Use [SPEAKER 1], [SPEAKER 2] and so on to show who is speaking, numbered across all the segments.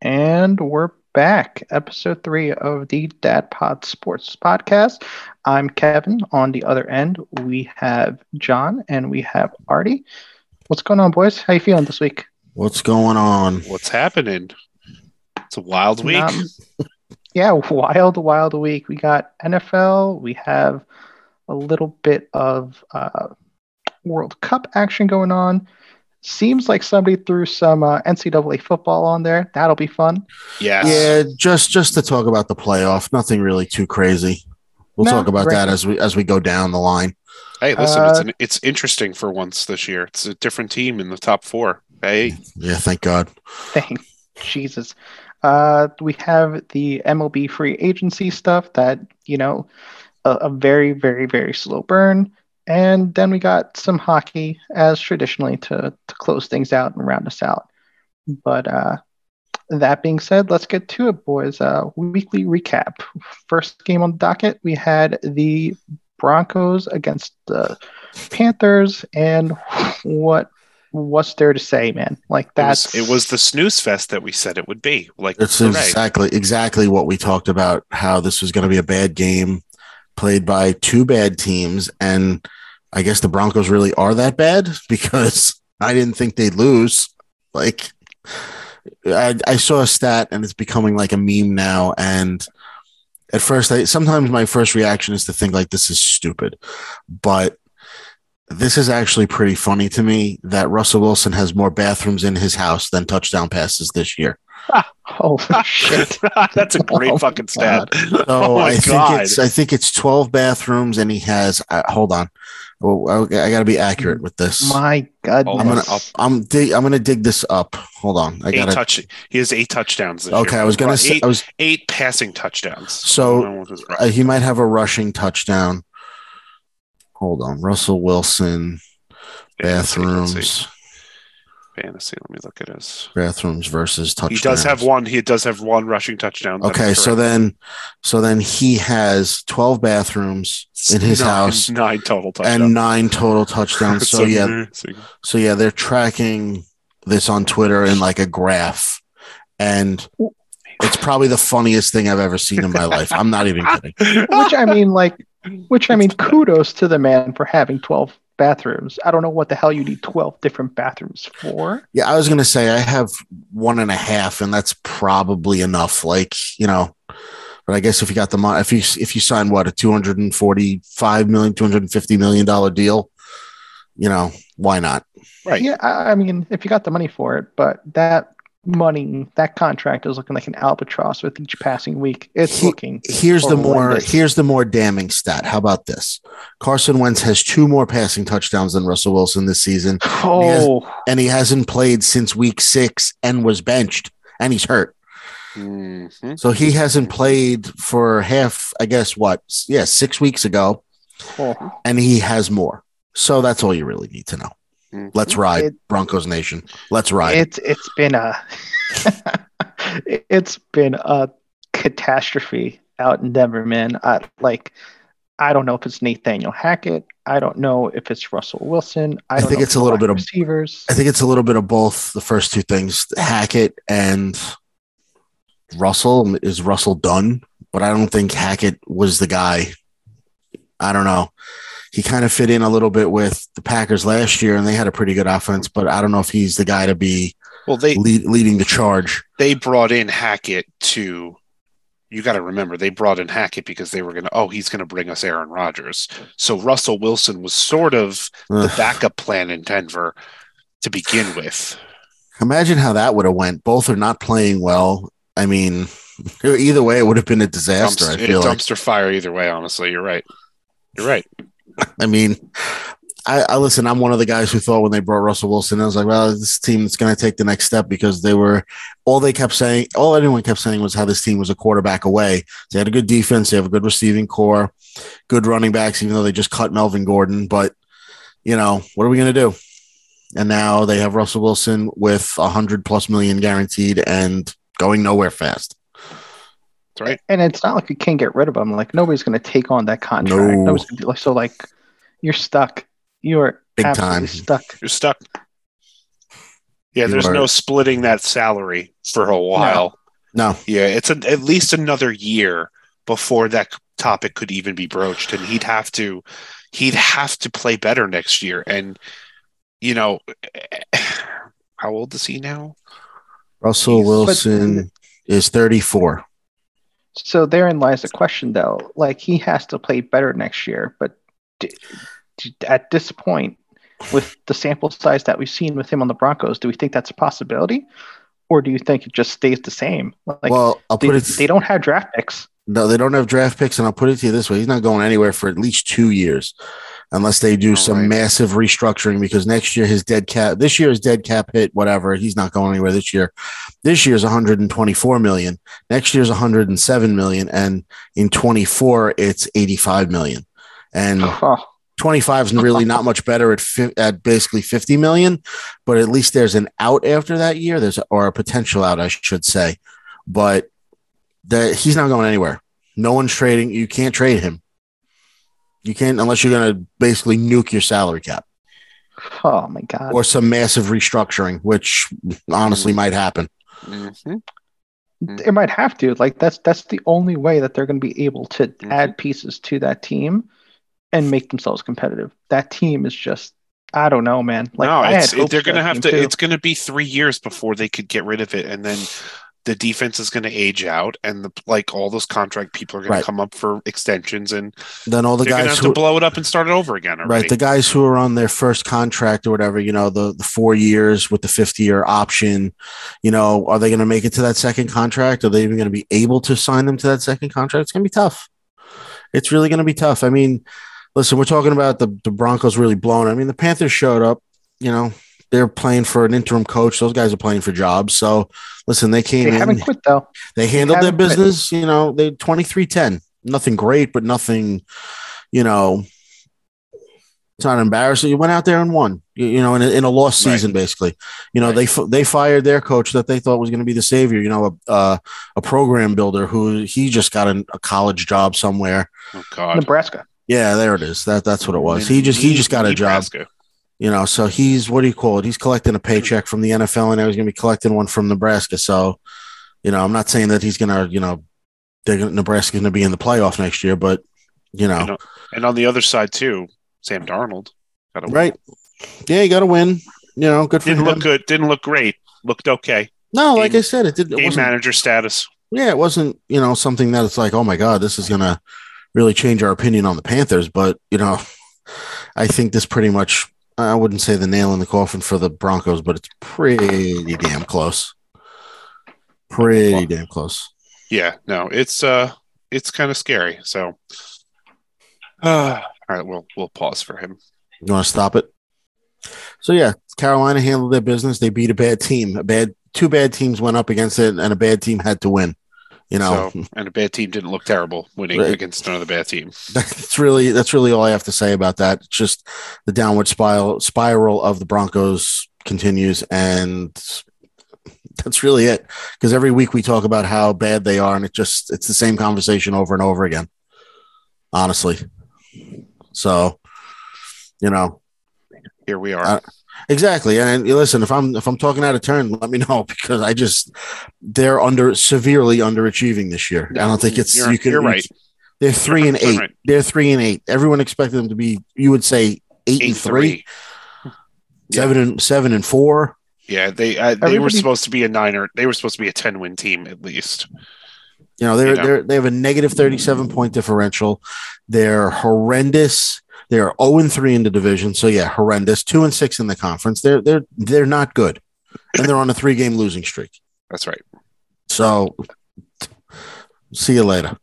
[SPEAKER 1] And we're back. Episode three of the Dad Pod Sports Podcast. I'm Kevin. On the other end, we have John and we have Artie. What's going on, boys? How you feeling this week?
[SPEAKER 2] What's going on?
[SPEAKER 3] What's happening? It's a wild week.
[SPEAKER 1] Um, yeah, wild, wild week. We got NFL. We have a little bit of uh, World Cup action going on. Seems like somebody threw some uh, NCAA football on there. That'll be fun.
[SPEAKER 3] yes.
[SPEAKER 2] Yeah, just just to talk about the playoff. Nothing really too crazy. We'll
[SPEAKER 1] No,
[SPEAKER 2] talk about
[SPEAKER 1] right.
[SPEAKER 2] that as we as we go down the line.
[SPEAKER 3] Hey, listen, it's
[SPEAKER 1] Uh,
[SPEAKER 3] an, it's interesting for once this year. It's a different team in the top four. Hey,
[SPEAKER 2] Yeah, thank God.
[SPEAKER 1] Thank Jesus. Uh, we have the MLB free agency stuff that, you know, a, a very, very, very slow burn. And then we got some hockey as traditionally to, to close things out and round us out. But uh, that being said, let's get to it, boys. Uh, weekly recap. First game on the docket, we had the Broncos against the Panthers. And what what's there to say, man? Like
[SPEAKER 3] it was,
[SPEAKER 1] that's
[SPEAKER 3] it was the snooze fest that we said it would be. Like
[SPEAKER 2] It's
[SPEAKER 3] today.
[SPEAKER 2] exactly exactly what we talked about. How this was going to be a bad game played by two bad teams, and I guess the Broncos really are that bad because I didn't think they'd lose. Like I, I saw a stat, and it's becoming like a meme now. And at first, I sometimes my first reaction is to think like this is stupid, but this is actually pretty funny to me that Russell Wilson has more bathrooms in his house than touchdown passes this year.
[SPEAKER 1] oh shit.
[SPEAKER 3] That's a great
[SPEAKER 1] Oh,
[SPEAKER 3] fucking stat.
[SPEAKER 2] So
[SPEAKER 3] oh my
[SPEAKER 2] I think
[SPEAKER 3] god!
[SPEAKER 2] it's I think it's twelve bathrooms, and he has. Uh, hold on, well, I, I got to be accurate with this.
[SPEAKER 1] My God,
[SPEAKER 2] I'm gonna
[SPEAKER 3] I'll-
[SPEAKER 2] I'm dig, I'm gonna dig this up. Hold on, I got to.
[SPEAKER 3] touch. He has eight touchdowns. This
[SPEAKER 2] Okay,
[SPEAKER 3] year.
[SPEAKER 2] I was gonna
[SPEAKER 3] Right,
[SPEAKER 2] say
[SPEAKER 3] eight,
[SPEAKER 2] I was.
[SPEAKER 3] eight passing touchdowns.
[SPEAKER 2] So,
[SPEAKER 3] I don't know what his
[SPEAKER 2] Uh, he might have a rushing touchdown. Hold on, Russell Wilson
[SPEAKER 3] fantasy, let's see.
[SPEAKER 2] bathrooms
[SPEAKER 3] Fantasy. Let me look at his.
[SPEAKER 2] bathrooms versus touchdowns.
[SPEAKER 3] He does have one. He does have one rushing touchdown.
[SPEAKER 2] Okay, so then, so then he has twelve bathrooms in his
[SPEAKER 3] Nine-
[SPEAKER 2] house
[SPEAKER 3] nine total touchdowns.
[SPEAKER 2] and nine total touchdowns.
[SPEAKER 3] It's
[SPEAKER 2] So yeah,
[SPEAKER 3] amazing.
[SPEAKER 2] So yeah, they're tracking this on Twitter in like a graph, and it's probably the funniest thing I've ever seen in my life. I'm not even kidding.
[SPEAKER 1] which I mean, like, which I mean, kudos to the man for having 12 bathrooms. I don't know what the hell you need 12 different bathrooms for.
[SPEAKER 2] Yeah, I was gonna say I have one and a half, and that's probably enough. Like you know, but I guess if you got the money, if you if you sign what a 245 million, 250 million dollar deal, you know, why not?
[SPEAKER 3] Right.
[SPEAKER 1] Yeah, I, I mean, if you got the money for it, but that money, that contract is looking like an albatross with each passing week. It's
[SPEAKER 2] He-
[SPEAKER 1] looking.
[SPEAKER 2] Here's the more
[SPEAKER 1] Horrendous.
[SPEAKER 2] here's the more damning stat. How about this? Carson Wentz has two more passing touchdowns than Russell Wilson this season.
[SPEAKER 1] Oh,
[SPEAKER 2] and he hasn't played since week six and was benched and he's hurt.
[SPEAKER 3] Mhm.
[SPEAKER 2] So he hasn't played for half, I guess, what? Yeah, six weeks ago,
[SPEAKER 1] oh.
[SPEAKER 2] and he has more. So that's all you really need to know. Let's mm-hmm. ride,
[SPEAKER 1] It-
[SPEAKER 2] Broncos Nation. Let's ride.
[SPEAKER 1] it's it's been a it's been a catastrophe out in Denver, man. I, like I don't know if it's Nathaniel Hackett. I don't know if it's Russell Wilson. I,
[SPEAKER 2] I think it's a little bit of-
[SPEAKER 1] receivers.
[SPEAKER 2] I think it's a little bit of both. The first two things, Hackett and Russell. Is Russell done? But I don't think Hackett was the guy. I don't know. He kind of fit in a little bit with the Packers last year, and they had a pretty good offense. But I don't know if he's the guy to be
[SPEAKER 3] Well, they
[SPEAKER 2] lead, leading the charge.
[SPEAKER 3] they brought in Hackett to. You got to remember they brought in Hackett because they were going to. Oh, he's going to bring us Aaron Rodgers. So Russell Wilson was sort of the backup plan in Denver to begin with.
[SPEAKER 2] Imagine how that would have went. Both are not playing well. I mean, either way, it would have been a disaster. I
[SPEAKER 3] Dumpster,
[SPEAKER 2] feel like.
[SPEAKER 3] dumpster fire either way. Honestly, you're right. You're right.
[SPEAKER 2] I mean, I, I listen. I'm one of the guys who thought when they brought Russell Wilson, I was like, well, this team is going to take the next step because they were all they kept saying. All anyone kept saying was how this team was a quarterback away. They had a good defense. They have a good receiving corps, good running backs. Even though they just cut Melvin Gordon, but you know what are we going to do? And now they have Russell Wilson with a hundred plus million guaranteed and going nowhere fast.
[SPEAKER 3] That's right.
[SPEAKER 1] And it's not like you can't get rid of him. Like nobody's going to take on that contract.
[SPEAKER 2] No.
[SPEAKER 1] Nobody's gonna do, like, so like you're stuck. You're
[SPEAKER 2] Big
[SPEAKER 1] absolutely
[SPEAKER 2] time.
[SPEAKER 1] stuck.
[SPEAKER 3] You're stuck. Yeah,
[SPEAKER 2] You
[SPEAKER 3] there's
[SPEAKER 2] are-
[SPEAKER 3] no splitting that salary for a while.
[SPEAKER 2] No,
[SPEAKER 3] Yeah, it's a, at least another year before that topic could even be broached, and he'd have to he'd have to play better next year. And you know, how old is he now?
[SPEAKER 2] Russell
[SPEAKER 3] But-
[SPEAKER 2] Wilson is 34.
[SPEAKER 1] So therein lies the question, though. Like he has to play better next year, but d- d- at this point, with the sample size that we've seen with him on the Broncos, do we think that's a possibility, or do you think it just stays the same? Like
[SPEAKER 2] well, I'll
[SPEAKER 1] they,
[SPEAKER 2] put it.
[SPEAKER 1] they don't have draft picks.
[SPEAKER 2] No, they don't have draft picks, and I'll put it to you this way: he's not going anywhere for at least two years, unless they do some
[SPEAKER 3] right.
[SPEAKER 2] massive restructuring. Because next year his dead cap, this year his dead cap hit, whatever. He's not going anywhere this year. This year's 124 million. Next year's 107 million, and in 24 it's 85 million. And
[SPEAKER 1] Oh,
[SPEAKER 2] 25 is really not much better at fi- at basically 50 million, but at least there's an out after that year. There's or a potential out, I should say. But that he's not going anywhere. No one's trading. You can't trade him. You can't unless you're going to basically nuke your salary cap
[SPEAKER 1] oh my God!
[SPEAKER 2] or some massive restructuring, which honestly might happen.
[SPEAKER 3] Mhm.
[SPEAKER 1] it might have to. Like that's that's the only way that they're going to be able to
[SPEAKER 3] Mhm.
[SPEAKER 1] add pieces to that team and make themselves competitive. That team is just. I don't know, man. Like
[SPEAKER 3] no, it's,
[SPEAKER 1] had hopes
[SPEAKER 3] they're going to have to.
[SPEAKER 1] too.
[SPEAKER 3] It's going to be three years before they could get rid of it, and then the defense is going to age out, and the like. All those contract people are going
[SPEAKER 2] Right.
[SPEAKER 3] to come up for extensions, and
[SPEAKER 2] Then all the
[SPEAKER 3] they're going to
[SPEAKER 2] guys
[SPEAKER 3] have
[SPEAKER 2] who
[SPEAKER 3] to blow it up and start it over again. Already.
[SPEAKER 2] Right. The guys who are on their first contract or whatever, you know, the, the four years with the 50 year option, you know, are they going to make it to that second contract? Are they even going to be able to sign them to that second contract? It's going to be tough. It's really going to be tough. I mean, listen, we're talking about the, the Broncos really blown. I mean, the Panthers showed up, you know, they're playing for an interim coach. Those guys are playing for jobs. So listen, they came
[SPEAKER 1] They
[SPEAKER 2] in,
[SPEAKER 1] haven't quit though.
[SPEAKER 2] they handled their
[SPEAKER 1] haven't quit.
[SPEAKER 2] business, you know, they 23 10. Nothing great, but nothing, you know, it's not embarrassing. You went out there and won, you, you know, in a, in a lost
[SPEAKER 3] Right.
[SPEAKER 2] season, basically. You know,
[SPEAKER 3] Right.
[SPEAKER 2] they they fired their coach that they thought was going to be the savior, you know, a, uh, a program builder who he just got an, a college job somewhere.
[SPEAKER 3] oh God,
[SPEAKER 1] Nebraska.
[SPEAKER 2] Yeah, there it is. That that's what it was. He just he just got a job, you know. So he's what do you call it? He's collecting a paycheck from the NFL, and now he's going to be collecting one from Nebraska. So, you know, I'm not saying that he's going to, you know, they're Nebraska's going to be in the playoff next year, but you know,
[SPEAKER 3] And on the other side too, Sam Darnold got a
[SPEAKER 2] right? Yeah, you got to win. You know, good for
[SPEAKER 3] Didn't
[SPEAKER 2] him.
[SPEAKER 3] look good. Didn't look great. Looked okay.
[SPEAKER 2] No, like I said, it did. It
[SPEAKER 3] Game
[SPEAKER 2] wasn't,
[SPEAKER 3] manager status.
[SPEAKER 2] yeah, it wasn't. You know, something that it's like, oh my god, this is going to really change our opinion on the Panthers. But you know, I think this pretty much. I wouldn't say the nail in the coffin for the Broncos, but it's pretty damn close. Pretty damn close.
[SPEAKER 3] Yeah, no, it's uh, it's kind of scary. So, uh, all right, we'll we'll pause for him.
[SPEAKER 2] You want to stop it? So yeah, Carolina handled their business. They beat a bad team. A bad two bad teams went up against it, and a bad team had to win. You know,
[SPEAKER 3] So, and a bad team didn't look terrible winning
[SPEAKER 2] Right.
[SPEAKER 3] against another bad team.
[SPEAKER 2] that's really that's really all I have to say about that. It's just the downward spiral spiral of the Broncos continues, and that's really it. Because every week we talk about how bad they are, and it just it's the same conversation over and over again. Honestly, so you know
[SPEAKER 3] Here we are.
[SPEAKER 2] Uh, exactly. And listen, if I'm if I'm talking out of turn, let me know because I just they're under severely underachieving this year. I don't think it's
[SPEAKER 3] You're-
[SPEAKER 2] you can.
[SPEAKER 3] you're right.
[SPEAKER 2] They're 3 and
[SPEAKER 3] 100%
[SPEAKER 2] eight.
[SPEAKER 3] right.
[SPEAKER 2] They're three and eight. Everyone expected them to be. You would say eight, and three,
[SPEAKER 3] Yeah.
[SPEAKER 2] seven and seven and four.
[SPEAKER 3] Yeah, they uh, they were supposed to be a nine or they were supposed to be a ten win team at least.
[SPEAKER 2] You know, they're
[SPEAKER 3] You know.
[SPEAKER 2] they're they have a negative thirty seven point differential. They're horrendous. They're zero oh and three in the division. So yeah, horrendous. Two and six in the conference. They're they're they're not good, and they're on a three game losing streak.
[SPEAKER 3] That's right.
[SPEAKER 2] So see you later.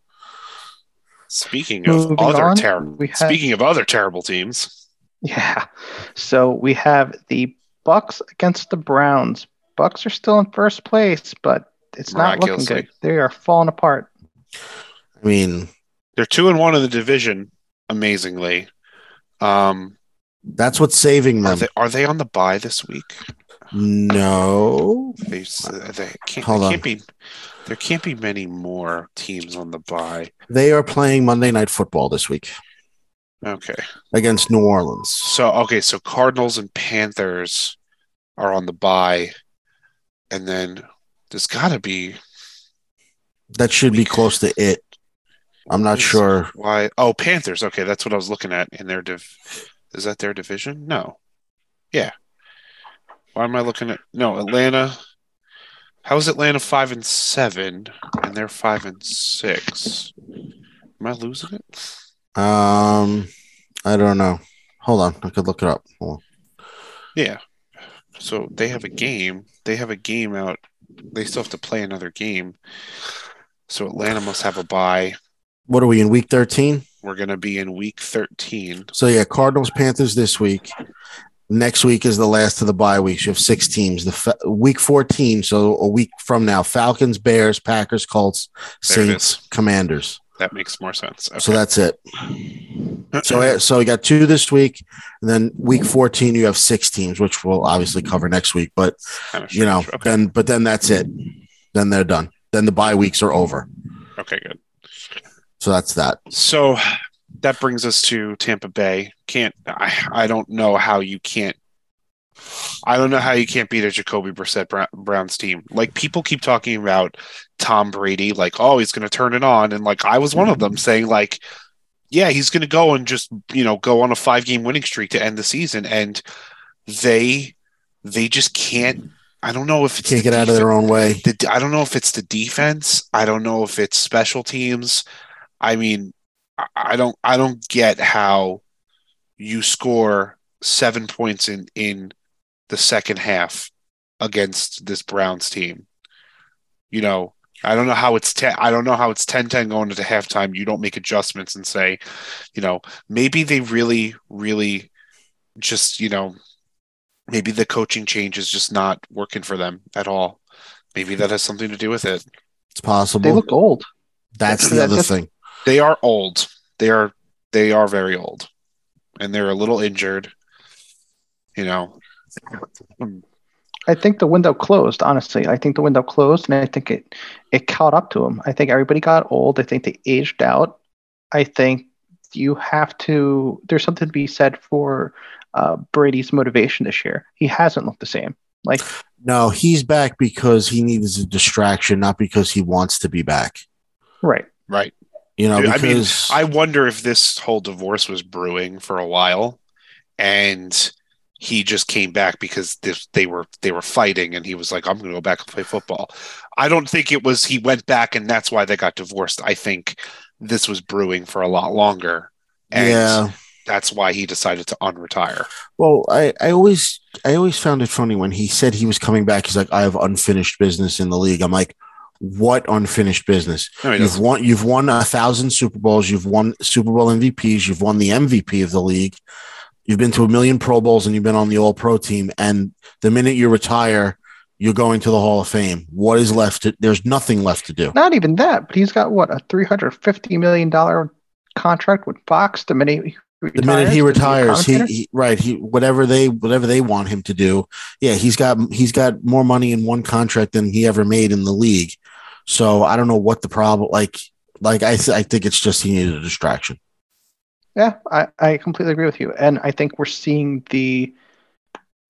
[SPEAKER 3] Speaking of
[SPEAKER 1] Moving
[SPEAKER 3] other
[SPEAKER 1] on,
[SPEAKER 3] terrible,
[SPEAKER 1] have-
[SPEAKER 3] speaking of other terrible teams,
[SPEAKER 1] Yeah. So we have the Bucks against the Browns. Bucks are still in first place, but it's not looking good. They are falling apart.
[SPEAKER 2] I mean,
[SPEAKER 3] they're two and one in the division. Amazingly, um,
[SPEAKER 2] that's what's saving
[SPEAKER 3] are
[SPEAKER 2] them.
[SPEAKER 3] they are they on the bye this week?
[SPEAKER 2] No,
[SPEAKER 3] They, they can't.
[SPEAKER 2] Hold
[SPEAKER 3] there can't be. There can't be many more teams on the bye.
[SPEAKER 2] they are playing Monday Night Football this week
[SPEAKER 3] Okay,
[SPEAKER 2] against New Orleans.
[SPEAKER 3] so okay, so Cardinals and Panthers are on the bye, and then there's got to be
[SPEAKER 2] That should be close to it. I'm not sure.
[SPEAKER 3] why. Oh, Panthers. Okay, that's what I was looking at in their div. Is that their division? No. Yeah. Why am I looking at no Atlanta? How is Atlanta five and seven and they're five and six? Am I losing it?
[SPEAKER 2] Um, I don't know. Hold on, I could look it up.
[SPEAKER 3] Yeah. So they have a game. They have a game out. They still have to play another game. So Atlanta must have a bye.
[SPEAKER 2] What are we in week 13?
[SPEAKER 3] We're going to be in week 13.
[SPEAKER 2] So yeah, Cardinals Panthers this week. Next week is the last of the bye weeks. You have six teams. The fa- week 14, so a week from now, Falcons, Bears, Packers, Colts, Saints, Commanders.
[SPEAKER 3] That makes more sense.
[SPEAKER 2] So that's it. So so we got two this week, and then week 14 you have six teams, which we'll obviously cover next week. But you know.
[SPEAKER 3] Okay.
[SPEAKER 2] then but then that's it. Then they're done. Then the bye weeks are over.
[SPEAKER 3] okay, good.
[SPEAKER 2] So that's that.
[SPEAKER 3] So that brings us to Tampa Bay. Can't I? I don't know how you can't. I don't know how you can't beat a Jacoby Brissett Browns team. Like people keep talking about Tom Brady, like oh he's going to turn it on, and like I was one of them mm-hmm. saying like, yeah he's going to go and just you know go on a five game winning streak to end the season, and they they just can't. I don't know if it's
[SPEAKER 2] Can't get out of their own way.
[SPEAKER 3] the, I don't know if it's the defense. I don't know if it's special teams. I mean, I- I don't I don't get how you score seven points in in the second half against this Browns team. You know, I don't know how it's ten. I don't know how it's 10-10 going into halftime. You don't make adjustments and say, you know, maybe they really, really just, you know, maybe the coaching change is just not working for them at all. Maybe that has something to do with it.
[SPEAKER 2] It's possible.
[SPEAKER 1] They look old.
[SPEAKER 2] that's the other
[SPEAKER 1] that's-
[SPEAKER 2] thing.
[SPEAKER 3] They are old. They are they are very old. And they're a little injured. You know.
[SPEAKER 1] I think the window closed. Honestly, I think the window closed, and I think it it caught up to them. I think everybody got old. I think they aged out. I think you have to. There's something to be said for uh, Brady's motivation this year. He hasn't looked the same. Like
[SPEAKER 2] No, he's back because he needs a distraction, not because he wants to be back.
[SPEAKER 1] right.
[SPEAKER 3] Right.
[SPEAKER 2] You know,
[SPEAKER 3] I mean, I wonder if this whole divorce was brewing for a while and he just came back because this, they were they were fighting and he was like I'm going to go back and play football. I don't think it was he went back and that's why they got divorced. I think this was brewing for a lot longer and
[SPEAKER 2] yeah.
[SPEAKER 3] that's why he decided to unretire.
[SPEAKER 2] Well, I, I always I always found it funny when he said he was coming back. He's like, I have unfinished business in the league. I'm like, what unfinished business?
[SPEAKER 3] No,
[SPEAKER 2] You've won you've won a thousand Super Bowls, you've won Super Bowl MVPs, you've won the MVP of the league, you've been to a million Pro Bowls and you've been on the all pro team. And the minute you retire, you're going to the Hall of Fame. What is left to there's nothing left to do.
[SPEAKER 1] Not even that, but he's got what a three hundred fifty million dollar contract with Fox. The minute he
[SPEAKER 2] the minute he
[SPEAKER 1] retires,
[SPEAKER 2] he, he right he whatever they whatever they want him to do. Yeah, he's got he's got more money in one contract than he ever made in the league. So I don't know what the problem like. Like I th- I think it's just he needed a distraction.
[SPEAKER 1] Yeah, I, I completely agree with you. And I think we're seeing the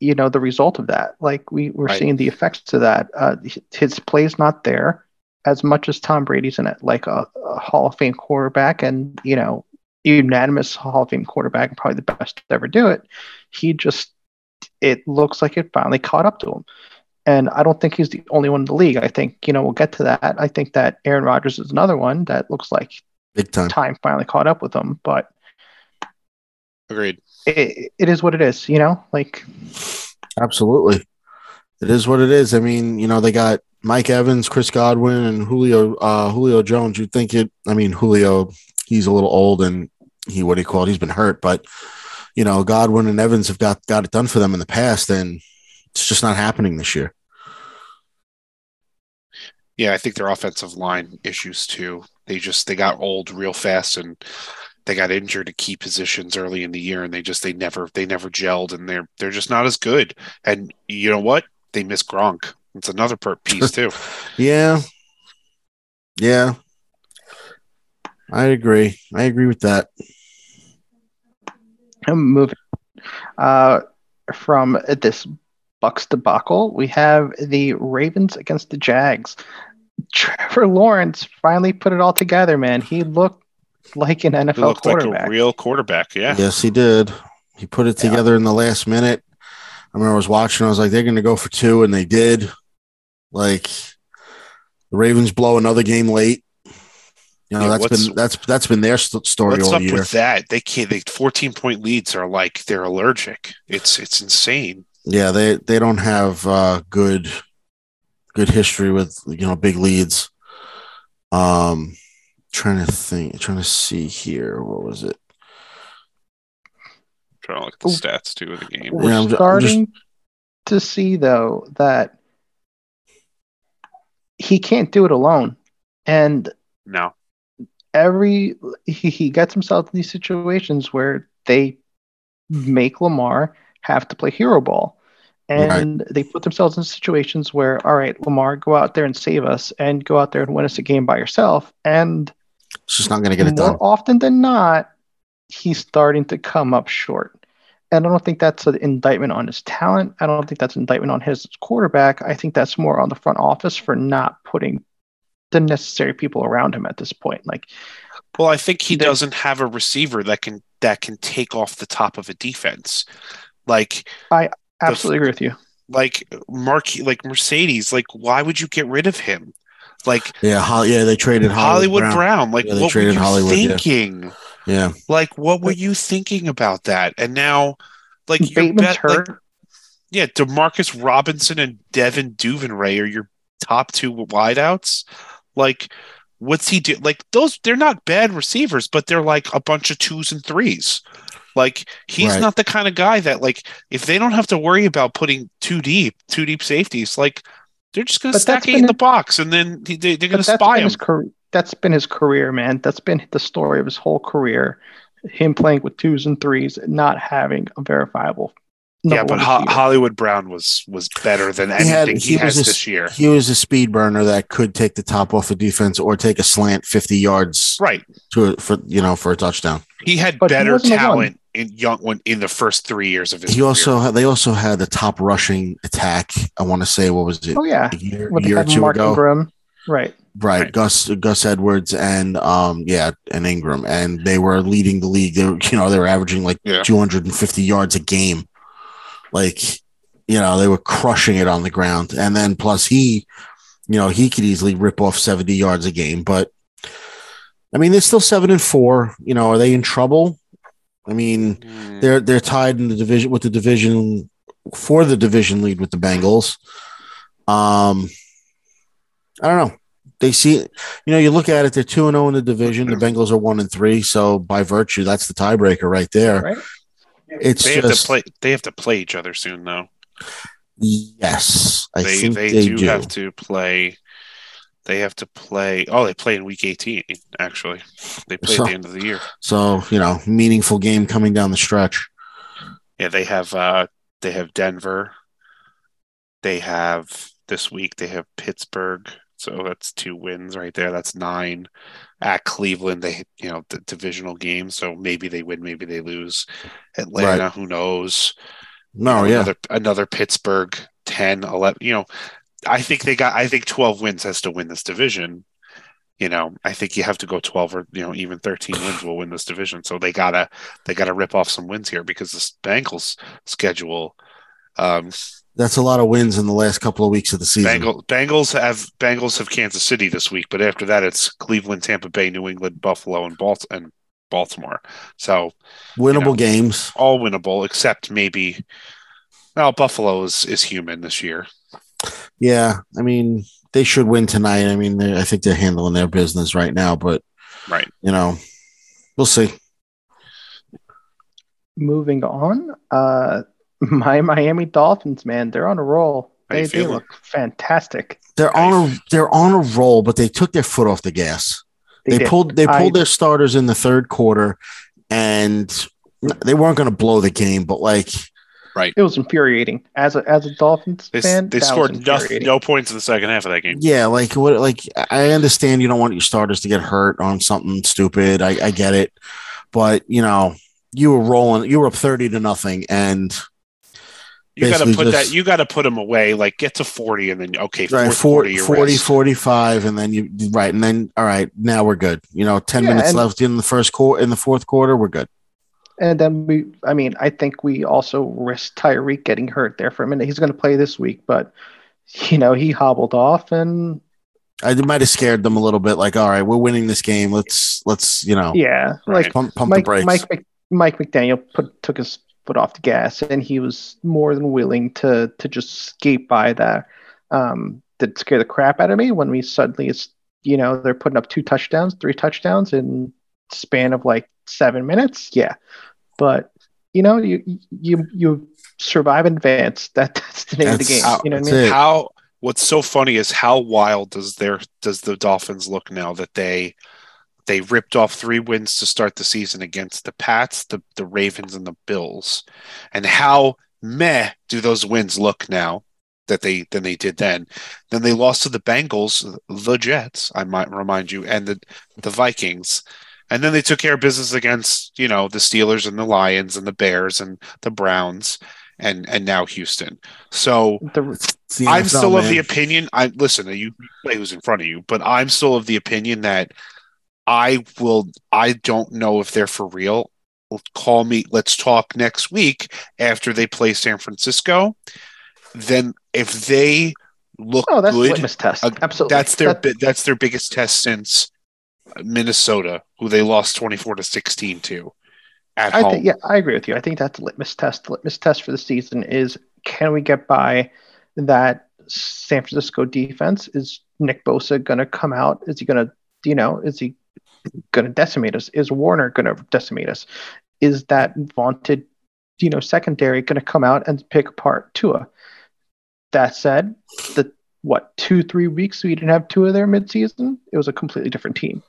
[SPEAKER 1] you know, the result of that. Like we, we're
[SPEAKER 3] Right.
[SPEAKER 1] seeing the effects of that. Uh his play's not there as much as Tom Brady's in it, like a, a Hall of Fame quarterback and, you know, unanimous Hall of Fame quarterback and probably the best to ever do it. He just it looks like it finally caught up to him. And I don't think he's the only one in the league. I think, you know, we'll get to that. I think that Aaron Rodgers is another one that looks like
[SPEAKER 2] Big time.
[SPEAKER 1] time finally caught up with him. But
[SPEAKER 3] Agreed.
[SPEAKER 1] it, it is what it is, you know? Like,
[SPEAKER 2] Absolutely. It is what it is. I mean, you know, they got Mike Evans, Chris Godwin, and Julio uh Julio Jones. You'd think it I mean, Julio, he's a little old and he what do you call it? He's been hurt, but you know, Godwin and Evans have got got it done for them in the past, and it's just not happening this year.
[SPEAKER 3] Yeah, I think their offensive line issues too. They just they got old real fast and they got injured at key positions early in the year and they just they never they never gelled and they're they're just not as good. And you know what? They miss Gronk. It's another per piece too.
[SPEAKER 2] Yeah. Yeah. I agree. I agree with that.
[SPEAKER 1] I'm moving uh, from this Bucks debacle, we have the Ravens against the Jags. Trevor Lawrence finally put it all together, man. He looked like an NFL
[SPEAKER 3] He looked
[SPEAKER 1] quarterback.
[SPEAKER 3] like a real quarterback. Yeah.
[SPEAKER 2] Yes, he did. He put it
[SPEAKER 1] Yeah.
[SPEAKER 2] together in the last minute. I remember I was watching. I was like, they're going to go for two, and they did. Like the Ravens blow another game late. You know
[SPEAKER 3] Yeah,
[SPEAKER 2] that's
[SPEAKER 3] what's-
[SPEAKER 2] been that's that's been their st- story
[SPEAKER 3] What's
[SPEAKER 2] all
[SPEAKER 3] up
[SPEAKER 2] year.
[SPEAKER 3] with that? They can't. They 14 point leads are like they're allergic. It's it's insane.
[SPEAKER 2] Yeah, they they don't have uh, good good history with you know big leads. Um, trying to think, trying to see here. What was it?
[SPEAKER 3] trying to look at the stats too of the game.
[SPEAKER 1] We're
[SPEAKER 2] Yeah, I'm ju- I'm
[SPEAKER 1] starting to see though that he can't do it alone, and
[SPEAKER 3] No.
[SPEAKER 1] every he, he gets himself in these situations where they make Lamar have to play hero ball. And they put themselves in situations where, all right, Lamar, go out there and save us and go out there and win us a game by yourself. And
[SPEAKER 2] It's just not going to get it
[SPEAKER 1] more
[SPEAKER 2] done.
[SPEAKER 1] often than not, he's starting to come up short. And I don't think that's an indictment on his talent. I don't think that's an indictment on his quarterback. I think that's more on the front office for not putting the necessary people around him at this point. Like,
[SPEAKER 3] Well, I think he doesn't have a receiver that can that can take off the top of a defense. Like
[SPEAKER 1] absolutely agree with you.
[SPEAKER 3] like Mark like Mercedes. Like why would you get rid of him? Like
[SPEAKER 2] Yeah, Hol- yeah, they traded
[SPEAKER 3] Hollywood,
[SPEAKER 2] Hollywood,
[SPEAKER 3] Brown. Like
[SPEAKER 2] Yeah, they
[SPEAKER 3] what were you
[SPEAKER 2] Hollywood,
[SPEAKER 3] thinking?
[SPEAKER 2] Yeah,
[SPEAKER 3] Like what were you thinking about that? And now, like your
[SPEAKER 1] Bateman's
[SPEAKER 3] bet, like,
[SPEAKER 1] hurt.
[SPEAKER 3] yeah, Demarcus Robinson and Devin Duvernay are your top two wideouts. Like, what's he do? Like those, they're not bad receivers, but they're like a bunch of twos and threes. Like he's
[SPEAKER 2] Right.
[SPEAKER 3] not the kind of guy that like if they don't have to worry about putting two deep, two deep safeties, like they're just going to stack eight in the box, and then they, they're going to spy him.
[SPEAKER 1] his career. That's been his career, man. That's been the story of his whole career. Him playing with twos and threes, not having a verifiable.
[SPEAKER 3] Yeah, but Ho- Hollywood Brown was was better than
[SPEAKER 2] He had-
[SPEAKER 3] anything he,
[SPEAKER 2] he
[SPEAKER 3] has
[SPEAKER 2] a-
[SPEAKER 3] this year.
[SPEAKER 2] he was a speed burner that could take the top off a defense or take a slant fifty yards
[SPEAKER 3] Right.
[SPEAKER 2] to for you know for a touchdown.
[SPEAKER 3] He had
[SPEAKER 1] But
[SPEAKER 3] better
[SPEAKER 1] wasn't the one.
[SPEAKER 3] talent in young when in the first three years of his
[SPEAKER 2] He
[SPEAKER 3] career.
[SPEAKER 2] also had, they also had the top rushing attack. I want to say what was it
[SPEAKER 1] oh yeah,
[SPEAKER 2] a year,
[SPEAKER 1] when
[SPEAKER 2] year or two
[SPEAKER 1] Mark
[SPEAKER 2] ago?
[SPEAKER 1] Ingram, right?
[SPEAKER 2] Right,
[SPEAKER 3] Right.
[SPEAKER 2] Gus Gus Edwards and um yeah and Ingram and they were leading the league. They were you know they were averaging like
[SPEAKER 3] Yeah.
[SPEAKER 2] 250 yards a game, like you know they were crushing it on the ground. And then plus he, you know he could easily rip off 70 yards a game. But I mean they're still seven and four. You know are they in trouble? I mean
[SPEAKER 3] Mm,
[SPEAKER 2] they're they're tied in the division with the division for the division lead with the Bengals. Um, I don't know. They see, you know, you look at it. They're two and zero in the division. The Bengals are one and three. So by virtue, that's the tiebreaker right there.
[SPEAKER 1] Right.
[SPEAKER 2] It's
[SPEAKER 3] they have to play. They have to play each other soon, though.
[SPEAKER 2] yes, I
[SPEAKER 3] they
[SPEAKER 2] think
[SPEAKER 3] they,
[SPEAKER 2] they,
[SPEAKER 3] do,
[SPEAKER 2] do.
[SPEAKER 3] have to play. They have to play. Oh, they play in week eighteen. Actually, they play
[SPEAKER 2] So-
[SPEAKER 3] at the end of the year.
[SPEAKER 2] So you know, meaningful game coming down the stretch.
[SPEAKER 3] Yeah, they have. uh They have Denver. They have this week. They have Pittsburgh. So that's two wins right there. That's nine. At Cleveland, they you know the divisional game. So maybe they win, maybe they lose. Atlanta, who knows?
[SPEAKER 2] No,
[SPEAKER 3] you know,
[SPEAKER 2] yeah,
[SPEAKER 3] another another Pittsburgh 10 11 you know I think they got I think 12 wins has to win this division you know I think you have to go 12 or you know even 13 wins will win this division so they got to they got to rip off some wins here because the Bengals schedule um
[SPEAKER 2] that's a lot of wins in the last couple of weeks of the season.
[SPEAKER 3] Bengal, Bengals have Bengals have Kansas City this week but after that it's Cleveland Tampa Bay New England Buffalo and Balt and Baltimore so
[SPEAKER 2] Winnable
[SPEAKER 3] know.
[SPEAKER 2] games.
[SPEAKER 3] all winnable except maybe well Buffalo is is human this year
[SPEAKER 2] Yeah, I mean they should win tonight. I mean, I think they're handling their business right now, but
[SPEAKER 3] right
[SPEAKER 2] you know, we'll see.
[SPEAKER 1] Moving on, uh, my Miami Dolphins, man, they're on a roll.
[SPEAKER 3] How
[SPEAKER 1] They, they look fantastic.
[SPEAKER 2] They're
[SPEAKER 3] Nice.
[SPEAKER 2] on a they're on a roll, but they took their foot off the gas. They,
[SPEAKER 1] did.
[SPEAKER 2] pulled they
[SPEAKER 1] I-
[SPEAKER 2] pulled their starters in the third quarter, and they weren't going to blow the game, but like Right.
[SPEAKER 1] It was infuriating as a as a Dolphins
[SPEAKER 3] They,
[SPEAKER 1] fan.
[SPEAKER 3] they scored no, no points in the second half of that game.
[SPEAKER 2] yeah, like what like I understand you don't want your starters to get hurt on something stupid. I, I get it, but you know you were rolling, you were up thirty to nothing, and
[SPEAKER 3] You got to put
[SPEAKER 2] just-
[SPEAKER 3] that. You got to put them away. Like get to forty, and then okay,
[SPEAKER 2] right,
[SPEAKER 3] fourth
[SPEAKER 2] 40, 40 45, and then you right, and then all right, now we're good. You know, 10
[SPEAKER 1] Yeah,
[SPEAKER 2] minutes
[SPEAKER 1] and-
[SPEAKER 2] left in the first quarter, in the fourth quarter, we're good.
[SPEAKER 1] And then we, I mean, I think we also risked Tyreek getting hurt there for a minute. He's going to play this week, but you know he hobbled off, and
[SPEAKER 2] I might have scared them a little bit. Like, all right, we're winning this game. Let's let's you know
[SPEAKER 1] yeah, like
[SPEAKER 2] pump pump the
[SPEAKER 1] Mike
[SPEAKER 2] brakes.
[SPEAKER 1] Mike Mike McDaniel put took his foot off the gas, and he was more than willing to to just skate by that. Um, that scare the crap out of me when we suddenly you know they're putting up two touchdowns, three touchdowns in span of like seven minutes. Yeah, but you know you you you survive and advance. That that's the name of the
[SPEAKER 2] That's-
[SPEAKER 1] game. You know what I mean?
[SPEAKER 2] it.
[SPEAKER 3] How? What's so funny is how wild does their does the Dolphins look now that they they ripped off three wins to start the season against the Pats, the the Ravens, and the Bills, and how meh do those wins look now that they than they did then? Then they lost to the Bengals, the Jets, I might remind you, and the the Vikings. And then they took care of business against, you know, the Steelers and the Lions and the Bears and the Browns and and now Houston. So
[SPEAKER 1] The,
[SPEAKER 2] It's the
[SPEAKER 3] I'm still of the opinion. I listen. You play who's in front of you, but I'm still of the opinion that I will. I don't know if they're for real. Call me. Let's talk next week after they play San Francisco. Then, if they look
[SPEAKER 1] oh, that's
[SPEAKER 3] good,
[SPEAKER 1] test.
[SPEAKER 3] uh,
[SPEAKER 1] Absolutely.
[SPEAKER 3] that's their
[SPEAKER 1] That-
[SPEAKER 3] bi- that's their biggest test since Minnesota, who they lost 24 to 16 to at
[SPEAKER 1] I
[SPEAKER 3] home.
[SPEAKER 1] think, yeah, I agree with you. I think that's the litmus test. The litmus test for the season is can we get by that San Francisco defense? Is Nick Bosa going to come out? Is he going to, you know, is he going to decimate us? Is Warner going to decimate us? Is that vaunted, you know, secondary going to come out and pick apart Tua? That said, the what two three weeks we didn't have Tua there midseason, it was a completely different team.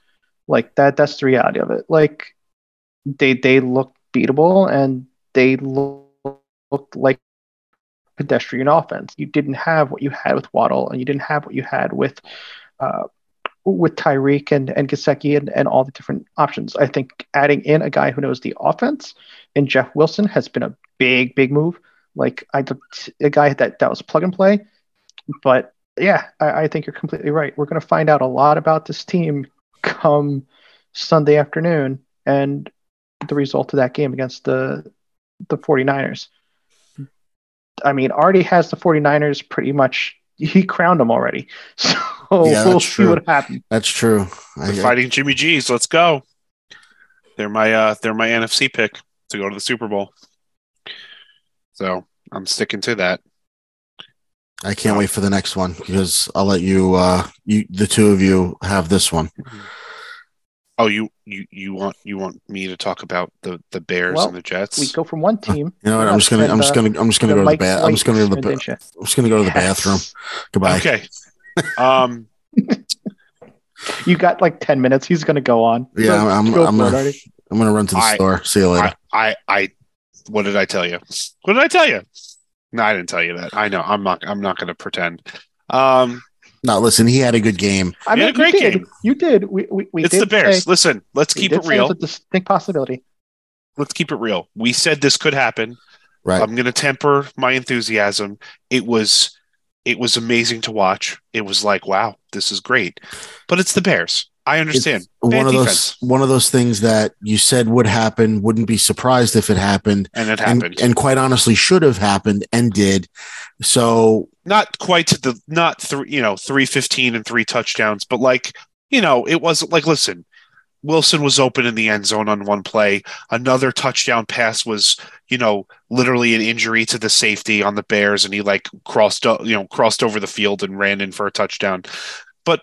[SPEAKER 1] Like that. That's the reality of it. Like they they looked beatable and they look, looked like pedestrian offense. You didn't have what you had with Waddle, and you didn't have what you had with uh, with Tyreek and and Gesicki and, and all the different options. I think adding in a guy who knows the offense and Jeff Wilson has been a big big move. Like I a guy that that was plug and play, but yeah, I, I think you're completely right. We're going to find out a lot about this team come Sunday afternoon and the result of that game against the the 49ers. I mean, already has the 49ers pretty much he crowned them already. So
[SPEAKER 2] Yeah,
[SPEAKER 1] we'll
[SPEAKER 2] that's
[SPEAKER 1] see
[SPEAKER 2] true.
[SPEAKER 1] what happens.
[SPEAKER 2] That's true. I,
[SPEAKER 3] They're fighting Jimmy G's. Let's go. They're my uh they're my NFC pick to go to the Super Bowl. So I'm sticking to that.
[SPEAKER 2] I can't wait for the next one because I'll let you, uh, you, the two of you, have this one.
[SPEAKER 3] Oh, you you you want you want me to talk about the the Bears
[SPEAKER 1] Well,
[SPEAKER 3] and the Jets?
[SPEAKER 1] We go from one team.
[SPEAKER 2] You know what? I'm just gonna, I'm just gonna, I'm just gonna go to the bath. I'm just gonna go to the, ba- I'm just gonna go to the bathroom. Goodbye.
[SPEAKER 3] okay. Um.
[SPEAKER 1] You got like 10 minutes. He's going to go on.
[SPEAKER 2] Yeah,
[SPEAKER 1] Go-
[SPEAKER 2] I'm-
[SPEAKER 1] go
[SPEAKER 2] I'm
[SPEAKER 1] for it,
[SPEAKER 2] gonna-
[SPEAKER 1] Artie.
[SPEAKER 2] I'm gonna run to the
[SPEAKER 3] I-
[SPEAKER 2] store. See you later.
[SPEAKER 3] I, I I what did I tell you? What did I tell you? No, I didn't tell you that. I know. I'm not. I'm not going to pretend. Um.
[SPEAKER 2] no, listen, he had a good game.
[SPEAKER 1] I
[SPEAKER 3] You
[SPEAKER 1] mean,
[SPEAKER 3] had a great
[SPEAKER 1] you did.
[SPEAKER 3] game.
[SPEAKER 1] You did. We, we, we
[SPEAKER 3] it's
[SPEAKER 1] did
[SPEAKER 3] the Bears.
[SPEAKER 1] say-
[SPEAKER 3] Listen, let's keep it real.
[SPEAKER 1] It's a distinct possibility.
[SPEAKER 3] Let's keep it real. We said this could happen.
[SPEAKER 2] Right.
[SPEAKER 3] I'm going to temper my enthusiasm. It was it was amazing to watch. It was like, wow, this is great. But it's the Bears. I understand.
[SPEAKER 2] It's
[SPEAKER 3] Bad
[SPEAKER 2] one of those, one of those things that you said would happen. Wouldn't be surprised if it happened,
[SPEAKER 3] And it
[SPEAKER 2] and,
[SPEAKER 3] happened.
[SPEAKER 2] and quite honestly, should have happened and did. So
[SPEAKER 3] not quite to the not three, you know, 315 and three touchdowns, but like, you know, it wasn't like listen, Wilson was open in the end zone on one play. Another touchdown pass was, you know, literally an injury to the safety on the Bears, and he like crossed, you know, crossed over the field and ran in for a touchdown. But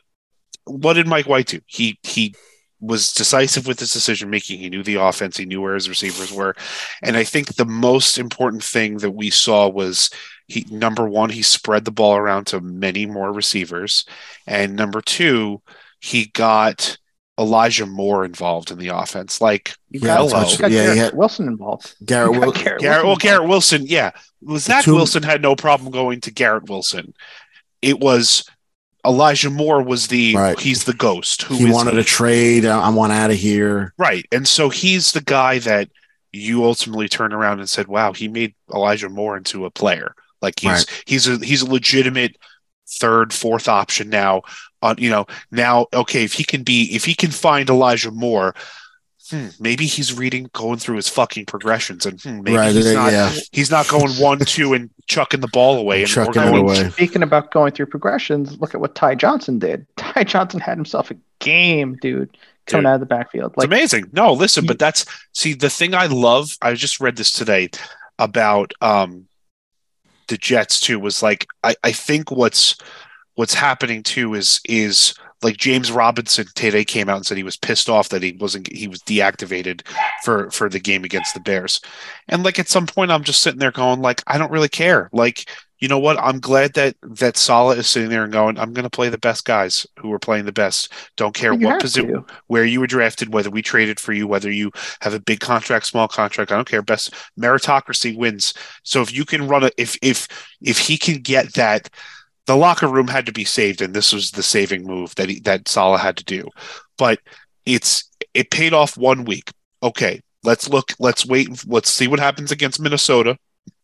[SPEAKER 3] what did Mike White do? He he was decisive with his decision making. He knew the offense. He knew where his receivers were, and I think the most important thing that we saw was he number one he spread the ball around to many more receivers, and number two he got Elijah Moore involved in the offense. Like
[SPEAKER 1] You
[SPEAKER 2] Yeah,
[SPEAKER 1] got,
[SPEAKER 3] touch-
[SPEAKER 1] you got
[SPEAKER 2] yeah,
[SPEAKER 1] Garrett
[SPEAKER 2] had-
[SPEAKER 1] Wilson involved.
[SPEAKER 2] Garrett,
[SPEAKER 1] You
[SPEAKER 2] Wil-
[SPEAKER 1] Garrett
[SPEAKER 3] Garrett,
[SPEAKER 1] Wilson
[SPEAKER 3] well. Garrett Wilson, yeah. Well, Zach
[SPEAKER 2] two-
[SPEAKER 3] Wilson had no problem going to Garrett Wilson. It was Elijah Moore was the
[SPEAKER 2] Right.
[SPEAKER 3] he's the ghost who
[SPEAKER 2] he
[SPEAKER 3] is-
[SPEAKER 2] wanted a trade. I I want out of here.
[SPEAKER 3] right, and so he's the guy that you ultimately turn around and said, "Wow, he made Elijah Moore into a player. Like he's
[SPEAKER 2] Right.
[SPEAKER 3] he's a he's a legitimate third, fourth option now. On you know now, okay, if he can be if he can find Elijah Moore." Hmm, maybe he's reading, going through his fucking progressions, and hmm, maybe
[SPEAKER 2] right.
[SPEAKER 3] he's not
[SPEAKER 2] yeah.
[SPEAKER 3] he's not going one, two, and chucking the ball away. And
[SPEAKER 2] Chucking
[SPEAKER 3] we're
[SPEAKER 2] it away.
[SPEAKER 1] Speaking about going through progressions, look at what Ty Johnson did. Ty Johnson had himself a game, dude, coming
[SPEAKER 3] Dude.
[SPEAKER 1] out of the backfield.
[SPEAKER 3] It's amazing. No, listen,
[SPEAKER 1] you-
[SPEAKER 3] but that's see the thing I love. I just read this today about um the Jets too. Was like I I think what's what's happening too is is like James Robinson today came out and said he was pissed off that he wasn't he was deactivated for for the game against the Bears, and like at some point I'm just sitting there going like I don't really care. Like you know what? I'm glad that that Salah is sitting there and going I'm going to play the best guys who are playing the best. Don't care
[SPEAKER 1] you
[SPEAKER 3] what position where you were drafted, whether we traded for you, whether you have a big contract, small contract, I don't care. Best meritocracy wins. So if you can run a if if if he can get that the locker room had to be saved, and this was the saving move that he, that Salah had to do. But it's it paid off one week. Okay, let's look. Let's wait. Let's see what happens against Minnesota.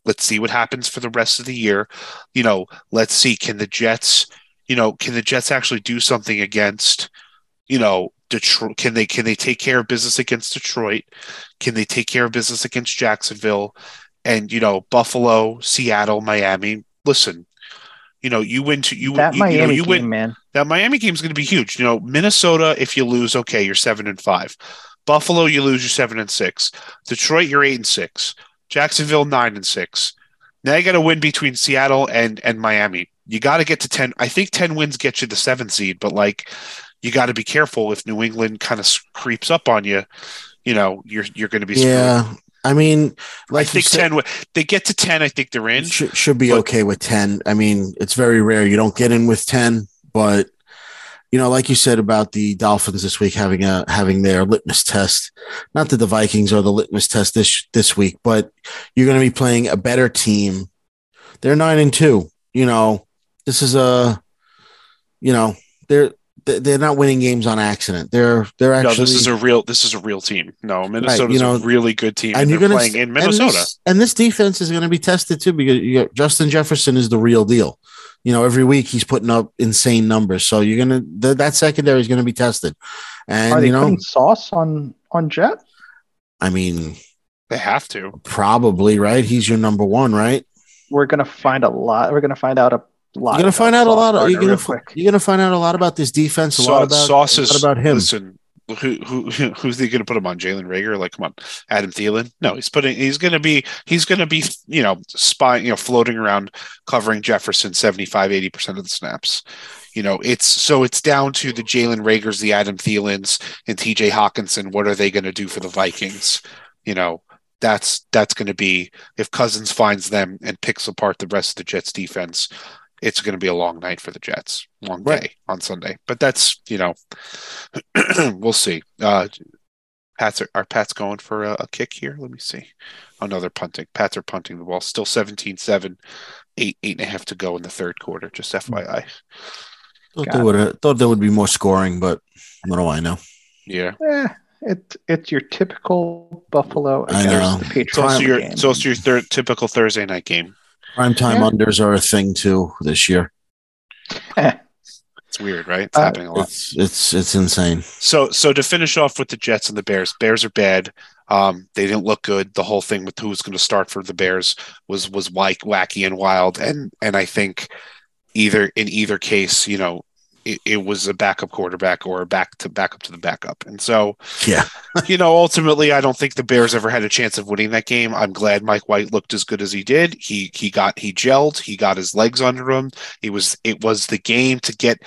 [SPEAKER 3] Let's see what happens for the rest of the year. You know, let's see. Can the Jets? You know, can the Jets actually do something against? You know, Detroit. Can they can they take care of business against Detroit? Can they take care of business against Jacksonville? And you know, Buffalo, Seattle, Miami. Listen, you know, you win to you.
[SPEAKER 1] that
[SPEAKER 3] you, you know, you
[SPEAKER 1] game,
[SPEAKER 3] win
[SPEAKER 1] man.
[SPEAKER 3] that Miami game is going to be huge. You know, Minnesota, if you lose, okay, you're seven and five. Buffalo, you lose, you're seven and six. Detroit, you're eight and six. Jacksonville, nine and six. Now you got to win between Seattle and and Miami. You got to get to ten. I think ten wins get you the seventh seed, but like you got to be careful if New England kind of creeps up on you. You know, you're you're going to be screwed.
[SPEAKER 2] I mean,
[SPEAKER 3] I
[SPEAKER 2] like you
[SPEAKER 3] think
[SPEAKER 2] said,
[SPEAKER 3] ten. They get to ten. I think they're in.
[SPEAKER 2] should, should be
[SPEAKER 3] but-
[SPEAKER 2] okay with 10. I mean, it's very rare you don't get in with 10, but you know, like you said about the Dolphins this week having a having their litmus test. Not that the Vikings are the litmus test this this week, but you're going to be playing a better team. They're 9 and 2. You know, this is a you know, they're they- they're not winning games on accident. They're they're actually
[SPEAKER 3] no, this is a real. This is a real team. No, Minnesota's
[SPEAKER 2] you know,
[SPEAKER 3] a really good team, and,
[SPEAKER 2] and you're
[SPEAKER 3] they're
[SPEAKER 2] going
[SPEAKER 3] playing
[SPEAKER 2] to
[SPEAKER 3] in Minnesota.
[SPEAKER 2] And this, and this defense is going to be tested too because you got, Justin Jefferson is the real deal. You know, every week he's putting up insane numbers. So you're gonna th- that secondary is going to be tested. And
[SPEAKER 1] Are they
[SPEAKER 2] you know,
[SPEAKER 1] putting sauce on on Jet?
[SPEAKER 2] I mean,
[SPEAKER 3] They have to.
[SPEAKER 2] probably right. He's your number one, right?
[SPEAKER 1] We're gonna find a lot. We're gonna find out a lot.
[SPEAKER 2] You're gonna find out a lot. Of, you're gonna
[SPEAKER 1] quick.
[SPEAKER 2] you're gonna find out a lot about this defense. A lot about
[SPEAKER 3] Sauce
[SPEAKER 2] a lot about him.
[SPEAKER 3] Listen, who who who's he going to put him on? Jalen Reagor? Like, come on, Adam Thielen? No, he's putting. He's going to be. He's going to be. You know, spying. You know, floating around, covering Jefferson 75, 80 percent of the snaps. You know, it's so it's down to the Jalen Reagors, the Adam Thielens, and T.J. Hockenson. What are they going to do for the Vikings? You know, that's that's going to be if Cousins finds them and picks apart the rest of the Jets defense. It's going to be a long night for the Jets, long
[SPEAKER 2] Right.
[SPEAKER 3] day on Sunday. But that's you know, we'll see. Uh, Pats are, are Pats going for a, a kick here? Let me see. Another punting. Pats are punting the ball. Still 17-7, eight eight and a half to go in the third quarter. Just FYI.
[SPEAKER 2] Thought
[SPEAKER 1] Got
[SPEAKER 2] there
[SPEAKER 1] it.
[SPEAKER 2] would thought there would be more scoring, but what do I know?
[SPEAKER 3] Yeah.
[SPEAKER 1] Eh, it it's your typical Buffalo
[SPEAKER 2] I
[SPEAKER 1] against
[SPEAKER 2] know.
[SPEAKER 1] the
[SPEAKER 3] It's also your
[SPEAKER 1] game.
[SPEAKER 3] it's also your third typical Thursday night game.
[SPEAKER 2] Prime time
[SPEAKER 1] Yeah.
[SPEAKER 2] unders are a thing too this year.
[SPEAKER 3] It's weird, right? It's
[SPEAKER 1] Uh,
[SPEAKER 3] happening a lot.
[SPEAKER 2] It's it's it's insane.
[SPEAKER 3] So so to finish off with the Jets and the Bears, Bears are bad. Um, they didn't look good. The whole thing with who was going to start for the Bears was was like wacky and wild, and and I think either in either case, you know, it, it was a backup quarterback or a back to backup to the backup, and so
[SPEAKER 2] Yeah.
[SPEAKER 3] you know, ultimately, I don't think the Bears ever had a chance of winning that game. I'm glad Mike White looked as good as he did. He he got he gelled. He got his legs under him. It was it was the game to get.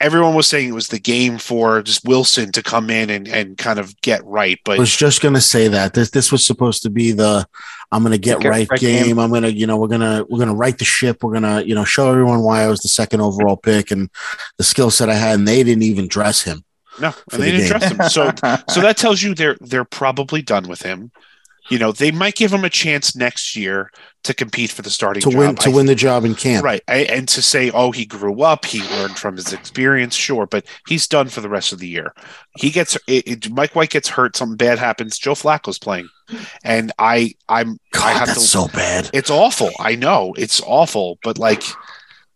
[SPEAKER 3] Everyone was saying it was the game for just Wilson to come in and, and kind of get right, But I
[SPEAKER 2] was just gonna say that this this was supposed to be the I'm gonna get
[SPEAKER 1] Get
[SPEAKER 2] right
[SPEAKER 1] right
[SPEAKER 2] game.
[SPEAKER 1] game.
[SPEAKER 2] I'm gonna you know we're gonna we're gonna right the ship. We're gonna you know show everyone why I was the second overall pick and the skill set I had, and they didn't even dress him.
[SPEAKER 3] no, and they
[SPEAKER 2] the
[SPEAKER 3] didn't
[SPEAKER 2] game.
[SPEAKER 3] trust him. So so that tells you they're they're probably done with him. You know, they might give him a chance next year to compete for the starting
[SPEAKER 2] to
[SPEAKER 3] job.
[SPEAKER 2] win to
[SPEAKER 3] I
[SPEAKER 2] win the job in camp.
[SPEAKER 3] Right. I, and to say, oh, he grew up, he learned from his experience, sure, but he's done for the rest of the year. He gets it, it- Mike White gets hurt, something bad happens. Joe Flacco's playing, and I, I'm, I
[SPEAKER 2] God,
[SPEAKER 3] have
[SPEAKER 2] that's
[SPEAKER 3] to.
[SPEAKER 2] so bad.
[SPEAKER 3] it's awful. I know it's awful, but like,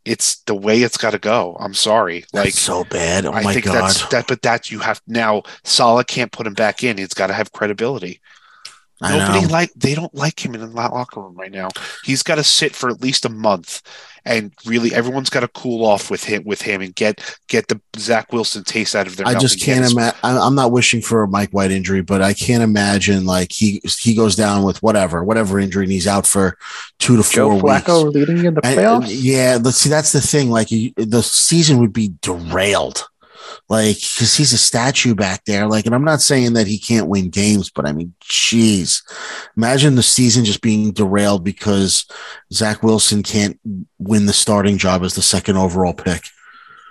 [SPEAKER 3] it's the way it's got to go. I'm sorry. Like,
[SPEAKER 2] That's so bad. Oh
[SPEAKER 3] I
[SPEAKER 2] my
[SPEAKER 3] think
[SPEAKER 2] god.
[SPEAKER 3] that's that, but that you have now. Salah can't put him back in. He's got to have credibility.
[SPEAKER 2] I
[SPEAKER 3] Nobody
[SPEAKER 2] know.
[SPEAKER 3] like they don't like him in the locker room right now. He's got to sit for at least a month, and really everyone's got to cool off with him with him and get get the Zach Wilson taste out of their.
[SPEAKER 2] I just can't imagine. I'm not wishing for a Mike White injury, but I can't imagine like he he goes down with whatever whatever injury and he's out for two to
[SPEAKER 1] Joe
[SPEAKER 2] four weeks.
[SPEAKER 1] Flacco leading in the
[SPEAKER 2] And-
[SPEAKER 1] playoffs.
[SPEAKER 2] yeah, let's see. That's the thing. Like you, the season would be derailed, like because he's a statue back there. Like, and I'm not saying that he can't win games, but I mean, jeez, imagine the season just being derailed because Zach Wilson can't win the starting job as the second overall pick.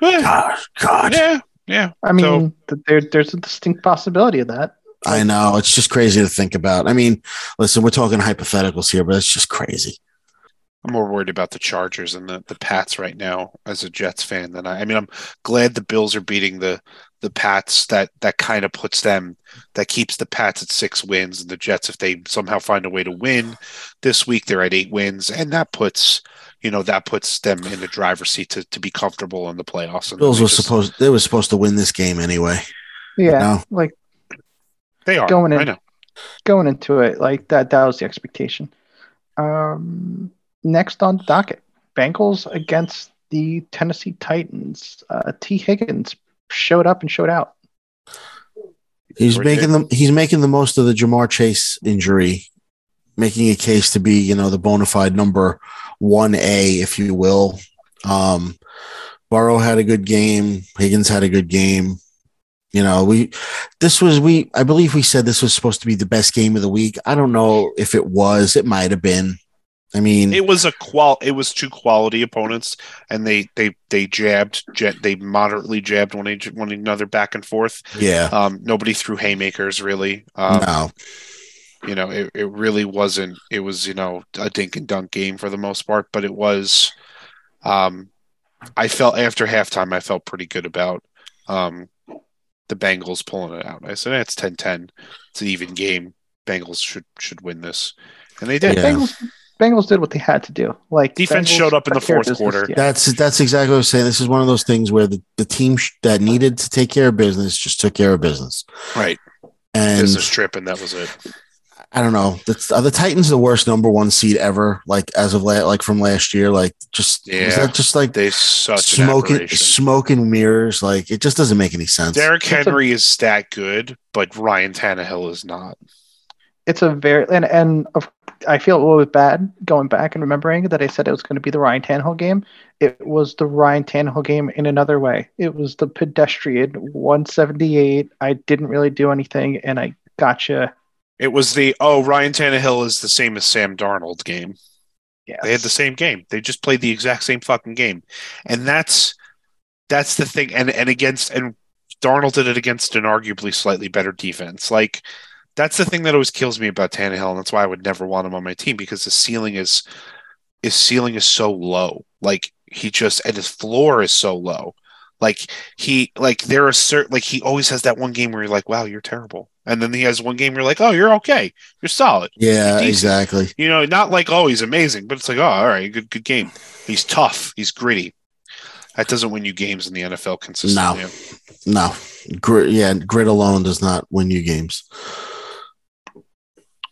[SPEAKER 3] Yeah,
[SPEAKER 2] God, God,
[SPEAKER 3] yeah, yeah.
[SPEAKER 1] I mean, th- there, there's a distinct possibility of that.
[SPEAKER 2] I know it's just crazy to think about. I mean, listen, we're talking hypotheticals here, but it's just crazy.
[SPEAKER 3] I'm more worried about the Chargers and the, the Pats right now as a Jets fan than I. I mean, I'm glad the Bills are beating the the Pats. That that kind of puts them that keeps the Pats at six wins, and the Jets, if they somehow find a way to win this week, they're at eight wins, and that puts you know that puts them in the driver's seat to, to be comfortable in the playoffs. And
[SPEAKER 2] Bills
[SPEAKER 3] they
[SPEAKER 2] were
[SPEAKER 3] just-
[SPEAKER 2] supposed they were supposed to win this game anyway.
[SPEAKER 1] Yeah,
[SPEAKER 2] No.
[SPEAKER 1] like
[SPEAKER 3] they are
[SPEAKER 1] going in.
[SPEAKER 3] I know.
[SPEAKER 1] going into it, like that that was the expectation. Um, next on the docket, Bengals against the Tennessee Titans. Uh, Tee Higgins showed up and showed out.
[SPEAKER 2] He's making the he's making the most of the Ja'Marr Chase injury, making a case to be you know the bona fide number one A, if you will. Um, Burrow had a good game. Higgins had a good game. You know, we this was we I believe we said this was supposed to be the best game of the week. I don't know if it was. It might have been. I mean,
[SPEAKER 3] It was a qual. It was two quality opponents, and they they they jabbed. Jet, they moderately jabbed one each one another back and forth.
[SPEAKER 2] yeah,
[SPEAKER 3] Um, nobody threw haymakers really. Um,
[SPEAKER 2] no,
[SPEAKER 3] You know, it, it really wasn't. It was you know a dink and dunk game for the most part, but it was. Um, I felt after halftime, I felt pretty good about um, the Bengals pulling it out. I said, eh, "It's 10-10. It's an even game. Bengals should should win this," and they did.
[SPEAKER 2] Yeah.
[SPEAKER 1] Bengals, Bengals did what they had to do. Like
[SPEAKER 3] Defense
[SPEAKER 1] Bengals
[SPEAKER 3] showed up in the
[SPEAKER 1] took care of
[SPEAKER 3] fourth quarter.
[SPEAKER 1] yeah.
[SPEAKER 2] That's that's exactly what I was saying. This is one of those things where the, the team sh- that needed to take care of business just took care of business.
[SPEAKER 3] Right,
[SPEAKER 2] And
[SPEAKER 3] business trip, and that was it.
[SPEAKER 2] I don't know. That's, are uh, the Titans the worst number one seed ever? Like as of la- like from last year, like just is
[SPEAKER 3] Yeah.
[SPEAKER 2] that just like
[SPEAKER 3] They such an
[SPEAKER 2] smoking
[SPEAKER 3] aberration.
[SPEAKER 2] smoke and mirrors? Like it just doesn't make any sense.
[SPEAKER 3] Derrick
[SPEAKER 1] It's a-
[SPEAKER 3] Henry is that good, but Ryan Tannehill is not.
[SPEAKER 1] It's a very and and of, I feel a little bit bad going back and remembering that I said it was going to be the Ryan Tannehill game. It was the Ryan Tannehill game in another way. It was the pedestrian 178. I didn't really do anything, and I gotcha.
[SPEAKER 3] It was the oh Ryan Tannehill is the same as Sam Darnold game.
[SPEAKER 1] Yeah,
[SPEAKER 3] They had the same game. They just played the exact same fucking game, and that's that's the thing. And and against and Darnold did it against an arguably slightly better defense. Like that's the thing that always kills me about Tannehill, and that's why I would never want him on my team because the ceiling is his ceiling is so low. Like he just and his floor is so low. Like he like there are certain like he always has that one game where you're like, wow, you're terrible, and then he has one game where you're like, oh, you're okay, you're solid.
[SPEAKER 2] yeah,
[SPEAKER 3] decent.
[SPEAKER 2] exactly.
[SPEAKER 3] You know, not like oh he's amazing, but it's like oh all right, good good game. He's tough, he's gritty. That doesn't win you games in the NFL consistently.
[SPEAKER 2] No, grit, yeah, grit alone does not win you games.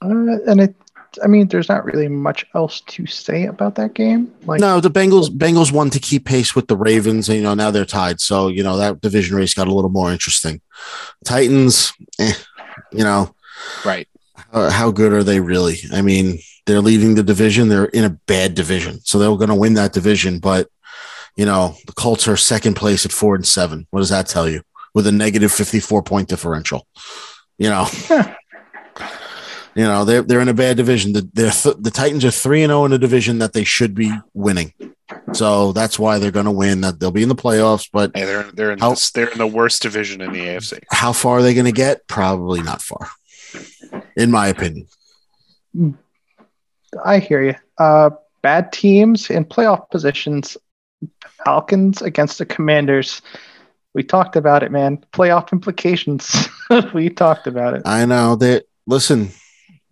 [SPEAKER 1] Uh, and it. I mean, there's not really much else to say about that game. Like,
[SPEAKER 2] no, the Bengals Bengals won to keep pace with the Ravens, and you know now they're tied. So you know that division race got a little more interesting. Titans, eh, you know,
[SPEAKER 3] Right.
[SPEAKER 2] uh, how good are they really? I mean, they're leading the division. They're in a bad division, so they're going to win that division. But you know, the Colts are second place at four and seven. What does that tell you? With a negative fifty-four point differential, you know. You know they're they're in a bad division. The they're th- the Titans are three and zero in a division that they should be winning, so that's why they're going to win. That they'll be in the playoffs, but
[SPEAKER 3] Hey, they're they're in
[SPEAKER 2] How-
[SPEAKER 3] this, they're in the worst division in the AFC.
[SPEAKER 2] how far are they going to get? Probably not far, in my opinion.
[SPEAKER 1] I hear you. Uh, bad teams in playoff positions. Falcons against the Commanders. We talked about it, man. Playoff implications. we talked about it.
[SPEAKER 2] I know that. Listen,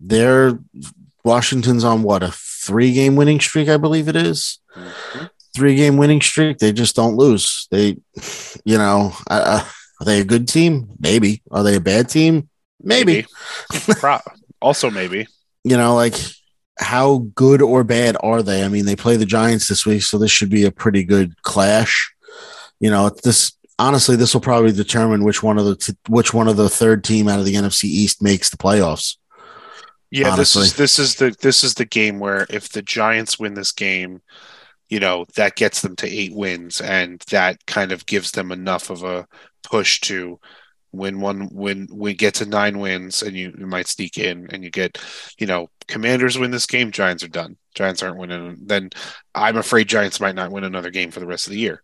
[SPEAKER 2] they're Washington's on what a three game winning streak, I believe it is. Three game winning streak. They just don't lose. They, you know, uh, are they a good team? Maybe. Are they a bad team? Maybe.
[SPEAKER 3] maybe. Also, maybe.
[SPEAKER 2] You know, like how good or bad are they? I mean, they play the Giants this week, so this should be a pretty good clash. You know, this honestly, this will probably determine which one of the t- which one of the third team out of the NFC East makes the playoffs.
[SPEAKER 3] Yeah,
[SPEAKER 2] Honestly.
[SPEAKER 3] this is this is the this is the game where if the Giants win this game, you know, that gets them to eight wins and that kind of gives them enough of a push to win one win we get to nine wins and you, you might sneak in and you get, you know, commanders win this game, Giants are done. Giants aren't winning then I'm afraid Giants might not win another game for the rest of the year.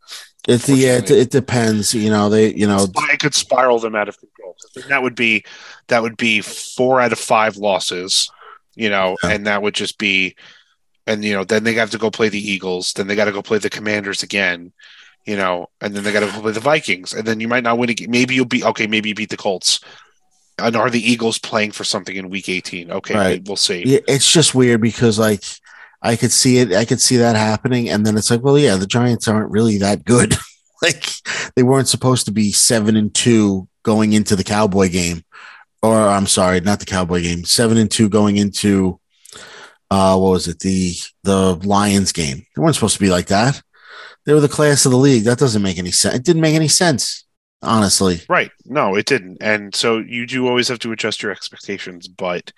[SPEAKER 2] It's yeah, it, it depends. You know, they you know
[SPEAKER 3] I could spiral them out of control. That would be that would be four out of five losses, you know,
[SPEAKER 2] Yeah.
[SPEAKER 3] and that would just be, and you know, then they have to go play the Eagles, then they got to go play the Commanders again, you know, and then they got to go play the Vikings, and then you might not win again. Maybe you'll be okay. Maybe you beat the Colts. And are the Eagles playing for something in Week 18? Okay,
[SPEAKER 2] Right.
[SPEAKER 3] we'll see.
[SPEAKER 2] yeah, it's just weird because like I could see it, I could see that happening, and then it's like, well, yeah, the Giants aren't really that good. like they weren't supposed to be seven and two going into the Cowboy game, or I'm sorry, not the Cowboy game, seven and two going into uh what was it the the Lions game? They weren't supposed to be like that. They were the class of the league. That doesn't make any sense. It didn't make any sense, honestly.
[SPEAKER 3] Right? No, it didn't. And so you do always have to adjust your expectations, but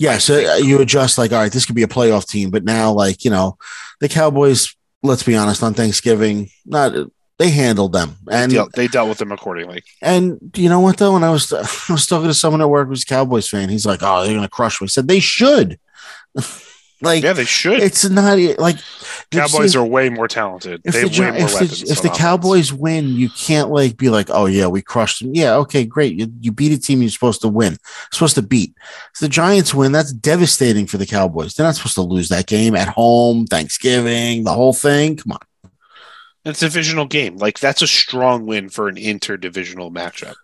[SPEAKER 2] Yeah, so uh, you adjust like, all right, this could be a playoff team, but now, like, you know, the Cowboys. Let's be honest, on Thanksgiving, not they handled them, and
[SPEAKER 3] they, dealt, they dealt with them accordingly.
[SPEAKER 2] and you know what though? When I was I was talking to someone at work who's a Cowboys fan, he's like, "Oh, they're gonna crush me." I said they should. like,
[SPEAKER 3] Yeah, they should.
[SPEAKER 2] it's not like
[SPEAKER 3] Cowboys are way more talented.
[SPEAKER 2] if
[SPEAKER 3] They
[SPEAKER 2] the,
[SPEAKER 3] have way more
[SPEAKER 2] if
[SPEAKER 3] weapons.
[SPEAKER 2] the, if the
[SPEAKER 3] offense.
[SPEAKER 2] Cowboys win, you can't like be like, oh yeah, we crushed them. Yeah, okay, great. You, you beat a team you're supposed to win, supposed to beat. If the Giants win, that's devastating for the Cowboys. They're not supposed to lose that game at home, Thanksgiving, the whole thing. Come on.
[SPEAKER 3] It's a divisional game. Like that's a strong win for an interdivisional matchup.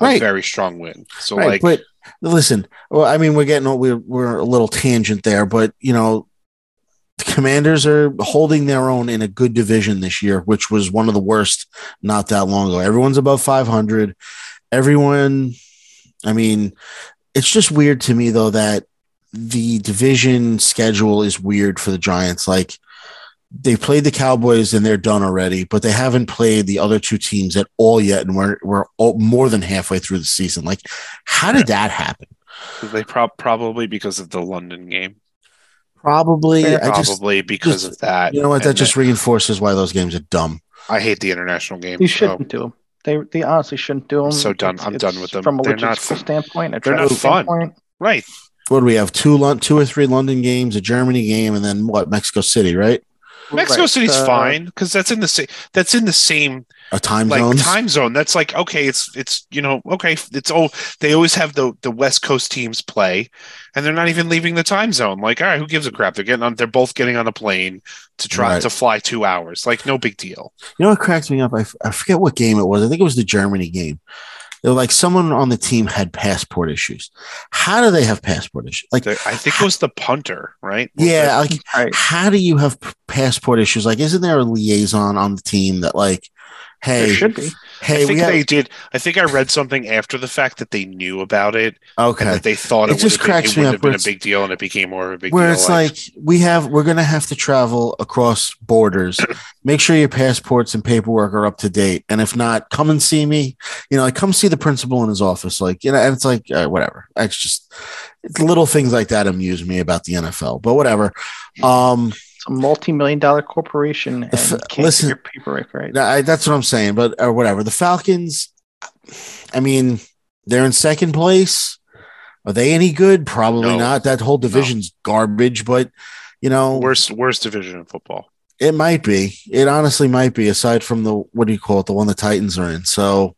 [SPEAKER 3] A
[SPEAKER 2] Right.
[SPEAKER 3] very strong win. So
[SPEAKER 2] right,
[SPEAKER 3] like
[SPEAKER 2] but listen, well, I mean, we're getting we're we're a little tangent there, but you know, the Commanders are holding their own in a good division this year, which was one of the worst not that long ago. Everyone's above 500. Everyone, I mean, it's just weird to me though that the division schedule is weird for the Giants. Like they played the Cowboys and they're done already, but they haven't played the other two teams at all yet, and we're we're all, more than halfway through the season. Like, how did that happen?
[SPEAKER 3] they prob- probably because of the London game.
[SPEAKER 2] Probably, I just
[SPEAKER 3] Probably because
[SPEAKER 2] just-
[SPEAKER 3] of that.
[SPEAKER 2] you know what that
[SPEAKER 3] And
[SPEAKER 2] just reinforces why those games are dumb.
[SPEAKER 3] I hate the international game.
[SPEAKER 1] You
[SPEAKER 3] so
[SPEAKER 1] shouldn't do them. They they honestly shouldn't do them.
[SPEAKER 3] So done. I'm done with them.
[SPEAKER 1] From a
[SPEAKER 3] They're not
[SPEAKER 1] logistical
[SPEAKER 3] fun.
[SPEAKER 1] standpoint, a
[SPEAKER 3] They're not
[SPEAKER 1] travel
[SPEAKER 3] fun.
[SPEAKER 1] standpoint.
[SPEAKER 3] right.
[SPEAKER 2] What do we have? Two Lon- two or three London games, a Germany game, and then what? Mexico City, right?
[SPEAKER 3] Mexico
[SPEAKER 1] Right,
[SPEAKER 3] City's
[SPEAKER 1] uh,
[SPEAKER 3] fine because that's in the same that's in the same
[SPEAKER 2] A time
[SPEAKER 3] like
[SPEAKER 2] zones.
[SPEAKER 3] time zone. That's like okay, it's it's you know okay, it's oh they always have the the West Coast teams play, and they're not even leaving the time zone. Like all right, who gives a crap? They're getting on. They're both getting on a plane to try
[SPEAKER 2] Right.
[SPEAKER 3] to fly two hours. Like no big deal.
[SPEAKER 2] You know what cracks me up? I, f- I forget what game it was. I think it was the Germany game. They were like someone on the team had passport issues. How do they have passport issues? Like,
[SPEAKER 3] I think it was the punter, right?
[SPEAKER 2] yeah, like
[SPEAKER 1] Right.
[SPEAKER 2] how do you have passport issues? Like, isn't there a liaison on the team that like,
[SPEAKER 1] There
[SPEAKER 2] hey,
[SPEAKER 1] should be.
[SPEAKER 3] I
[SPEAKER 2] hey,
[SPEAKER 3] think
[SPEAKER 2] we have,
[SPEAKER 3] they did. I think I read something after the fact that they knew about it
[SPEAKER 2] okay.
[SPEAKER 3] that they thought
[SPEAKER 2] It
[SPEAKER 3] it,
[SPEAKER 2] just
[SPEAKER 3] been,
[SPEAKER 2] cracks
[SPEAKER 3] it
[SPEAKER 2] me
[SPEAKER 3] wouldn't
[SPEAKER 2] up
[SPEAKER 3] have been a big deal, and it became more of a big
[SPEAKER 2] Where
[SPEAKER 3] deal.
[SPEAKER 2] it's like we have, we're gonna have to travel across borders. Make sure your passports and paperwork are up to date, and if not, come and see me. You know, like come see the principal in his office. Like you know, and it's like uh, whatever. It's just it's little things like that amuse me about the NFL. But whatever. Um,
[SPEAKER 1] a multi-million dollar corporation, and
[SPEAKER 2] If-
[SPEAKER 1] you can't
[SPEAKER 2] listen-
[SPEAKER 1] get your paperwork right.
[SPEAKER 2] I, that's what I'm saying. But or whatever. The Falcons. I mean, they're in second place. Are they any good? Probably
[SPEAKER 3] No.
[SPEAKER 2] not. That whole division's garbage. But you know,
[SPEAKER 3] worst worst division in football.
[SPEAKER 2] It might be. It honestly might be. Aside from the what do you call it, the one the Titans are in. So,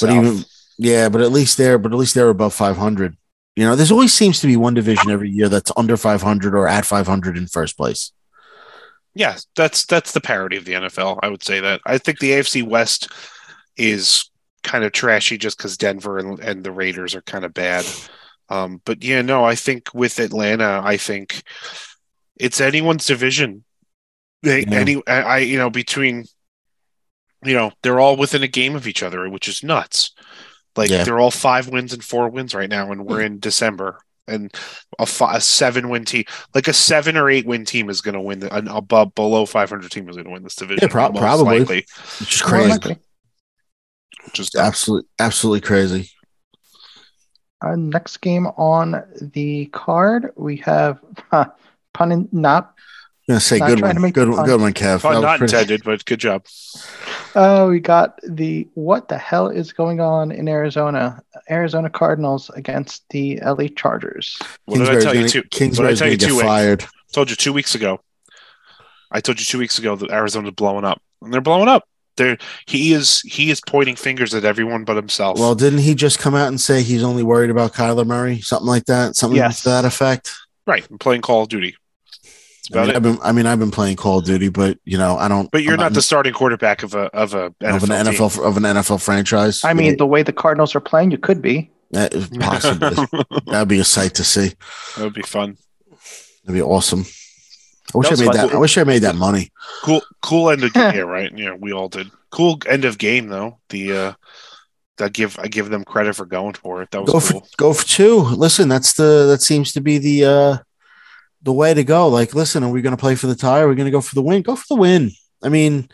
[SPEAKER 2] but even yeah, but at least they're but at least they're above five hundred. You know, there's always seems to be one division every year that's under 500 or at 500 in first place.
[SPEAKER 3] Yeah, that's that's the parody of the NFL. I would say that. I think the AFC West is kind of trashy just because Denver and, and the Raiders are kind of bad. Um, but yeah, no, I think with Atlanta, I think it's anyone's division. They,
[SPEAKER 2] Yeah.
[SPEAKER 3] Any, I, I, you know, between, you know, they're all within a game of each other, which is nuts. Like
[SPEAKER 2] Yeah.
[SPEAKER 3] they're all five wins and four wins right now, and we're in December. And a, fi- a seven win team, like a seven or eight win team, is going to win. The, an above below five hundred team is going to win this division.
[SPEAKER 2] Yeah, pro- probably.
[SPEAKER 3] likely,
[SPEAKER 2] Which is crazy.
[SPEAKER 1] likely.
[SPEAKER 3] which is
[SPEAKER 2] Absolutely, absolutely crazy.
[SPEAKER 1] Uh, next game on the card, we have huh, pun in, not.
[SPEAKER 2] I'm gonna say
[SPEAKER 1] Not
[SPEAKER 2] good one, good one,
[SPEAKER 1] pun.
[SPEAKER 2] good one, Kev.
[SPEAKER 3] fun,
[SPEAKER 2] That was
[SPEAKER 3] not
[SPEAKER 2] pretty-
[SPEAKER 3] intended, but good job.
[SPEAKER 1] Uh, we got the what the hell is going on in Arizona? Arizona Cardinals against the LA Chargers.
[SPEAKER 3] What did I tell you
[SPEAKER 2] gonna-
[SPEAKER 3] two? What did I
[SPEAKER 2] Kingsbury's
[SPEAKER 3] tell you
[SPEAKER 2] get
[SPEAKER 3] two weeks?
[SPEAKER 2] fired.
[SPEAKER 3] told you two weeks ago. I told you two weeks ago that Arizona's blowing up, and they're blowing up. They're he is he is pointing fingers at everyone but himself.
[SPEAKER 2] Well, didn't he just come out and say he's only worried about Kyler Murray? Something like that. Something
[SPEAKER 1] Yes.
[SPEAKER 2] to that effect.
[SPEAKER 3] right, I'm playing Call of Duty.
[SPEAKER 2] I mean,
[SPEAKER 3] it.
[SPEAKER 2] I've been, I mean, I've been playing Call of Duty, but you know, I don't.
[SPEAKER 3] But you're
[SPEAKER 2] I'm
[SPEAKER 3] not the starting quarterback of a of a
[SPEAKER 2] of an
[SPEAKER 3] team.
[SPEAKER 2] NFL of an NFL franchise.
[SPEAKER 1] I mean, the way the Cardinals are playing, you could be.
[SPEAKER 2] that is possibly that'd be a sight to see.
[SPEAKER 3] that would be fun.
[SPEAKER 2] That'd be awesome. I wish I made
[SPEAKER 1] fun.
[SPEAKER 2] that. I wish I made that money.
[SPEAKER 3] Cool, cool end of yeah, right. Yeah, we all did. Cool end of game though. The uh, I give I give them credit for going for it. That was
[SPEAKER 2] Go
[SPEAKER 3] cool.
[SPEAKER 2] for go for two. Listen, that's the that seems to be the uh the way to go. Like, listen, are we going to play for the tie? Are we going to go for the win? Go for the win. I mean,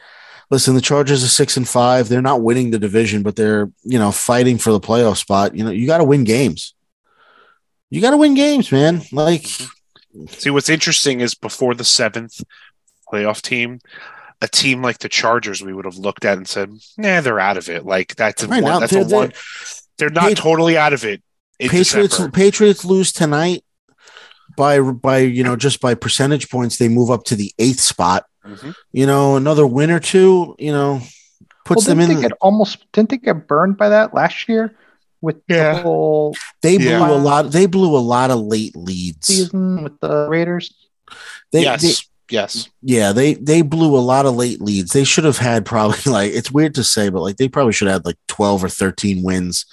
[SPEAKER 2] listen, the Chargers are six and five. They're not winning the division, but they're you know fighting for the playoff spot. You know, you got to win games. You got to win games, man. Like,
[SPEAKER 3] See, what's interesting is before the seventh playoff team, a team like the Chargers, we would have looked at and said, "Nah, they're out of it." Like that's a
[SPEAKER 2] Right
[SPEAKER 3] one.
[SPEAKER 2] now,
[SPEAKER 3] That's a
[SPEAKER 2] they're-
[SPEAKER 3] one. They're not
[SPEAKER 2] Pat-
[SPEAKER 3] totally out of it.
[SPEAKER 2] Patriots
[SPEAKER 3] December.
[SPEAKER 2] Patriots lose tonight by by you know just by percentage points. They move up to the eighth spot.
[SPEAKER 3] Mhm.
[SPEAKER 2] You know, another win or two. You know, puts
[SPEAKER 1] well,
[SPEAKER 2] them in.
[SPEAKER 1] they get almost didn't they get burned by that last year with
[SPEAKER 3] Yeah.
[SPEAKER 1] the whole
[SPEAKER 2] They blew
[SPEAKER 3] Yeah.
[SPEAKER 2] a lot. They blew a lot of late leads.
[SPEAKER 1] season with the Raiders?
[SPEAKER 2] They,
[SPEAKER 3] yes,
[SPEAKER 2] they-
[SPEAKER 3] yes.
[SPEAKER 2] yeah, they they blew a lot of late leads. They should have had probably like it's weird to say, but like they probably should have had like twelve or thirteen wins.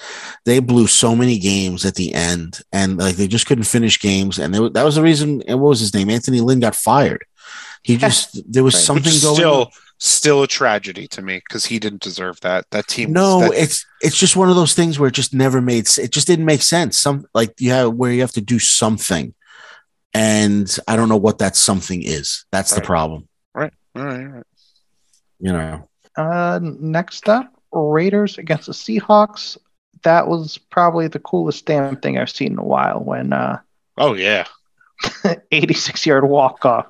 [SPEAKER 2] They blew so many games at the end, and like they just couldn't finish games. And they, that was the reason. And what was his name? Anthony Lynn got fired. He just there was
[SPEAKER 1] Right.
[SPEAKER 2] something going.
[SPEAKER 3] still still a tragedy to me because he didn't deserve that. That team.
[SPEAKER 2] no,
[SPEAKER 3] that,
[SPEAKER 2] it's it's just one of those things where it just never made. It just didn't make sense. Some like you have where you have to do something, and I don't know what that something is. That's the
[SPEAKER 3] Right.
[SPEAKER 2] problem.
[SPEAKER 3] all right, all right.
[SPEAKER 2] You know.
[SPEAKER 1] Uh, next up, Raiders against the Seahawks. That was probably the coolest damn thing I've seen in a while. When uh,
[SPEAKER 3] Oh yeah,
[SPEAKER 1] 86 yard walk off.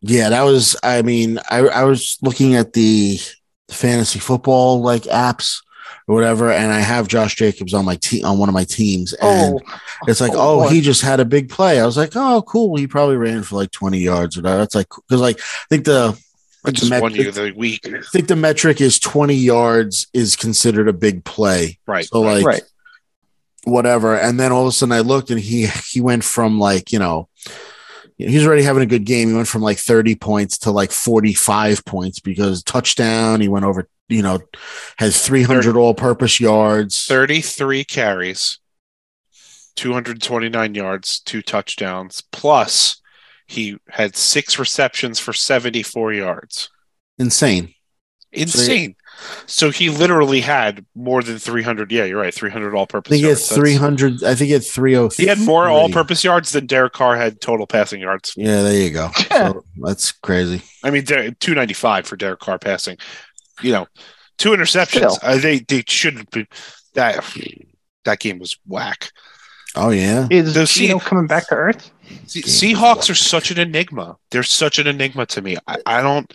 [SPEAKER 2] Yeah, that was. I mean, I I was looking at the fantasy football like apps or whatever, and I have Josh Jacobs on my team on one of my teams, oh, and
[SPEAKER 1] Oh,
[SPEAKER 2] it's like,
[SPEAKER 1] oh,
[SPEAKER 2] oh, he just had a big play. I was like, oh, cool. He probably ran for like twenty yards or that. That's like because like I think the
[SPEAKER 3] I
[SPEAKER 2] the
[SPEAKER 3] just
[SPEAKER 2] met-
[SPEAKER 3] won you the week.
[SPEAKER 2] I think the metric is twenty yards is considered a big play.
[SPEAKER 3] Right.
[SPEAKER 2] So like
[SPEAKER 1] right.
[SPEAKER 2] whatever. And then all of a sudden I looked and he he went from like, you know, he's already having a good game. He went from like 30 points to like 45 points because touchdown, he went over, you know, has 300 all purpose yards.
[SPEAKER 3] 33 carries, 229 yards, two touchdowns, plus he had six receptions for 74 yards.
[SPEAKER 2] Insane.
[SPEAKER 3] Insane. So he literally had more than 300. Yeah, you're right. 300 all purpose
[SPEAKER 2] think he had
[SPEAKER 3] yards. That's-
[SPEAKER 2] 300. I think he had 303.
[SPEAKER 3] He had more all purpose yards than Derek Carr had total passing yards.
[SPEAKER 2] Yeah, there you go. So that's crazy.
[SPEAKER 3] I mean, 295 for Derek Carr passing. You know, two interceptions. Uh, they they shouldn't be that. That game was whack.
[SPEAKER 2] Oh, yeah.
[SPEAKER 1] Is
[SPEAKER 3] Does he-
[SPEAKER 1] Geno coming back to earth?
[SPEAKER 3] See, Seahawks are such an enigma. They're such an enigma to me. I, I don't.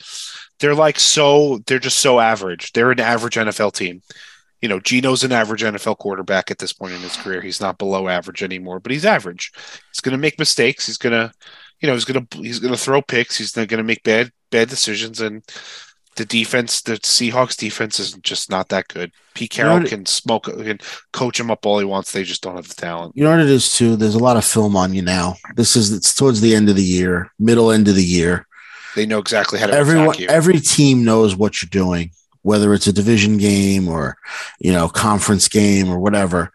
[SPEAKER 3] They're like so. They're just so average. They're an average NFL team. You know, Geno's an average NFL quarterback at this point in his career. He's not below average anymore, but he's average. He's going to make mistakes. He's going to, you know, he's going to he's going to throw picks. He's going to make bad bad decisions, and the defense, the Seahawks defense is just not that good. Pete
[SPEAKER 2] You know
[SPEAKER 3] Carroll can smoke, can coach him up all he wants. They just don't have the talent.
[SPEAKER 2] You know what it is too. There's a lot of film on you now. This is it's towards the end of the year, middle end of the year.
[SPEAKER 3] They know exactly how to
[SPEAKER 2] Everyone, every team knows what you're doing, whether it's a division game or you know conference game or whatever.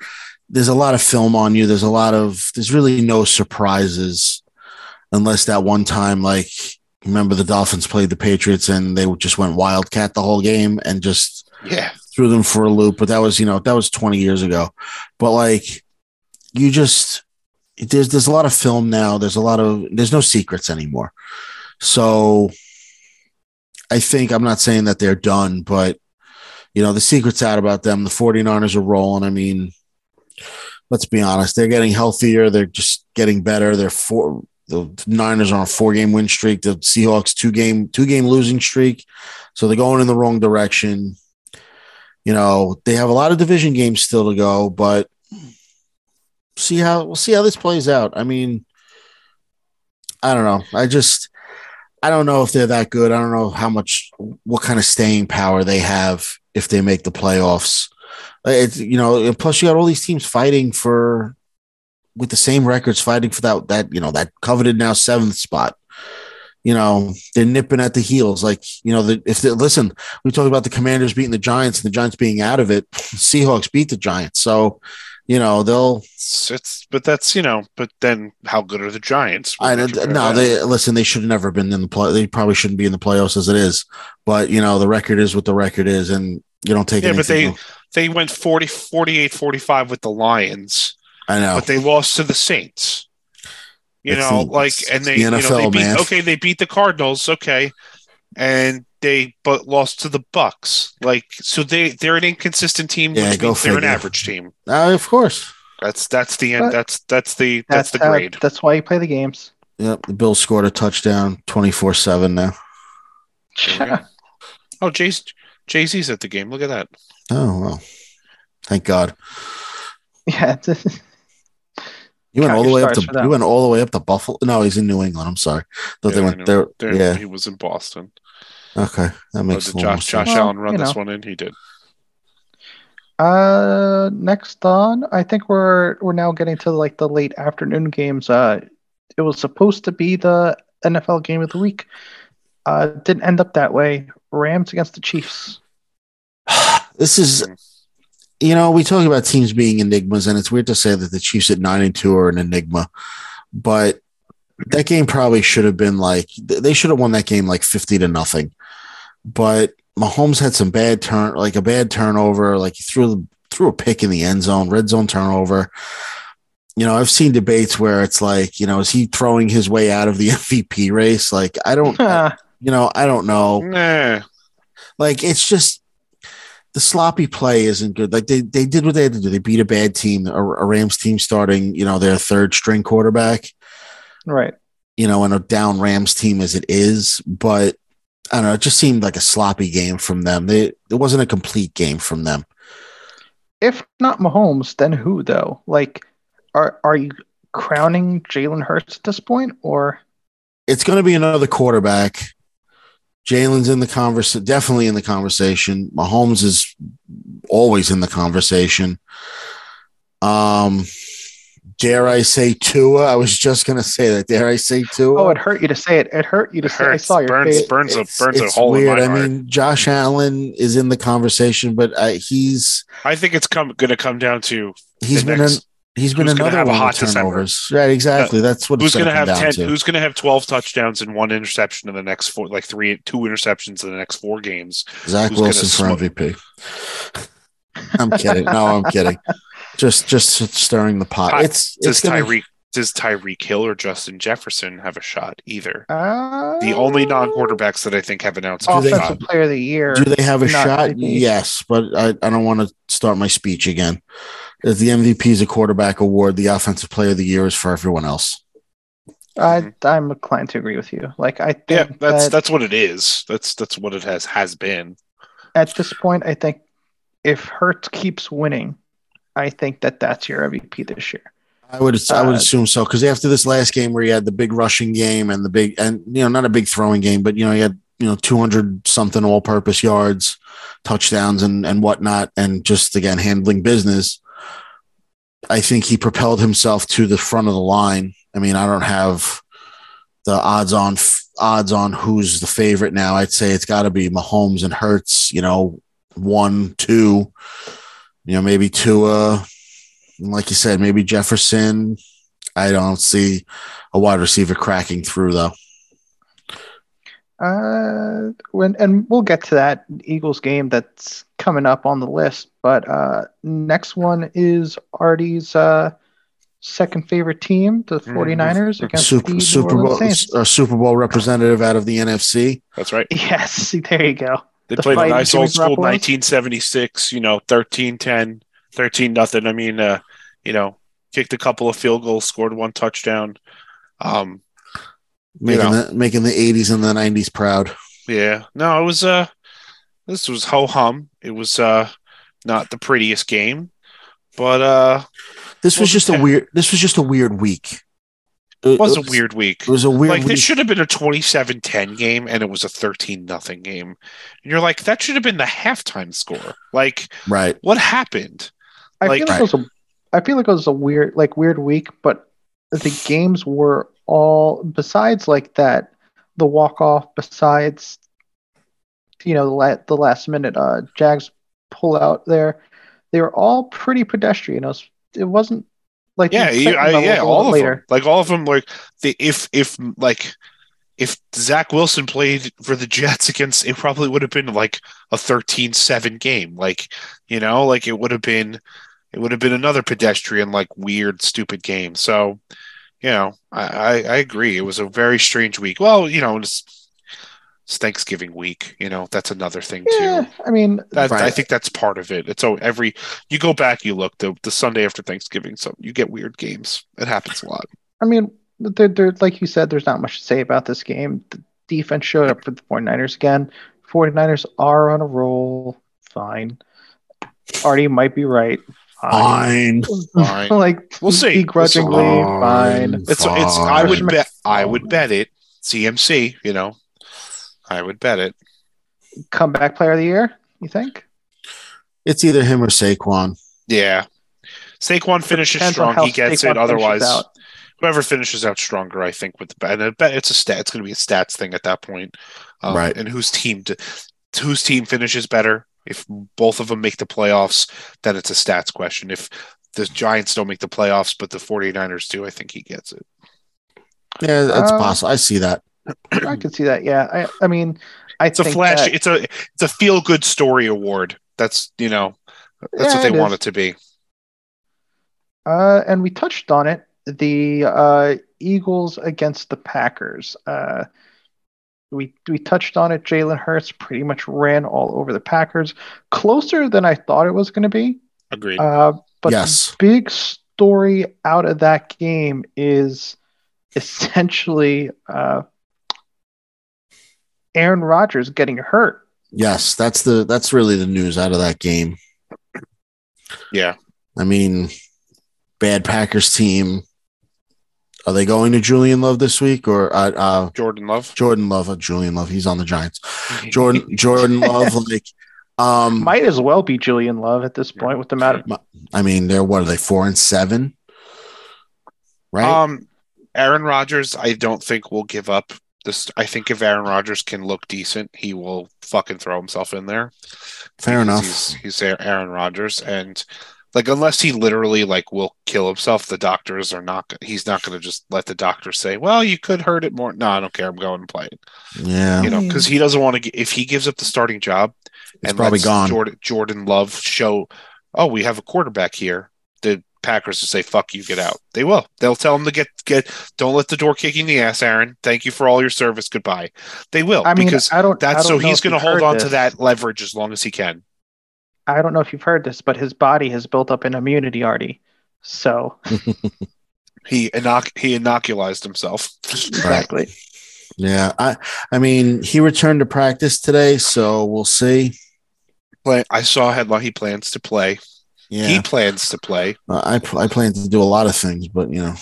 [SPEAKER 2] There's a lot of film on you. There's a lot of there's really no surprises, unless that one time like remember the Dolphins played the Patriots and they just went wildcat the whole game and just
[SPEAKER 3] yeah,
[SPEAKER 2] threw them for a loop. But that was, you know, that was 20 years ago. But like, you just there's there's a lot of film now. There's a lot of there's no secrets anymore. So I think I'm not saying that they're done, but you know, the secret's out about them. The 49ers are rolling. I mean, let's be honest, they're getting healthier, they're just getting better. They're four the Niners are on a four game win streak, the Seahawks two game, two game losing streak. So they're going in the wrong direction. You know they have a lot of division games still to go but see how we'll see how this plays out. I mean i don't know. I just i don't know if they're that good. I don't know how much what kind of staying power they have if they make the playoffs. It's you know plus you got all these teams fighting for with the same records fighting for that that you know that coveted now seventh spot you know they're nipping at the heels like you know the, if they listen we talked about the commanders beating the giants and the giants being out of it seahawks beat the giants so you know they'll
[SPEAKER 3] it's, but that's you know, but then how good are the Giants?
[SPEAKER 2] I no
[SPEAKER 3] they that?
[SPEAKER 2] they listen they should have never been in the play they probably shouldn't be in the playoffs as it is but you know the record is what the record is and you don't take
[SPEAKER 3] Yeah, but
[SPEAKER 2] anything
[SPEAKER 3] they went 40, 48, 45 with the Lions,
[SPEAKER 2] I know
[SPEAKER 3] but they lost to the Saints. You
[SPEAKER 2] It's
[SPEAKER 3] know,
[SPEAKER 2] the-
[SPEAKER 3] like, and they,
[SPEAKER 2] the
[SPEAKER 3] you know, they beat,
[SPEAKER 2] man.
[SPEAKER 3] okay, they beat the Cardinals, okay, and they but lost to the Bucs. Like, so they they're an inconsistent team,
[SPEAKER 2] Yeah, go
[SPEAKER 3] means they're an average team.
[SPEAKER 2] uh, of course
[SPEAKER 3] That's that's the end.
[SPEAKER 1] But-
[SPEAKER 3] That's that's the that's, the
[SPEAKER 1] how-
[SPEAKER 3] grade.
[SPEAKER 1] that's why you play the games.
[SPEAKER 2] yep the bills scored a touchdown 24-7 now
[SPEAKER 3] There we go. Oh, Jay's Jay Z's at the game. Look at that.
[SPEAKER 2] oh well thank god
[SPEAKER 1] yeah, it's-
[SPEAKER 2] You went all the way up to
[SPEAKER 1] for
[SPEAKER 2] you went all the way up to Buffalo. No, he's in New England. I'm sorry. Thought they
[SPEAKER 3] Yeah, I
[SPEAKER 2] went there.
[SPEAKER 3] There,
[SPEAKER 2] Yeah.
[SPEAKER 3] he was in Boston.
[SPEAKER 2] Okay, that
[SPEAKER 3] Or
[SPEAKER 2] makes
[SPEAKER 3] did
[SPEAKER 2] a little more
[SPEAKER 3] Josh Josh
[SPEAKER 2] sense.
[SPEAKER 1] Well,
[SPEAKER 3] Allen run
[SPEAKER 1] you
[SPEAKER 3] this
[SPEAKER 1] know.
[SPEAKER 3] one in? He did.
[SPEAKER 1] Uh, next on, I think we're we're now getting to like the late afternoon games. Uh, it was supposed to be the NFL game of the week. Uh, didn't end up that way. Rams against the Chiefs.
[SPEAKER 2] This is, you know, we talk about teams being enigmas, and it's weird to say that the Chiefs at nine and two are an enigma, but that game probably should have been like they should have won that game like fifty to nothing. But Mahomes had some bad turn, like a bad turnover, like he threw threw a pick in the end zone, red zone turnover. You know, I've seen debates where it's like, you know, is he throwing his way out of the MVP race? Like, I don't, you know, I don't know.
[SPEAKER 3] Nah.
[SPEAKER 2] Like it's just the sloppy play isn't good. Like they they did what they had to do. They beat a bad team, a, a Rams team starting, you know, their third string quarterback,
[SPEAKER 1] right.
[SPEAKER 2] you know, and a down Rams team as it is. But I don't know, it just seemed like a sloppy game from them. They it wasn't a complete game from them.
[SPEAKER 1] If not Mahomes, then who though? Like, are are you crowning Jalen Hurts at this point, or
[SPEAKER 2] It's going to be another quarterback. Jalen's in the conversation, definitely in the conversation. Mahomes is always in the conversation. Um, dare I say Tua? I was just gonna say that. Dare I say Tua?
[SPEAKER 1] oh, it hurt you to say it. It hurt you to
[SPEAKER 3] It
[SPEAKER 1] say. I saw your
[SPEAKER 3] Burns-
[SPEAKER 1] face.
[SPEAKER 3] burns a
[SPEAKER 2] It's-
[SPEAKER 3] burns a hole
[SPEAKER 2] weird.
[SPEAKER 3] in my
[SPEAKER 2] I
[SPEAKER 3] heart.
[SPEAKER 2] mean, Josh Allen is in the conversation, but uh, he's
[SPEAKER 3] I think it's come going to come down to
[SPEAKER 2] he's
[SPEAKER 3] the
[SPEAKER 2] been
[SPEAKER 3] next-
[SPEAKER 2] an, he's been
[SPEAKER 3] who's gonna
[SPEAKER 2] another
[SPEAKER 3] have a hot
[SPEAKER 2] with
[SPEAKER 3] December.
[SPEAKER 2] turnovers. Right, exactly. That's what
[SPEAKER 3] who's going to
[SPEAKER 2] come
[SPEAKER 3] have ten.
[SPEAKER 2] to.
[SPEAKER 3] Who's going to have twelve touchdowns and one interception in the next four, like three, two interceptions in the next four games.
[SPEAKER 2] Zach
[SPEAKER 3] who's
[SPEAKER 2] Wilson for
[SPEAKER 3] smoke-
[SPEAKER 2] MVP. I'm kidding. No, I'm kidding. Just just stirring the pot.
[SPEAKER 3] Ty-
[SPEAKER 2] It's
[SPEAKER 3] Does
[SPEAKER 2] it's gonna,
[SPEAKER 3] Tyreek does Tyreek Hill or Justin Jefferson have a shot either?
[SPEAKER 1] Uh,
[SPEAKER 3] The only non-quarterbacks that I think have announced a
[SPEAKER 2] Do they-
[SPEAKER 1] offensive player of the year.
[SPEAKER 2] Do they have a shot?
[SPEAKER 1] MVP.
[SPEAKER 2] Yes, but I, I don't want to start my speech again. If the MVP is a quarterback award, the offensive player of the year is for everyone else.
[SPEAKER 1] I I'm inclined to agree with you. Like I think
[SPEAKER 3] Yeah, that's
[SPEAKER 1] that
[SPEAKER 3] that's what it is. That's that's what it has has been.
[SPEAKER 1] at this point, I think if Hurts keeps winning, I think that that's your MVP this year.
[SPEAKER 2] I would I would
[SPEAKER 1] Uh,
[SPEAKER 2] assume so because after this last game where he had the big rushing game and the big and you know not a big throwing game, but you know he had you know, 200 something all purpose yards, touchdowns, and, and whatnot, and just again, handling business. I think he propelled himself to the front of the line. I mean, I don't have the odds on odds on who's the favorite now. I'd say it's got to be Mahomes and Hurts. You know, one, two. You know, maybe Tua. Like you said, maybe Jefferson. I don't see a wide receiver cracking through though.
[SPEAKER 1] Uh, when and we'll get to that Eagles game that's coming up on the list. But uh, next one is Artie's uh, second favorite team, the 49ers, against
[SPEAKER 2] Super,
[SPEAKER 1] the
[SPEAKER 2] Super Bowl,
[SPEAKER 1] Saints.
[SPEAKER 2] a Super Bowl representative out of the NFC.
[SPEAKER 3] That's right.
[SPEAKER 1] Yes, there you go.
[SPEAKER 3] They
[SPEAKER 1] The
[SPEAKER 3] played a nice old school 1976, you know, 13 10, 13 nothing. I mean, uh, you know, kicked a couple of field goals, scored one touchdown. Um,
[SPEAKER 2] Making
[SPEAKER 3] know.
[SPEAKER 2] the making the 80s and the 90s proud.
[SPEAKER 3] yeah, no, it was, uh, this was ho hum. It was, uh, not the prettiest game, but, uh,
[SPEAKER 2] This was just a weird. This was just a weird week.
[SPEAKER 3] it was a weird week.
[SPEAKER 2] It was a weird
[SPEAKER 3] like
[SPEAKER 2] week.
[SPEAKER 3] this should have been a 27-10 game and it was a 13 nothing game. And you're like, that should have been the halftime score. Like,
[SPEAKER 2] right.
[SPEAKER 3] what happened?
[SPEAKER 1] I
[SPEAKER 3] Like-
[SPEAKER 1] feel like it was a, I feel like it was a weird, like weird week, but the games were all besides like that, the walk off. Besides, you know, the la- the last minute uh Jags pull out there, they were all pretty pedestrian. It, was, it wasn't like
[SPEAKER 3] Yeah, you, I, yeah, all of
[SPEAKER 1] later.
[SPEAKER 3] them. Like all of them. Like the if if like if Zach Wilson played for the Jets against, it probably would have been like a 13-7 game. Like you know, like it would have been, it would have been another pedestrian, like weird, stupid game. So, you know, I I, I agree. It was a very strange week. Well, you know, it's, it's Thanksgiving week. You know, that's another thing too.
[SPEAKER 1] Yeah, I mean,
[SPEAKER 3] That, I think that's part of it. It's so every you go back, you look the the Sunday after Thanksgiving, so you get weird games. It happens a lot.
[SPEAKER 1] I mean, there, there, like you said, there's not much to say about this game. The defense showed up for the 49ers again. 49ers are on a roll. Fine. Artie might be right.
[SPEAKER 2] Fine.
[SPEAKER 3] Fine.
[SPEAKER 1] like,
[SPEAKER 3] We'll see.
[SPEAKER 1] begrudgingly,
[SPEAKER 2] Fine.
[SPEAKER 1] fine.
[SPEAKER 3] It's it's. I would bet. I would bet it. CMC. You know, I would bet it.
[SPEAKER 1] Comeback player of the year, you think?
[SPEAKER 2] It's either him or Saquon.
[SPEAKER 3] Yeah. Saquon finishes strong. He gets
[SPEAKER 1] Saquon
[SPEAKER 3] it. Otherwise,
[SPEAKER 1] out.
[SPEAKER 3] whoever finishes out stronger, I think, with the bet. And I bet it's a stat. It's going to be a stats thing at that point. Um,
[SPEAKER 2] Right.
[SPEAKER 3] And whose team to, whose team finishes better? If both of them make the playoffs, then it's a stats question. If the Giants don't make the playoffs, but the 49ers do, I think he gets it.
[SPEAKER 2] Yeah, that's
[SPEAKER 1] Uh,
[SPEAKER 2] possible. I see that.
[SPEAKER 1] I can see that. Yeah. I, I mean, I
[SPEAKER 3] It's a flash.
[SPEAKER 1] that-
[SPEAKER 3] It's a it's a feel good story award. That's you know that's
[SPEAKER 1] Yeah,
[SPEAKER 3] what they
[SPEAKER 1] it
[SPEAKER 3] want
[SPEAKER 1] is.
[SPEAKER 3] it to be.
[SPEAKER 1] Uh, and we touched on it. The uh, Eagles against the Packers. Uh, we we touched on it. Jalen Hurts pretty much ran all over the Packers, closer than I thought it was going to be.
[SPEAKER 3] Agreed.
[SPEAKER 1] Uh, but
[SPEAKER 2] yes.
[SPEAKER 1] the big story out of that game is essentially uh, Aaron Rodgers getting hurt.
[SPEAKER 2] Yes. That's the that's really the news out of that game.
[SPEAKER 3] yeah.
[SPEAKER 2] I mean, bad Packers team. Are they going to Julian Love this week or uh, uh
[SPEAKER 3] Jordan Love.
[SPEAKER 2] Jordan Love? Uh, Julian Love. He's on the Giants. Jordan Jordan Love. Like, um,
[SPEAKER 1] Might as well be Julian Love at this point with the matter.
[SPEAKER 2] I mean, they're what are they four and seven? Right.
[SPEAKER 3] Um, Aaron Rodgers, I don't think will give up. This, I think if Aaron Rodgers can look decent, he will fucking throw himself in there.
[SPEAKER 2] Fair enough.
[SPEAKER 3] He's, he's Aaron Rodgers, and like unless he literally like will kill himself, the doctors are not. He's not going to just let the doctors say, "Well, you could hurt it more." No, I don't care. I'm going to play it.
[SPEAKER 2] yeah.
[SPEAKER 3] You know, because he doesn't want to. If he gives up the starting job,
[SPEAKER 2] It's probably
[SPEAKER 3] lets
[SPEAKER 2] gone.
[SPEAKER 3] Jordan, Jordan Love show, oh, we have a quarterback here. The Packers will say, "Fuck you, get out." They will. They'll tell him to get get. Don't let the door kick you in the ass, Aaron. Thank you for all your service. Goodbye. They will
[SPEAKER 1] I mean,
[SPEAKER 3] because
[SPEAKER 1] I don't.
[SPEAKER 3] That's so
[SPEAKER 1] don't know
[SPEAKER 3] he's going to hold
[SPEAKER 1] heard
[SPEAKER 3] on to that leverage as long as he can.
[SPEAKER 1] I don't know if you've heard this, but his body has built up an immunity already. So
[SPEAKER 3] He inoc- he inoculized himself.
[SPEAKER 1] exactly.
[SPEAKER 2] Yeah. I I mean, he returned to practice today, so we'll see.
[SPEAKER 3] Play- I saw a headline. He plans to play.
[SPEAKER 2] Yeah.
[SPEAKER 3] He plans to play.
[SPEAKER 2] Uh, I I plan to do a lot of things, but you know,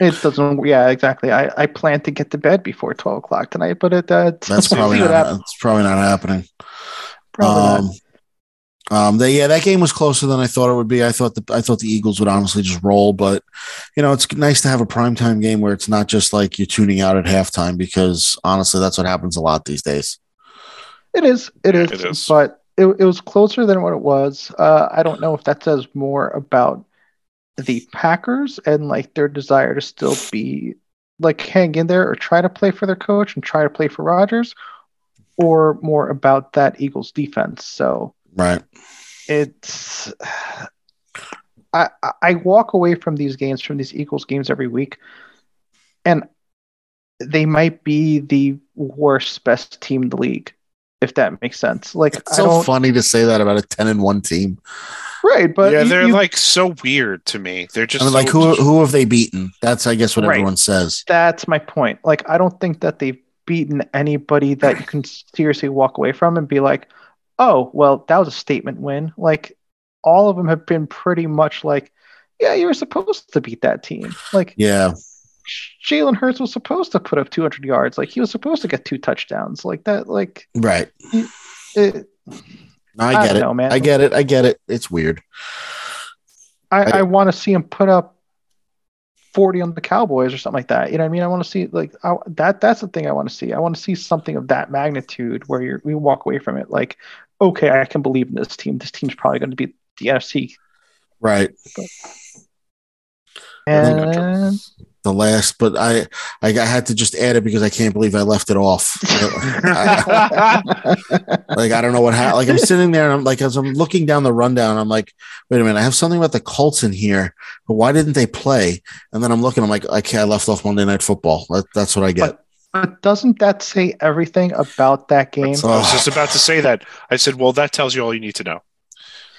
[SPEAKER 1] It doesn't. Yeah, exactly. I, I plan to get to bed before twelve o'clock tonight, but it uh,
[SPEAKER 2] That's probably not.
[SPEAKER 1] happens.
[SPEAKER 2] That's probably not happening.
[SPEAKER 1] Probably not.
[SPEAKER 2] Um, they, yeah, that game was closer than I thought it would be. I thought the I thought the Eagles would honestly just roll, but you know, it's nice to have a primetime game where it's not just like you're tuning out at halftime because honestly, that's what happens a lot these days.
[SPEAKER 1] It is. It
[SPEAKER 3] Yeah,
[SPEAKER 1] is.
[SPEAKER 3] it is.
[SPEAKER 1] But it, it was closer than what it was. Uh, I don't know if that says more about the Packers and like their desire to still be like hang in there or try to play for their coach and try to play for Rodgers, or more about that Eagles defense. So
[SPEAKER 2] Right.
[SPEAKER 1] it's I I- I walk away from these games from these Eagles games every week, and they might be the worst best team in the league, if that makes sense. Like
[SPEAKER 2] It's
[SPEAKER 1] I
[SPEAKER 2] so
[SPEAKER 1] don't
[SPEAKER 2] funny to say that about a ten and one team.
[SPEAKER 1] right, but
[SPEAKER 3] yeah,
[SPEAKER 1] you-
[SPEAKER 3] they're
[SPEAKER 1] you-
[SPEAKER 3] like so weird to me. They're just
[SPEAKER 2] I mean, like
[SPEAKER 3] so-
[SPEAKER 2] who who have they beaten? That's I guess what
[SPEAKER 1] Right.
[SPEAKER 2] everyone says.
[SPEAKER 1] that's my point. Like I don't think that they've beaten anybody that you can seriously walk away from and be like, oh well, that was a statement win. Like all of them have been pretty much like, yeah, you were supposed to beat that team. Like
[SPEAKER 2] Yeah.
[SPEAKER 1] Jalen Hurts was supposed to put up 200 yards. Like he was supposed to get two touchdowns. Like that. Like
[SPEAKER 2] Right.
[SPEAKER 1] it,
[SPEAKER 2] I
[SPEAKER 1] I
[SPEAKER 2] get
[SPEAKER 1] don't
[SPEAKER 2] it.
[SPEAKER 1] know, man.
[SPEAKER 2] I get it. I get it. It's weird.
[SPEAKER 1] I,
[SPEAKER 2] I-
[SPEAKER 1] I want to see him put up 40 on the Cowboys or something like that. You know what I mean? I want to see like I, that. That's the thing I want to see. I want to see something of that magnitude where you're, we walk away from it like, okay, I can believe in this team. This team's probably going to be the NFC.
[SPEAKER 2] Right.
[SPEAKER 1] And
[SPEAKER 2] The last, but I, I I had to just add it because I can't believe I left it off. like I don't know what happened. Like I'm sitting there and I'm like as I'm looking down the rundown, I'm like, wait a minute, I have something about the Colts in here, but why didn't they play? And then I'm looking, I'm like, okay, I left off Monday Night Football. That, that's what I get.
[SPEAKER 1] but doesn't that say everything about that game?
[SPEAKER 3] I was just about to say that. I said, well, that tells you all you need to know.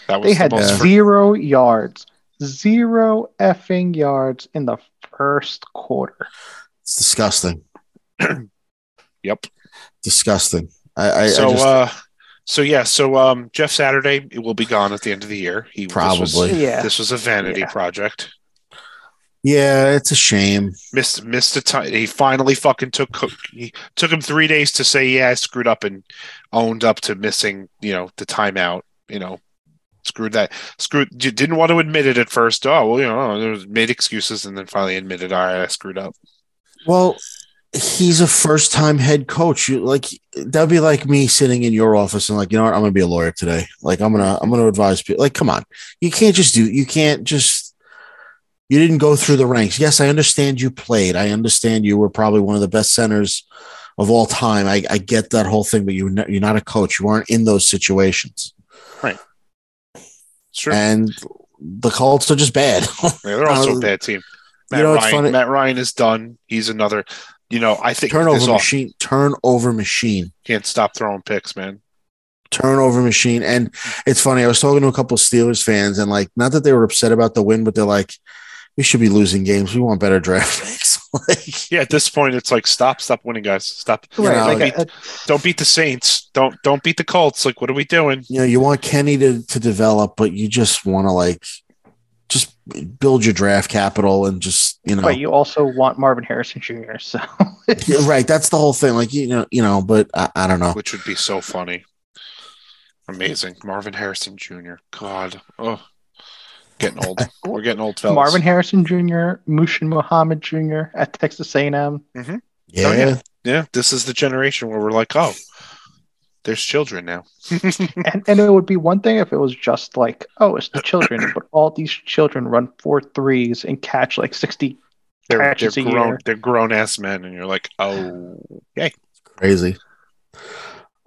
[SPEAKER 3] That was
[SPEAKER 1] They
[SPEAKER 3] the
[SPEAKER 1] had
[SPEAKER 3] most
[SPEAKER 2] Yeah.
[SPEAKER 3] fr-
[SPEAKER 1] zero yards, zero effing yards in the first quarter.
[SPEAKER 2] It's disgusting.
[SPEAKER 3] Yep.
[SPEAKER 2] Disgusting. I, I,
[SPEAKER 3] so
[SPEAKER 2] I just,
[SPEAKER 3] uh so yeah so um jeff saturday it will be gone at the end of the year he this was-
[SPEAKER 2] Probably.
[SPEAKER 1] Yeah.
[SPEAKER 3] this was a vanity
[SPEAKER 1] Yeah.
[SPEAKER 3] project
[SPEAKER 2] yeah, it's a shame.
[SPEAKER 3] missed missed a time he finally fucking took he took him three days to say yeah i screwed up and owned up to missing you know the timeout you know screwed that screwed you didn't want to admit it at first oh well you know made excuses and then finally admitted all right i screwed up
[SPEAKER 2] Well, he's a first time head coach. You like that'd be like me sitting in your office and like, you know what, I'm gonna be a lawyer today. Like I'm gonna I'm gonna advise people. Like, come on. You can't just do you can't just you didn't go through the ranks. Yes, I understand you played. I understand you were probably one of the best centers of all time. I, I get that whole thing, but you you're not a coach. You weren't in those situations. Right.
[SPEAKER 3] Sure
[SPEAKER 2] And the Colts are just bad.
[SPEAKER 3] Yeah, they're also a bad team.
[SPEAKER 2] you
[SPEAKER 3] Matt
[SPEAKER 2] know, it's
[SPEAKER 3] Ryan,
[SPEAKER 2] funny-
[SPEAKER 3] Matt Ryan is done. He's another. You know, I think
[SPEAKER 2] turnover machine, turnover machine.
[SPEAKER 3] can't stop throwing picks, man.
[SPEAKER 2] turnover machine. And it's funny, I was talking to a couple of Steelers fans, and like, not that they were upset about the win, but they're like, we should be losing games. We want better draft picks. like,
[SPEAKER 3] Yeah, at this point, it's like stop, stop winning, guys. Stop.
[SPEAKER 2] You
[SPEAKER 1] Right.
[SPEAKER 2] know,
[SPEAKER 1] like,
[SPEAKER 3] beat, don't beat the Saints. Don't don't beat the Colts. Like, what are we doing?
[SPEAKER 2] you know, you want Kenny to to develop, but you just want to like just build your draft capital and just you know,
[SPEAKER 1] but you also want Marvin Harrison Jr. So
[SPEAKER 2] Yeah, right. That's the whole thing. Like you know, you know, but I, I don't know.
[SPEAKER 3] Which would be so funny. Amazing, Marvin Harrison Jr. God, oh, getting old. We're getting old, fellas.
[SPEAKER 1] Marvin Harrison Jr., Muhsin Muhammad Jr. at Texas A&M.
[SPEAKER 2] Yeah,
[SPEAKER 3] Oh, yeah. Yeah, this is the generation where we're like, oh, there's children now.
[SPEAKER 1] and, and it would be one thing if it was just like, oh, it's the children, but all these children run four threes and catch like 60.
[SPEAKER 3] they're they're
[SPEAKER 1] Catches a
[SPEAKER 3] grown
[SPEAKER 1] year.
[SPEAKER 3] they're grown ass men, and you're like, oh, yeah,
[SPEAKER 2] crazy.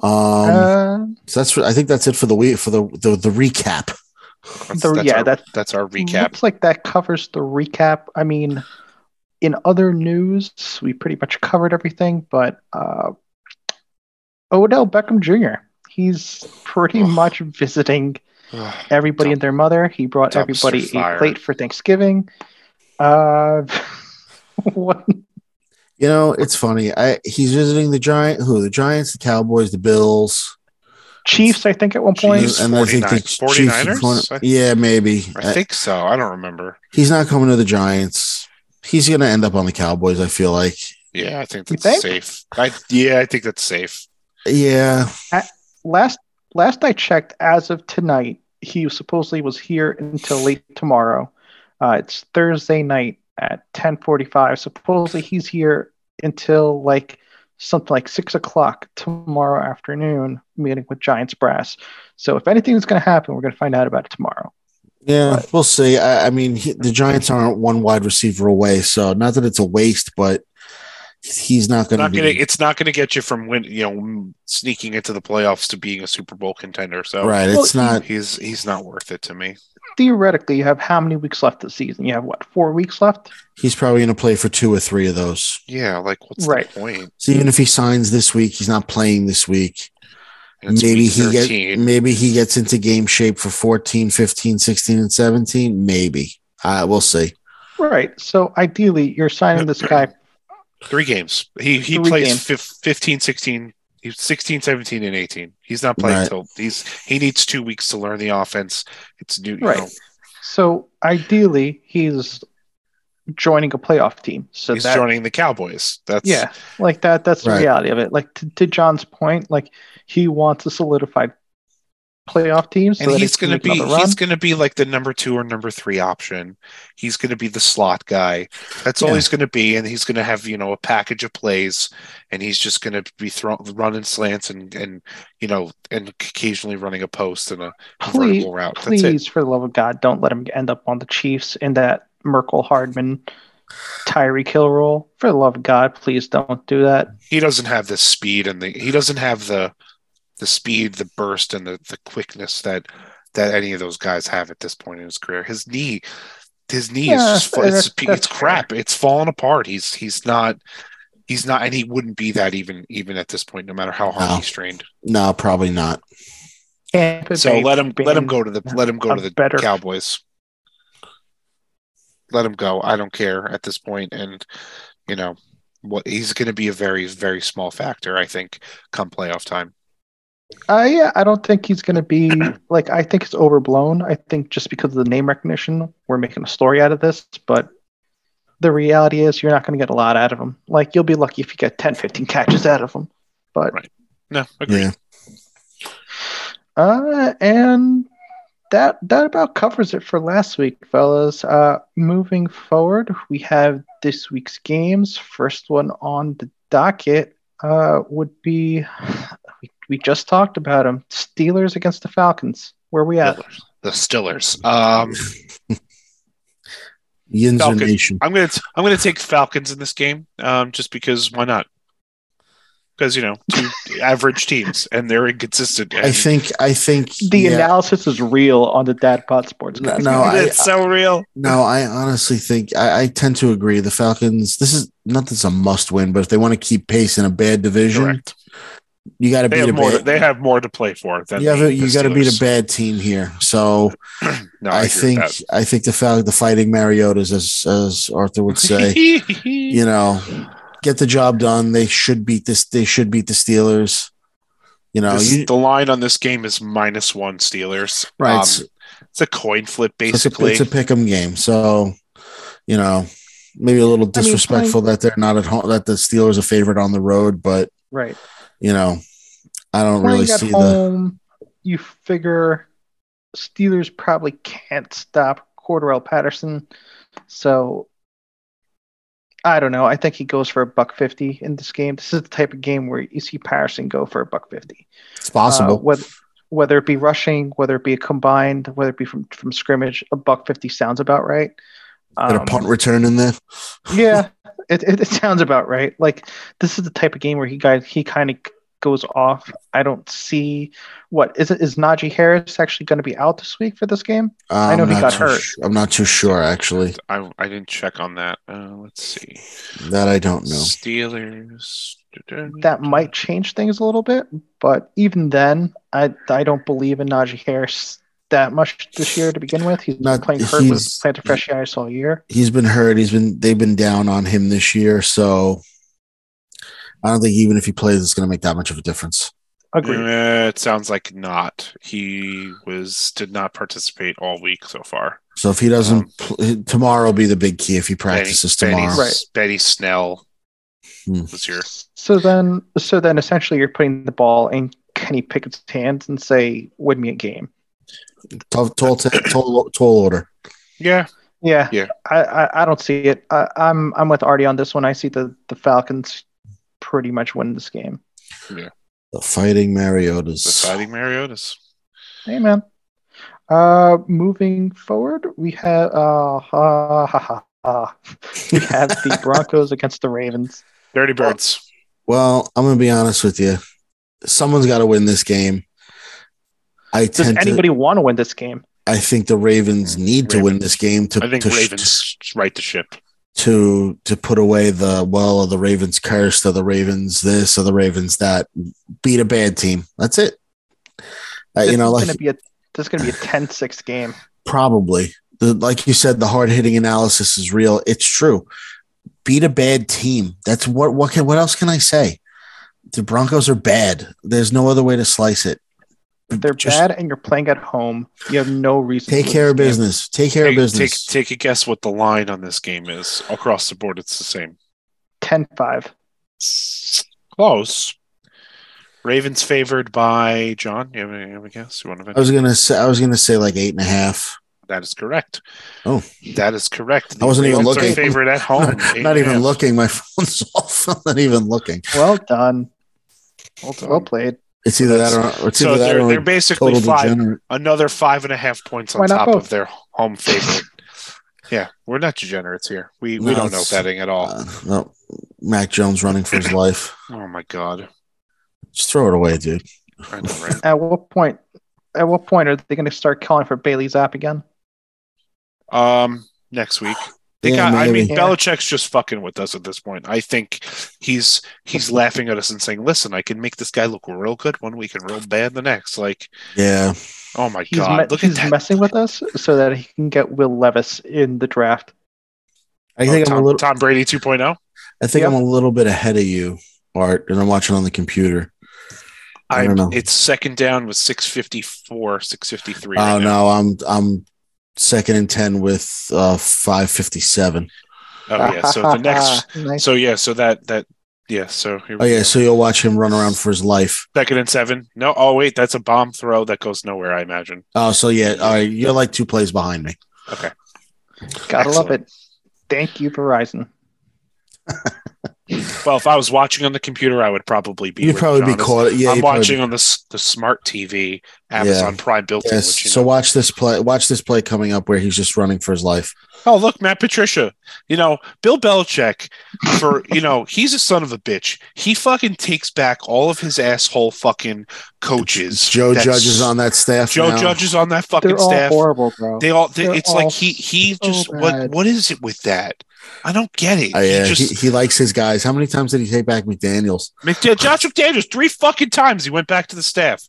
[SPEAKER 2] Um,
[SPEAKER 1] uh,
[SPEAKER 2] so that's I think that's it for the week for the the, the recap.
[SPEAKER 3] That's,
[SPEAKER 1] The-
[SPEAKER 3] that's
[SPEAKER 1] yeah,
[SPEAKER 3] our,
[SPEAKER 1] that-
[SPEAKER 3] that's our recap.
[SPEAKER 1] Looks like that covers the recap. I mean, in other news, we pretty much covered everything, but uh, Odell Beckham Jr. He's pretty
[SPEAKER 3] Ugh.
[SPEAKER 1] much visiting everybody and their mother. He brought
[SPEAKER 3] Dumpster
[SPEAKER 1] everybody
[SPEAKER 3] fire.
[SPEAKER 1] a plate for Thanksgiving. Uh, what?
[SPEAKER 2] You know, it's funny. I he's visiting the giant who the Giants, the Cowboys, the Bills,
[SPEAKER 1] Chiefs, I think, at one point.
[SPEAKER 3] Chiefs.
[SPEAKER 2] and I think the
[SPEAKER 3] 49
[SPEAKER 2] Chiefs
[SPEAKER 3] 49ers?
[SPEAKER 2] are going- Yeah, maybe.
[SPEAKER 3] I think so. I don't remember.
[SPEAKER 2] he's not coming to the Giants. He's going to end up on the Cowboys. I feel like.
[SPEAKER 3] Yeah, I think that's
[SPEAKER 1] think?
[SPEAKER 3] safe. I yeah, I think that's safe.
[SPEAKER 2] Yeah,
[SPEAKER 1] Last last I checked, as of tonight, he supposedly was here until late tomorrow. Uh, it's Thursday night at 10:45. Supposedly he's here until like something like six o'clock tomorrow afternoon, meeting with Giants brass. So if anything's going to happen, we're going to find out about it tomorrow.
[SPEAKER 2] yeah,
[SPEAKER 1] But-
[SPEAKER 2] we'll see. I, I mean, he, the Giants aren't one wide receiver away, so not that it's a waste, but he's not going to be.
[SPEAKER 3] gonna. It's not gonna get you from win. You know, sneaking into the playoffs to being a Super Bowl contender. So
[SPEAKER 2] right,
[SPEAKER 1] Well,
[SPEAKER 2] it's not.
[SPEAKER 3] he's he's not worth it to me.
[SPEAKER 1] Theoretically, you have how many weeks left this season? You have what, four weeks left?
[SPEAKER 2] He's probably going to play for two or three of those.
[SPEAKER 3] Yeah, like what's
[SPEAKER 1] Right.
[SPEAKER 3] the point?
[SPEAKER 2] So even if he signs this week, he's not playing this week. Maybe
[SPEAKER 3] week
[SPEAKER 2] he get maybe he gets into game shape for 14 15 16 and 17 maybe uh, we'll see
[SPEAKER 1] Right. So ideally, you're signing this guy.
[SPEAKER 3] Three games. He he
[SPEAKER 1] Three
[SPEAKER 3] plays
[SPEAKER 1] games.
[SPEAKER 3] 15, 16, he's 16, 17, and 18. He's not playing
[SPEAKER 2] Right.
[SPEAKER 3] until he's he needs two weeks to learn the offense. It's new, you
[SPEAKER 1] Right.
[SPEAKER 3] know,
[SPEAKER 1] So ideally, he's joining a playoff team. So
[SPEAKER 3] he's
[SPEAKER 1] that
[SPEAKER 3] joining the Cowboys. That's
[SPEAKER 1] Yeah, like that. That's the reality of it. Like to, to John's point, like he wants a solidified playoff team, so
[SPEAKER 3] and he's going to be he's going to be like the number two or number three option. He's going to be the slot guy. That's all he's going to be, and he's going to have you know a package of plays, and he's just going to be throw, running slants and and you know and occasionally running a post and a
[SPEAKER 1] Please,
[SPEAKER 3] vertical route. That's it.
[SPEAKER 1] please, for the love of God, don't let him end up on the Chiefs in that Mecole Hardman Tyreek Hill role. For the love of God, please don't do that.
[SPEAKER 3] He doesn't have the speed and the he doesn't have the the speed, the burst, and the the quickness that that any of those guys have at this point in his career. His knee. His knee
[SPEAKER 1] Yeah,
[SPEAKER 3] is just it's,
[SPEAKER 1] that's-
[SPEAKER 3] it's,
[SPEAKER 1] that's
[SPEAKER 3] crap. It's falling apart. He's he's not he's not and he wouldn't be that even even at this point, no matter how hard
[SPEAKER 2] No.
[SPEAKER 3] he's trained.
[SPEAKER 2] no probably not
[SPEAKER 1] Tampa
[SPEAKER 3] So let him let him go to the let him go to the
[SPEAKER 1] better-
[SPEAKER 3] Cowboys. Let him go. I don't care at this point, and you know what he's going to be a very very small factor. I think come playoff time.
[SPEAKER 1] Uh, yeah, I don't think he's going to be like. I think it's overblown. I think just because of the name recognition, we're making a story out of this. But the reality is, you're not going to get a lot out of him. Like, you'll be lucky if you get 10, 15 catches out of him. But,
[SPEAKER 3] Right. No, agree.
[SPEAKER 2] yeah
[SPEAKER 1] uh, and that that about covers it for last week, fellas. Uh, moving forward, we have this week's games. First one on the docket uh, would be we, we just talked about them Steelers against the Falcons. Where we at?
[SPEAKER 3] Stillers. The Stillers. Um,
[SPEAKER 2] Yinzer
[SPEAKER 3] Falcons.
[SPEAKER 2] Nation.
[SPEAKER 3] I'm gonna t- I'm gonna take Falcons in this game, um, just because why not? Because you know, two average teams and they're inconsistent.
[SPEAKER 2] I think I think
[SPEAKER 1] The
[SPEAKER 2] yeah.
[SPEAKER 1] analysis is real on the Dad Pod Sports.
[SPEAKER 2] No,
[SPEAKER 1] Cast.
[SPEAKER 2] no, I-
[SPEAKER 3] it's so real.
[SPEAKER 2] No, I honestly think I, I tend to agree. The Falcons. This is not that it's a must win, but if they want to keep pace in a bad division,
[SPEAKER 3] Correct.
[SPEAKER 2] You got to
[SPEAKER 3] They
[SPEAKER 2] beat a
[SPEAKER 3] more.
[SPEAKER 2] bad.
[SPEAKER 3] they have more to play for than
[SPEAKER 2] you have
[SPEAKER 3] the-
[SPEAKER 2] you got to beat a bad team here. So
[SPEAKER 3] No,
[SPEAKER 2] I,
[SPEAKER 3] agree
[SPEAKER 2] think I think the Fal- the fighting Mariotas, as as Arthur would say, you know, get the job done. They should beat this. They should beat the Steelers. You know,
[SPEAKER 3] This-
[SPEAKER 2] you,
[SPEAKER 3] the line on this game is minus one Steelers.
[SPEAKER 2] Right.
[SPEAKER 3] Um, it's a coin flip,
[SPEAKER 2] it's a,
[SPEAKER 3] basically.
[SPEAKER 2] it's a pick 'em game. So, you know, maybe a little
[SPEAKER 1] mean,
[SPEAKER 2] disrespectful that they're not at home. That the Steelers are favorite on the road, but
[SPEAKER 1] Right.
[SPEAKER 2] You know, I don't
[SPEAKER 1] Playing
[SPEAKER 2] really see the.
[SPEAKER 1] you figure Steelers probably can't stop Cordarrelle Patterson. So I don't know. I think he goes for a buck fifty in this game. This is the type of game where you see Patterson go for a buck fifty.
[SPEAKER 2] It's possible.
[SPEAKER 1] Uh, whether whether it be rushing, whether it be a combined, whether it be from from scrimmage, a buck fifty sounds about right.
[SPEAKER 2] Get a
[SPEAKER 1] Um,
[SPEAKER 2] punt return in there.
[SPEAKER 1] yeah, it, it, it sounds about right. Like this is the type of game where he guys he kind of goes off. I don't see what is it. Is Najee Harris actually going to be out this week for this game? I know he got hurt.
[SPEAKER 2] su- I'm not too sure actually.
[SPEAKER 3] I, I didn't check on that. Uh, let's see.
[SPEAKER 2] That I don't know.
[SPEAKER 3] Steelers.
[SPEAKER 1] That might change things a little bit, but even then, I I don't believe in Najee Harris that much this year to begin with. He's
[SPEAKER 2] Not-
[SPEAKER 1] been playing hurt with
[SPEAKER 2] he's-
[SPEAKER 1] plantar fasciitis all year.
[SPEAKER 2] He's been hurt. He's been. They've been down on him this year. So I don't think even if he plays, it's going to make that much of a difference.
[SPEAKER 1] Agreed.
[SPEAKER 3] Eh, it sounds like not. He was did not participate all week so far.
[SPEAKER 2] So if he doesn't, pl- tomorrow will be the big key if he practices
[SPEAKER 3] Benny,
[SPEAKER 2] tomorrow.
[SPEAKER 1] Right.
[SPEAKER 3] Benny Snell
[SPEAKER 2] Hmm.
[SPEAKER 3] was here.
[SPEAKER 1] So then, so then, essentially, you're putting the ball in Kenny Pickett's hands and say, "Win me a game."
[SPEAKER 2] Tall, tall, tall, tall order.
[SPEAKER 3] Yeah,
[SPEAKER 1] Yeah,
[SPEAKER 3] Yeah.
[SPEAKER 1] I, I, I don't see it. I, I'm I'm with Artie on this one. I see the the Falcons pretty much win this game. Yeah.
[SPEAKER 2] The Fighting Mariotas.
[SPEAKER 3] the fighting Mariotas.
[SPEAKER 1] Hey man. Uh, moving forward, we have uh, ha, ha, ha, ha. we have the Broncos against the Ravens.
[SPEAKER 3] Dirty Birds.
[SPEAKER 2] Well, I'm gonna be honest with you. Someone's got to win this game. I
[SPEAKER 1] Does
[SPEAKER 2] tend
[SPEAKER 1] anybody
[SPEAKER 2] to.
[SPEAKER 1] want to win this game?
[SPEAKER 2] I think the Ravens need to win this game to
[SPEAKER 3] I think
[SPEAKER 2] to,
[SPEAKER 3] Ravens right to ship.
[SPEAKER 2] to to put away the well of the Ravens curse, or the Ravens this, or the Ravens that. Beat a bad team. That's it. Uh, you know,
[SPEAKER 1] is
[SPEAKER 2] like
[SPEAKER 1] gonna be a this is gonna be a 10-6 game.
[SPEAKER 2] probably the like you said, the hard hitting analysis is real. It's true. Beat a bad team. That's what what can what else can I say? The Broncos are bad. There's no other way to slice it.
[SPEAKER 1] They're
[SPEAKER 2] Just
[SPEAKER 1] bad, and you're playing at home. You have no reason.
[SPEAKER 2] Take care of
[SPEAKER 1] lose game.
[SPEAKER 2] business. Take care of
[SPEAKER 3] Take, take
[SPEAKER 2] business.
[SPEAKER 3] take a guess what the line on this game is. Across the board, it's the same.
[SPEAKER 1] 10-5.
[SPEAKER 3] Close. Ravens favored by John. You have a, you have a guess? You want to
[SPEAKER 2] I was gonna say I was gonna say like eight and a half.
[SPEAKER 3] That is correct.
[SPEAKER 2] Oh.
[SPEAKER 3] that is correct.
[SPEAKER 2] I wasn't even
[SPEAKER 3] Ravens are
[SPEAKER 2] looking.
[SPEAKER 3] Favorite at home.
[SPEAKER 2] Not, not even
[SPEAKER 3] half.
[SPEAKER 2] looking. My phone's off. I'm not even looking.
[SPEAKER 1] Well done.
[SPEAKER 3] Well done.
[SPEAKER 1] Well played.
[SPEAKER 2] It's either that or it's
[SPEAKER 3] So
[SPEAKER 2] either
[SPEAKER 3] they're,
[SPEAKER 2] or
[SPEAKER 3] they're basically
[SPEAKER 2] total
[SPEAKER 3] five, another five and a half points on top
[SPEAKER 1] both?
[SPEAKER 3] of their home favorite. yeah, we're not degenerates here. We we
[SPEAKER 2] No,
[SPEAKER 3] don't know
[SPEAKER 2] it's-
[SPEAKER 3] betting at all.
[SPEAKER 2] Uh, no, Mac Jones running for his life.
[SPEAKER 3] oh my god!
[SPEAKER 2] Just throw it away, dude.
[SPEAKER 3] I know, right?
[SPEAKER 1] At what point? At what point are they going to start calling for Bailey Zappe again?
[SPEAKER 3] Um, next week. They
[SPEAKER 2] Yeah,
[SPEAKER 3] got, I mean,
[SPEAKER 1] maybe.
[SPEAKER 3] Belichick's just fucking with us at this point. I think he's he's laughing at us and saying, "Listen, I can make this guy look real good one week and real bad the next." Like,
[SPEAKER 2] Yeah,
[SPEAKER 3] oh my
[SPEAKER 1] He's,
[SPEAKER 3] god,
[SPEAKER 1] me-
[SPEAKER 3] look
[SPEAKER 1] he's
[SPEAKER 3] at that!
[SPEAKER 1] messing with us so that he can get Will Levis in the draft.
[SPEAKER 2] I
[SPEAKER 3] Oh,
[SPEAKER 2] think
[SPEAKER 3] Tom,
[SPEAKER 2] I'm a little.
[SPEAKER 3] Tom Brady oh? 2.0.
[SPEAKER 2] I think
[SPEAKER 1] Yep.
[SPEAKER 2] I'm a little bit ahead of you, Art, and I'm watching on the computer. I don't know.
[SPEAKER 3] It's second down with 654, 653.
[SPEAKER 2] Oh
[SPEAKER 3] right now.
[SPEAKER 2] no, I'm I'm second and ten with uh five fifty seven.
[SPEAKER 3] Oh yeah. So the next.
[SPEAKER 1] nice.
[SPEAKER 3] So yeah. So that that yeah. So here we
[SPEAKER 2] Oh yeah,
[SPEAKER 3] go.
[SPEAKER 2] so you'll watch him run around for his life.
[SPEAKER 3] second and seven. No. Oh wait, that's a bomb throw that goes nowhere. I imagine.
[SPEAKER 2] Oh, so yeah, all right, you're like two plays behind me.
[SPEAKER 3] Okay.
[SPEAKER 1] Gotta love it. Thank you, Verizon.
[SPEAKER 3] Well, if I was watching on the computer, I would probably be.
[SPEAKER 2] You'd probably be
[SPEAKER 3] John is.
[SPEAKER 2] caught. Yeah,
[SPEAKER 3] I'm
[SPEAKER 2] you'd probably
[SPEAKER 3] watching
[SPEAKER 2] be-
[SPEAKER 3] on the the smart TV, Amazon Prime built in.
[SPEAKER 2] Yes.
[SPEAKER 3] Which,
[SPEAKER 2] So
[SPEAKER 3] know.
[SPEAKER 2] watch this play. Watch this play coming up where he's just running for his life.
[SPEAKER 3] oh look, Matt Patricia. You know, Bill Belichick. For you know, he's a son of a bitch. He fucking takes back all of his asshole fucking coaches.
[SPEAKER 2] Joe
[SPEAKER 3] That's-
[SPEAKER 2] Judge is on that staff.
[SPEAKER 3] Joe
[SPEAKER 2] now.
[SPEAKER 3] Judge is on that fucking
[SPEAKER 1] They're all
[SPEAKER 3] staff.
[SPEAKER 1] horrible, bro.
[SPEAKER 3] They all. They, it's
[SPEAKER 1] all
[SPEAKER 3] like he he
[SPEAKER 1] so
[SPEAKER 3] just what what is it with that? I don't get it.
[SPEAKER 2] Oh, yeah,
[SPEAKER 3] he
[SPEAKER 2] he,
[SPEAKER 3] just
[SPEAKER 2] he likes his guys. How many times did he take back McDaniel's?
[SPEAKER 3] McDaniel, Josh McDaniels three fucking times he went back to the staff,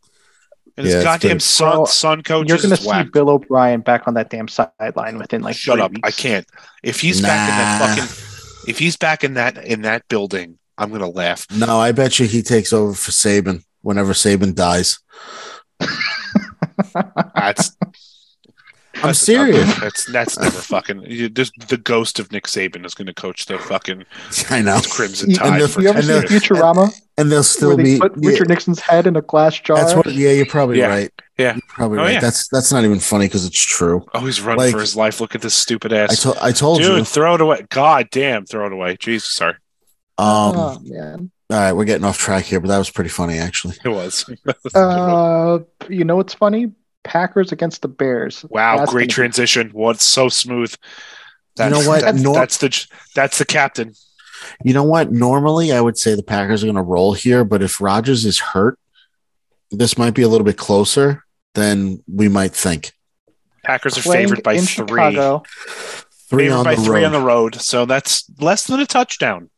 [SPEAKER 3] and
[SPEAKER 2] Yeah, it's
[SPEAKER 3] goddamn
[SPEAKER 2] good.
[SPEAKER 3] son
[SPEAKER 1] Well,
[SPEAKER 3] son coach
[SPEAKER 1] You're gonna see
[SPEAKER 3] whacked.
[SPEAKER 1] Bill O'Brien back on that damn sideline within like
[SPEAKER 3] Shut
[SPEAKER 1] three
[SPEAKER 3] up! I can't. If he's back in that fucking, if he's back in that in that building, I'm gonna laugh.
[SPEAKER 2] No, I bet you he takes over for Saban whenever Saban dies.
[SPEAKER 3] That's
[SPEAKER 2] I'm
[SPEAKER 3] that's
[SPEAKER 2] serious.
[SPEAKER 3] That's that's never fucking. You, just the ghost of Nick Saban is going to coach the fucking
[SPEAKER 2] I know.
[SPEAKER 3] Crimson Tide.
[SPEAKER 2] the-
[SPEAKER 3] for
[SPEAKER 1] you ever
[SPEAKER 2] and
[SPEAKER 1] seen Futurama
[SPEAKER 2] And they'll
[SPEAKER 1] where
[SPEAKER 2] still
[SPEAKER 1] they
[SPEAKER 2] be.
[SPEAKER 1] put
[SPEAKER 2] yeah,
[SPEAKER 1] Richard Nixon's head in a glass jar?
[SPEAKER 2] that's what. Yeah, you're probably
[SPEAKER 3] Yeah.
[SPEAKER 2] right.
[SPEAKER 3] Yeah.
[SPEAKER 2] You're probably
[SPEAKER 3] Oh,
[SPEAKER 2] right.
[SPEAKER 3] yeah.
[SPEAKER 2] That's that's not even funny because it's true.
[SPEAKER 3] oh, he's running
[SPEAKER 2] Like-
[SPEAKER 3] for his life. Look at this stupid
[SPEAKER 2] I
[SPEAKER 3] ass.
[SPEAKER 2] I told
[SPEAKER 3] Dude,
[SPEAKER 2] you.
[SPEAKER 3] throw it away. God damn, throw it away. Jesus, sorry.
[SPEAKER 2] Um,
[SPEAKER 1] oh man.
[SPEAKER 2] all right, we're getting off track here, but that was pretty funny actually.
[SPEAKER 3] It was.
[SPEAKER 1] Uh, you know what's funny? Packers against the Bears.
[SPEAKER 3] wow,
[SPEAKER 1] That's
[SPEAKER 3] great
[SPEAKER 1] gonna be-
[SPEAKER 3] transition. What's so smooth.
[SPEAKER 2] You know what?
[SPEAKER 3] That's,
[SPEAKER 2] Nor-
[SPEAKER 3] that's the that's the captain.
[SPEAKER 2] You know what? Normally, I would say the Packers are going to roll here, but if Rodgers is hurt, this might be a little bit closer than we might think.
[SPEAKER 3] Packers are
[SPEAKER 1] Playing
[SPEAKER 3] favored by three.
[SPEAKER 1] Chicago.
[SPEAKER 2] Three
[SPEAKER 3] favored
[SPEAKER 2] on
[SPEAKER 3] by
[SPEAKER 2] the
[SPEAKER 3] three
[SPEAKER 2] road.
[SPEAKER 3] on the road. So that's less than a touchdown,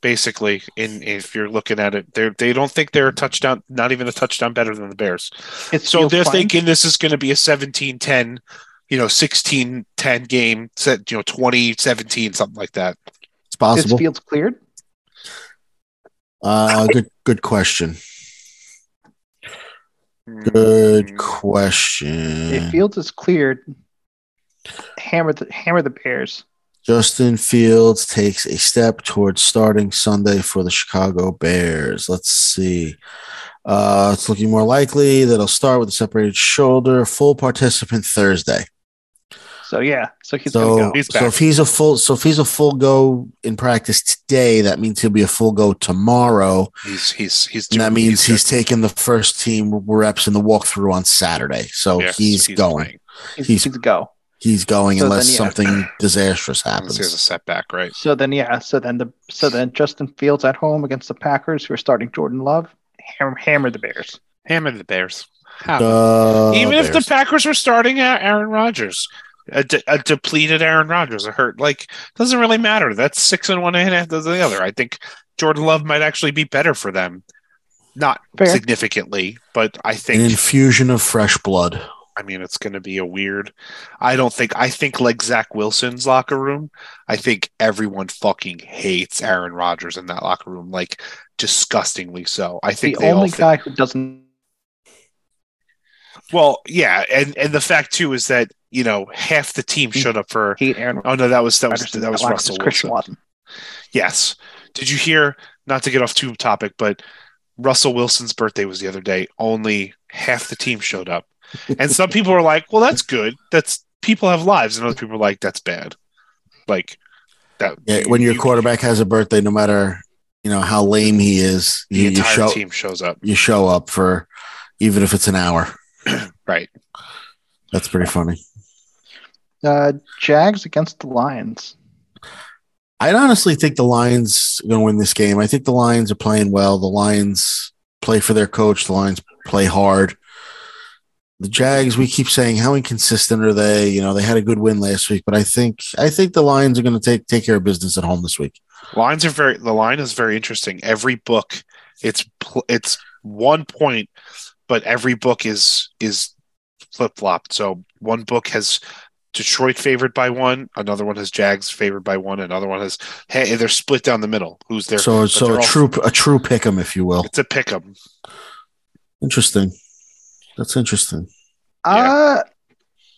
[SPEAKER 3] basically. In if you're looking at it, they they don't think they're a touchdown, not even a touchdown better than the Bears.
[SPEAKER 1] It
[SPEAKER 3] So they're
[SPEAKER 1] fine.
[SPEAKER 3] thinking this is going to be a 17-10, you know, 16-10 game, set, you know, 20-17, something like that.
[SPEAKER 2] It's
[SPEAKER 1] Is
[SPEAKER 2] possible.
[SPEAKER 1] Fields cleared?
[SPEAKER 2] Uh, good, good question. Good
[SPEAKER 3] Mm,
[SPEAKER 2] question.
[SPEAKER 1] If Fields is cleared, hammer the hammer the Bears.
[SPEAKER 2] Justin Fields takes a step towards starting Sunday for the Chicago Bears. Let's see. Uh, it's looking more likely that he'll start with a separated shoulder, full participant Thursday.
[SPEAKER 1] So yeah, so he's
[SPEAKER 2] So,
[SPEAKER 1] gonna go.
[SPEAKER 3] He's
[SPEAKER 2] so if he's a full, so if he's a full go in practice today, that means he'll be a full go tomorrow,
[SPEAKER 3] He's he's he's
[SPEAKER 2] and that means he's,
[SPEAKER 3] good.
[SPEAKER 2] taking the first team reps in the walkthrough on Saturday. So
[SPEAKER 3] Yes,
[SPEAKER 2] he's, going.
[SPEAKER 3] playing.
[SPEAKER 1] He's,
[SPEAKER 2] he's-
[SPEAKER 1] he's go.
[SPEAKER 2] He's going
[SPEAKER 1] So
[SPEAKER 2] unless
[SPEAKER 1] then, yeah.
[SPEAKER 2] something disastrous
[SPEAKER 3] happens. he has a setback, right?
[SPEAKER 1] So then yeah, so then the so then Justin Fields at home against the Packers who are starting Jordan Love, hammer, hammer the Bears.
[SPEAKER 3] Hammer the Bears. How-
[SPEAKER 2] Uh,
[SPEAKER 3] Even if the Packers were starting Aaron Rodgers, a, de- a depleted Aaron Rodgers, a hurt, like doesn't really matter. That's six and one and half does the other. I think Jordan Love might actually be better for them, not
[SPEAKER 1] Fair.
[SPEAKER 3] significantly, but I think
[SPEAKER 2] an
[SPEAKER 3] think.
[SPEAKER 2] infusion of fresh blood.
[SPEAKER 3] I mean, it's going to be a weird. I don't think. I think like Zach Wilson's locker room. I think everyone fucking hates Aaron Rodgers in that locker room, like disgustingly so. I think
[SPEAKER 1] The only
[SPEAKER 3] think-
[SPEAKER 1] guy who doesn't
[SPEAKER 3] Well, yeah, and and the fact too is that you know half the team showed up for.
[SPEAKER 1] hate Aaron
[SPEAKER 3] Oh no, that was that was that was Russell Wilson.
[SPEAKER 1] Watson.
[SPEAKER 3] Yes. Did you hear? Not to get off too topic, but Russell Wilson's birthday was the other day. Only half the team showed up, and some people are like, "Well, that's good. That's people have lives," and other people are like, "That's bad." Like that.
[SPEAKER 2] Yeah, when your
[SPEAKER 3] you-
[SPEAKER 2] quarterback has a birthday, no matter you know how lame he is,
[SPEAKER 3] the
[SPEAKER 2] you, you
[SPEAKER 3] entire
[SPEAKER 2] show
[SPEAKER 3] team shows up.
[SPEAKER 2] you show up for even if it's an hour.
[SPEAKER 3] Right.
[SPEAKER 2] That's pretty funny.
[SPEAKER 1] Uh, Jags against the Lions.
[SPEAKER 2] I honestly think the Lions are going to win this game. I think the Lions are playing well. The Lions play for their coach. The Lions play hard. The Jags, we keep saying how inconsistent are they? You know, they had a good win last week, but I think I think the Lions are going to take take care of business at home this week.
[SPEAKER 3] Lines are very. The line is very interesting. Every book, it's it's one point, but every book is is flip flopped. So one book has Detroit favored by one, another one has Jags favored by one, another one has hey they're split down the middle. Who's there?
[SPEAKER 2] so so a
[SPEAKER 3] all-
[SPEAKER 2] true a true pick 'em, if you will.
[SPEAKER 3] It's a pick 'em.
[SPEAKER 2] Interesting. That's interesting.
[SPEAKER 1] Uh,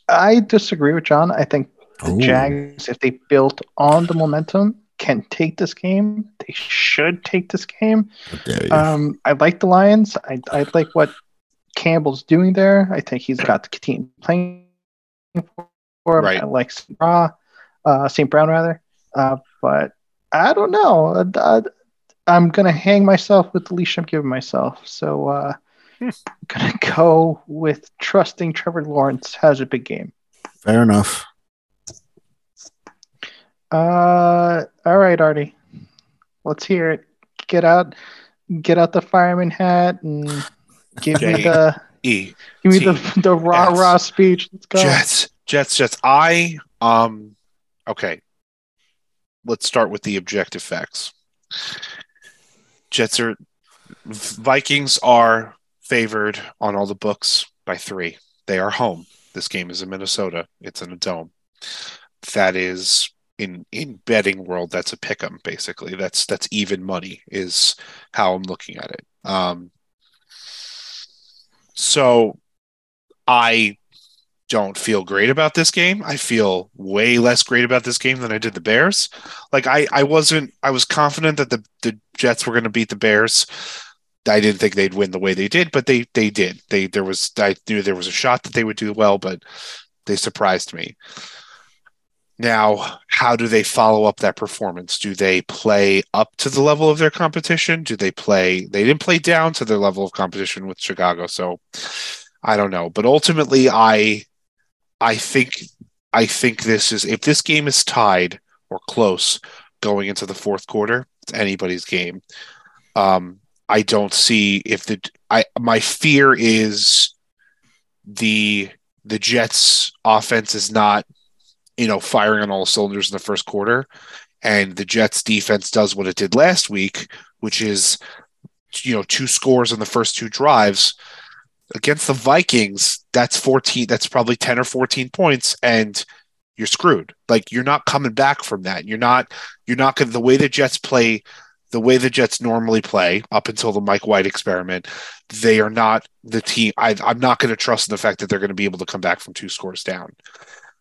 [SPEAKER 1] I disagree with John. I think the
[SPEAKER 2] Ooh.
[SPEAKER 1] Jags, if they built on the momentum, can take this game. They should take this game.
[SPEAKER 2] How dare you.
[SPEAKER 1] Um, I like the Lions. I, I like what Campbell's doing there. I think he's got the team playing for him.
[SPEAKER 3] Right.
[SPEAKER 1] I like St. Bra, uh, St. Brown rather. Uh, but I don't know. I, am gonna hang myself with the leash I'm giving myself. So uh. I'm gonna go with trusting Trevor Lawrence has a big game.
[SPEAKER 2] Fair enough.
[SPEAKER 1] Uh, all right, Artie. Let's hear it. Get out, get out the fireman hat and give me the
[SPEAKER 3] E
[SPEAKER 1] give me
[SPEAKER 3] T-
[SPEAKER 1] the the rah rah speech. Let's go.
[SPEAKER 3] Jets, Jets, Jets. I um okay. Let's start with the objective facts. Jets are Vikings are favored on all the books by three. They are home. This game is in Minnesota. It's in a dome. That is in in betting world. That's a pick 'em basically. That's that's even money is how I'm looking at it. Um, so I don't feel great about this game. I feel way less great about this game than I did the Bears. Like I, I wasn't. I was confident that the the Jets were going to beat the Bears. I didn't think they'd win the way they did, but they they did. They there was I knew there was a shot that they would do well, but they surprised me. Now, how do they follow up that performance? Do they play up to the level of their competition? Do they play? They didn't play down to their level of competition with Chicago, so I don't know. But ultimately, I I think I think this is if this game is tied or close going into the fourth quarter, it's anybody's game. Um, I don't see if the I my fear is the the Jets offense is not you know firing on all cylinders in the first quarter. And the Jets defense does what it did last week which is you know two scores in the first two drives against the Vikings. That's 14 that's probably 10 or 14 points and you're screwed. Like you're not coming back from that. You're not you're not going to the way the Jets play the way the Jets normally play up until the Mike White experiment, they are not the team. I, I'm not going to trust in the fact that they're going to be able to come back from two scores down.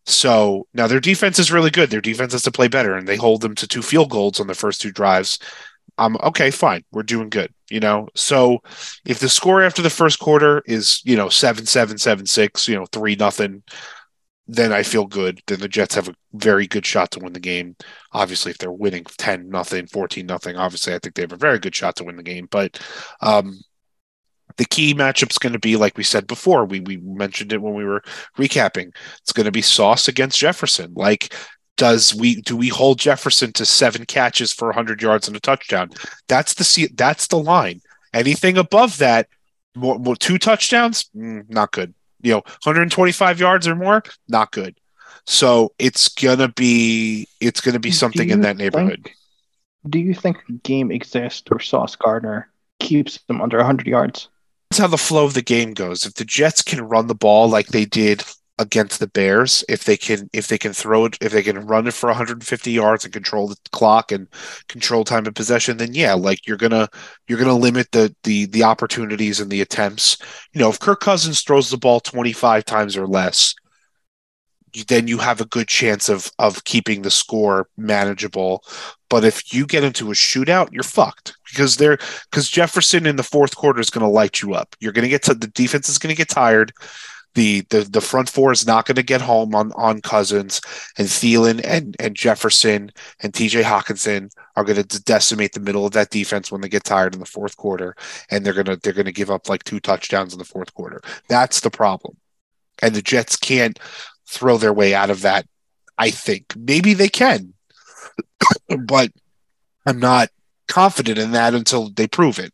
[SPEAKER 3] So now their defense is really good. Their defense has to play better, and they hold them to two field goals on the first two drives. Um, okay, fine. We're doing good, you know. So if the score after the first quarter is, you know, seven, seven, seven, six, you know, three nothing, then I feel good. Then the Jets have a very good shot to win the game. Obviously, if they're winning 10 nothing, 14 nothing, obviously I think they have a very good shot to win the game. But um, the key matchup is going to be like we said before. We we mentioned it when we were recapping. It's going to be Sauce against Jefferson. Like does we do we hold Jefferson to seven catches for 100 yards and a touchdown? That's the that's the line. Anything above that, more, more two touchdowns, mm, not good you know 125 yards or more not good. So it's gonna be it's gonna be something in that neighborhood.
[SPEAKER 1] think, do you think game exists where sauce gardner keeps them under 100 yards?
[SPEAKER 3] That's how the flow of the game goes. If the jets can run the ball like they did against the Bears if they can if they can throw it if they can run it for 150 yards and control the clock and control time of possession then yeah like you're gonna you're gonna limit the the the opportunities and the attempts. You know if Kirk Cousins throws the ball 25 times or less then you have a good chance of of keeping the score manageable. But if you get into a shootout you're fucked because they're because Jefferson in the fourth quarter is going to light you up. You're going to get to the defense is going to get tired the the the front four is not going to get home on on Cousins and Thielen and and Jefferson and T.J. Hockenson are going to decimate the middle of that defense when they get tired in the fourth quarter, and they're gonna they're gonna give up like two touchdowns in the fourth quarter. That's the problem, and the Jets can't throw their way out of that. I think maybe they can, but I'm not confident in that until they prove it.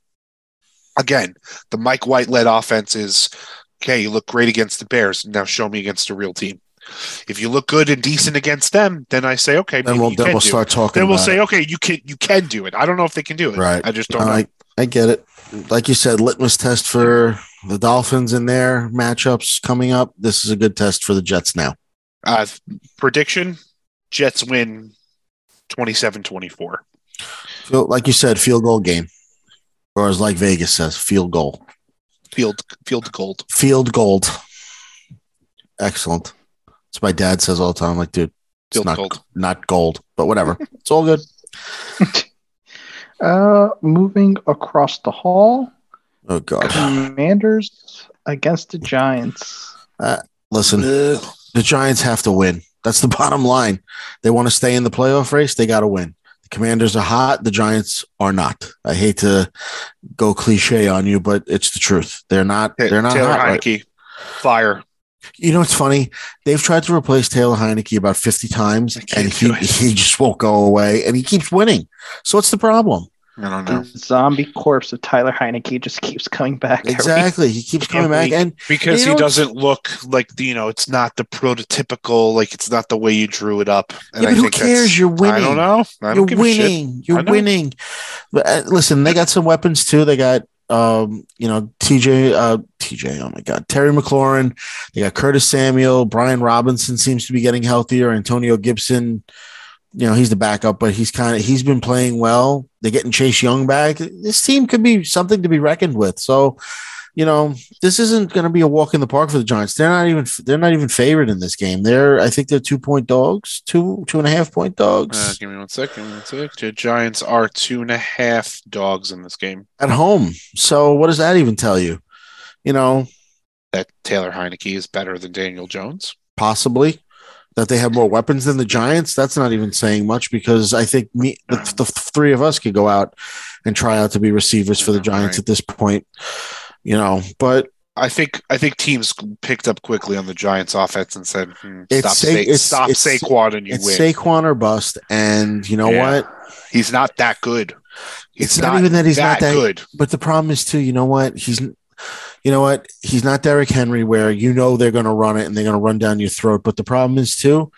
[SPEAKER 3] Again, the Mike White led offense is okay, you look great against the Bears. Now show me against a real team. If you look good and decent against them, then I say, okay,
[SPEAKER 2] then we'll, then we'll start
[SPEAKER 3] it.
[SPEAKER 2] talking.
[SPEAKER 3] Then we'll say,
[SPEAKER 2] it.
[SPEAKER 3] okay, you can you can do it. I don't know if they can do it.
[SPEAKER 2] Right.
[SPEAKER 3] I just don't
[SPEAKER 2] I,
[SPEAKER 3] know.
[SPEAKER 2] I get it. Like you said, litmus test for the Dolphins in their matchups coming up. This is a good test for the Jets now.
[SPEAKER 3] Uh, prediction: Jets win 27-24.
[SPEAKER 2] Like you said, field goal game, or as like Vegas says, field goal.
[SPEAKER 3] Field field gold.
[SPEAKER 2] Field gold. Excellent. That's my dad says all the time. I'm like, dude, it's field not gold. not gold, but whatever. it's all good.
[SPEAKER 1] uh, moving across the hall.
[SPEAKER 2] Oh god.
[SPEAKER 1] Commanders against the Giants.
[SPEAKER 2] Uh, listen, Ugh. the Giants have to win. That's the bottom line. They want to stay in the playoff race. They got to win. The Commanders are hot. The Giants are not. I hate to go cliche on you, but it's the truth. They're not. They're not
[SPEAKER 3] Taylor
[SPEAKER 2] hot.
[SPEAKER 3] Heinicke, right? fire.
[SPEAKER 2] You know what's funny? They've tried to replace Taylor Heinicke about fifty times, and he he just won't go away, and he keeps winning. So what's the problem?
[SPEAKER 3] I don't know.
[SPEAKER 1] The zombie corpse of Tyler Heinicke just keeps coming back.
[SPEAKER 2] Exactly, he keeps coming back, and
[SPEAKER 3] because he doesn't look like you know, it's not the prototypical, like it's not the way you drew it up.
[SPEAKER 2] And yeah, but who cares? You're winning. I
[SPEAKER 3] don't know. I
[SPEAKER 2] don't You're winning. You're winning. But uh, listen, they got some weapons too. They got um, you know, TJ, uh, TJ, oh my God, Terry McLaurin. They got Curtis Samuel. Brian Robinson seems to be getting healthier. Antonio Gibson you know, he's the backup, but he's kind of he's been playing well. They're getting Chase Young back. This team could be something to be reckoned with. So, you know, this isn't going to be a walk in the park for the Giants. They're not even they're not even favored in this game. They're I think they're two point dogs, two two and a half point dogs.
[SPEAKER 3] Uh, give me one second. One. The Giants are two and a half dogs in this game
[SPEAKER 2] at home. So what does that even tell you? You know
[SPEAKER 3] that Taylor Heinicke is better than Daniel Jones.
[SPEAKER 2] Possibly that they have more weapons than the Giants, that's not even saying much because I think me, the, the three of us could go out and try out to be receivers for the Giants right. at this point, you know. But
[SPEAKER 3] I think I think teams picked up quickly on the Giants' offense and said, hmm, "Stop, Sa- it's, stop it's, Saquon and you
[SPEAKER 2] it's
[SPEAKER 3] win."
[SPEAKER 2] Saquon or bust, and you know yeah. what?
[SPEAKER 3] He's not that good.
[SPEAKER 2] He's it's not, not, even that he's that not that good. But the problem is too. You know what? He's you know what? He's not Derrick Henry, where you know they're going to run it and they're going to run down your throat. But the problem is, too,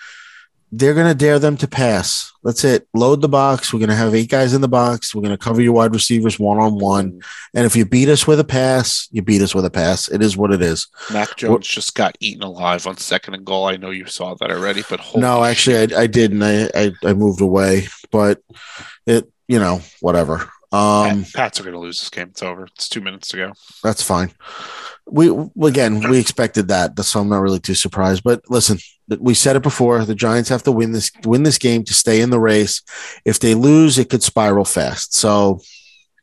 [SPEAKER 2] they're going to dare them to pass. That's it. Load the box. We're going to have eight guys in the box. We're going to cover your wide receivers one on one. And if you beat us with a pass, you beat us with a pass. It is what it is.
[SPEAKER 3] Mac Jones just got eaten alive on second and goal. I know you saw that already, but
[SPEAKER 2] no, actually, I, I didn't. I, I, I moved away, but it you know, whatever. Um,
[SPEAKER 3] Pats are going to lose this game. It's over. It's two minutes to go.
[SPEAKER 2] that's fine. We again, we expected that, so I'm not really too surprised. But listen, we said it before: the Giants have to win this win this game to stay in the race. If they lose, it could spiral fast. So,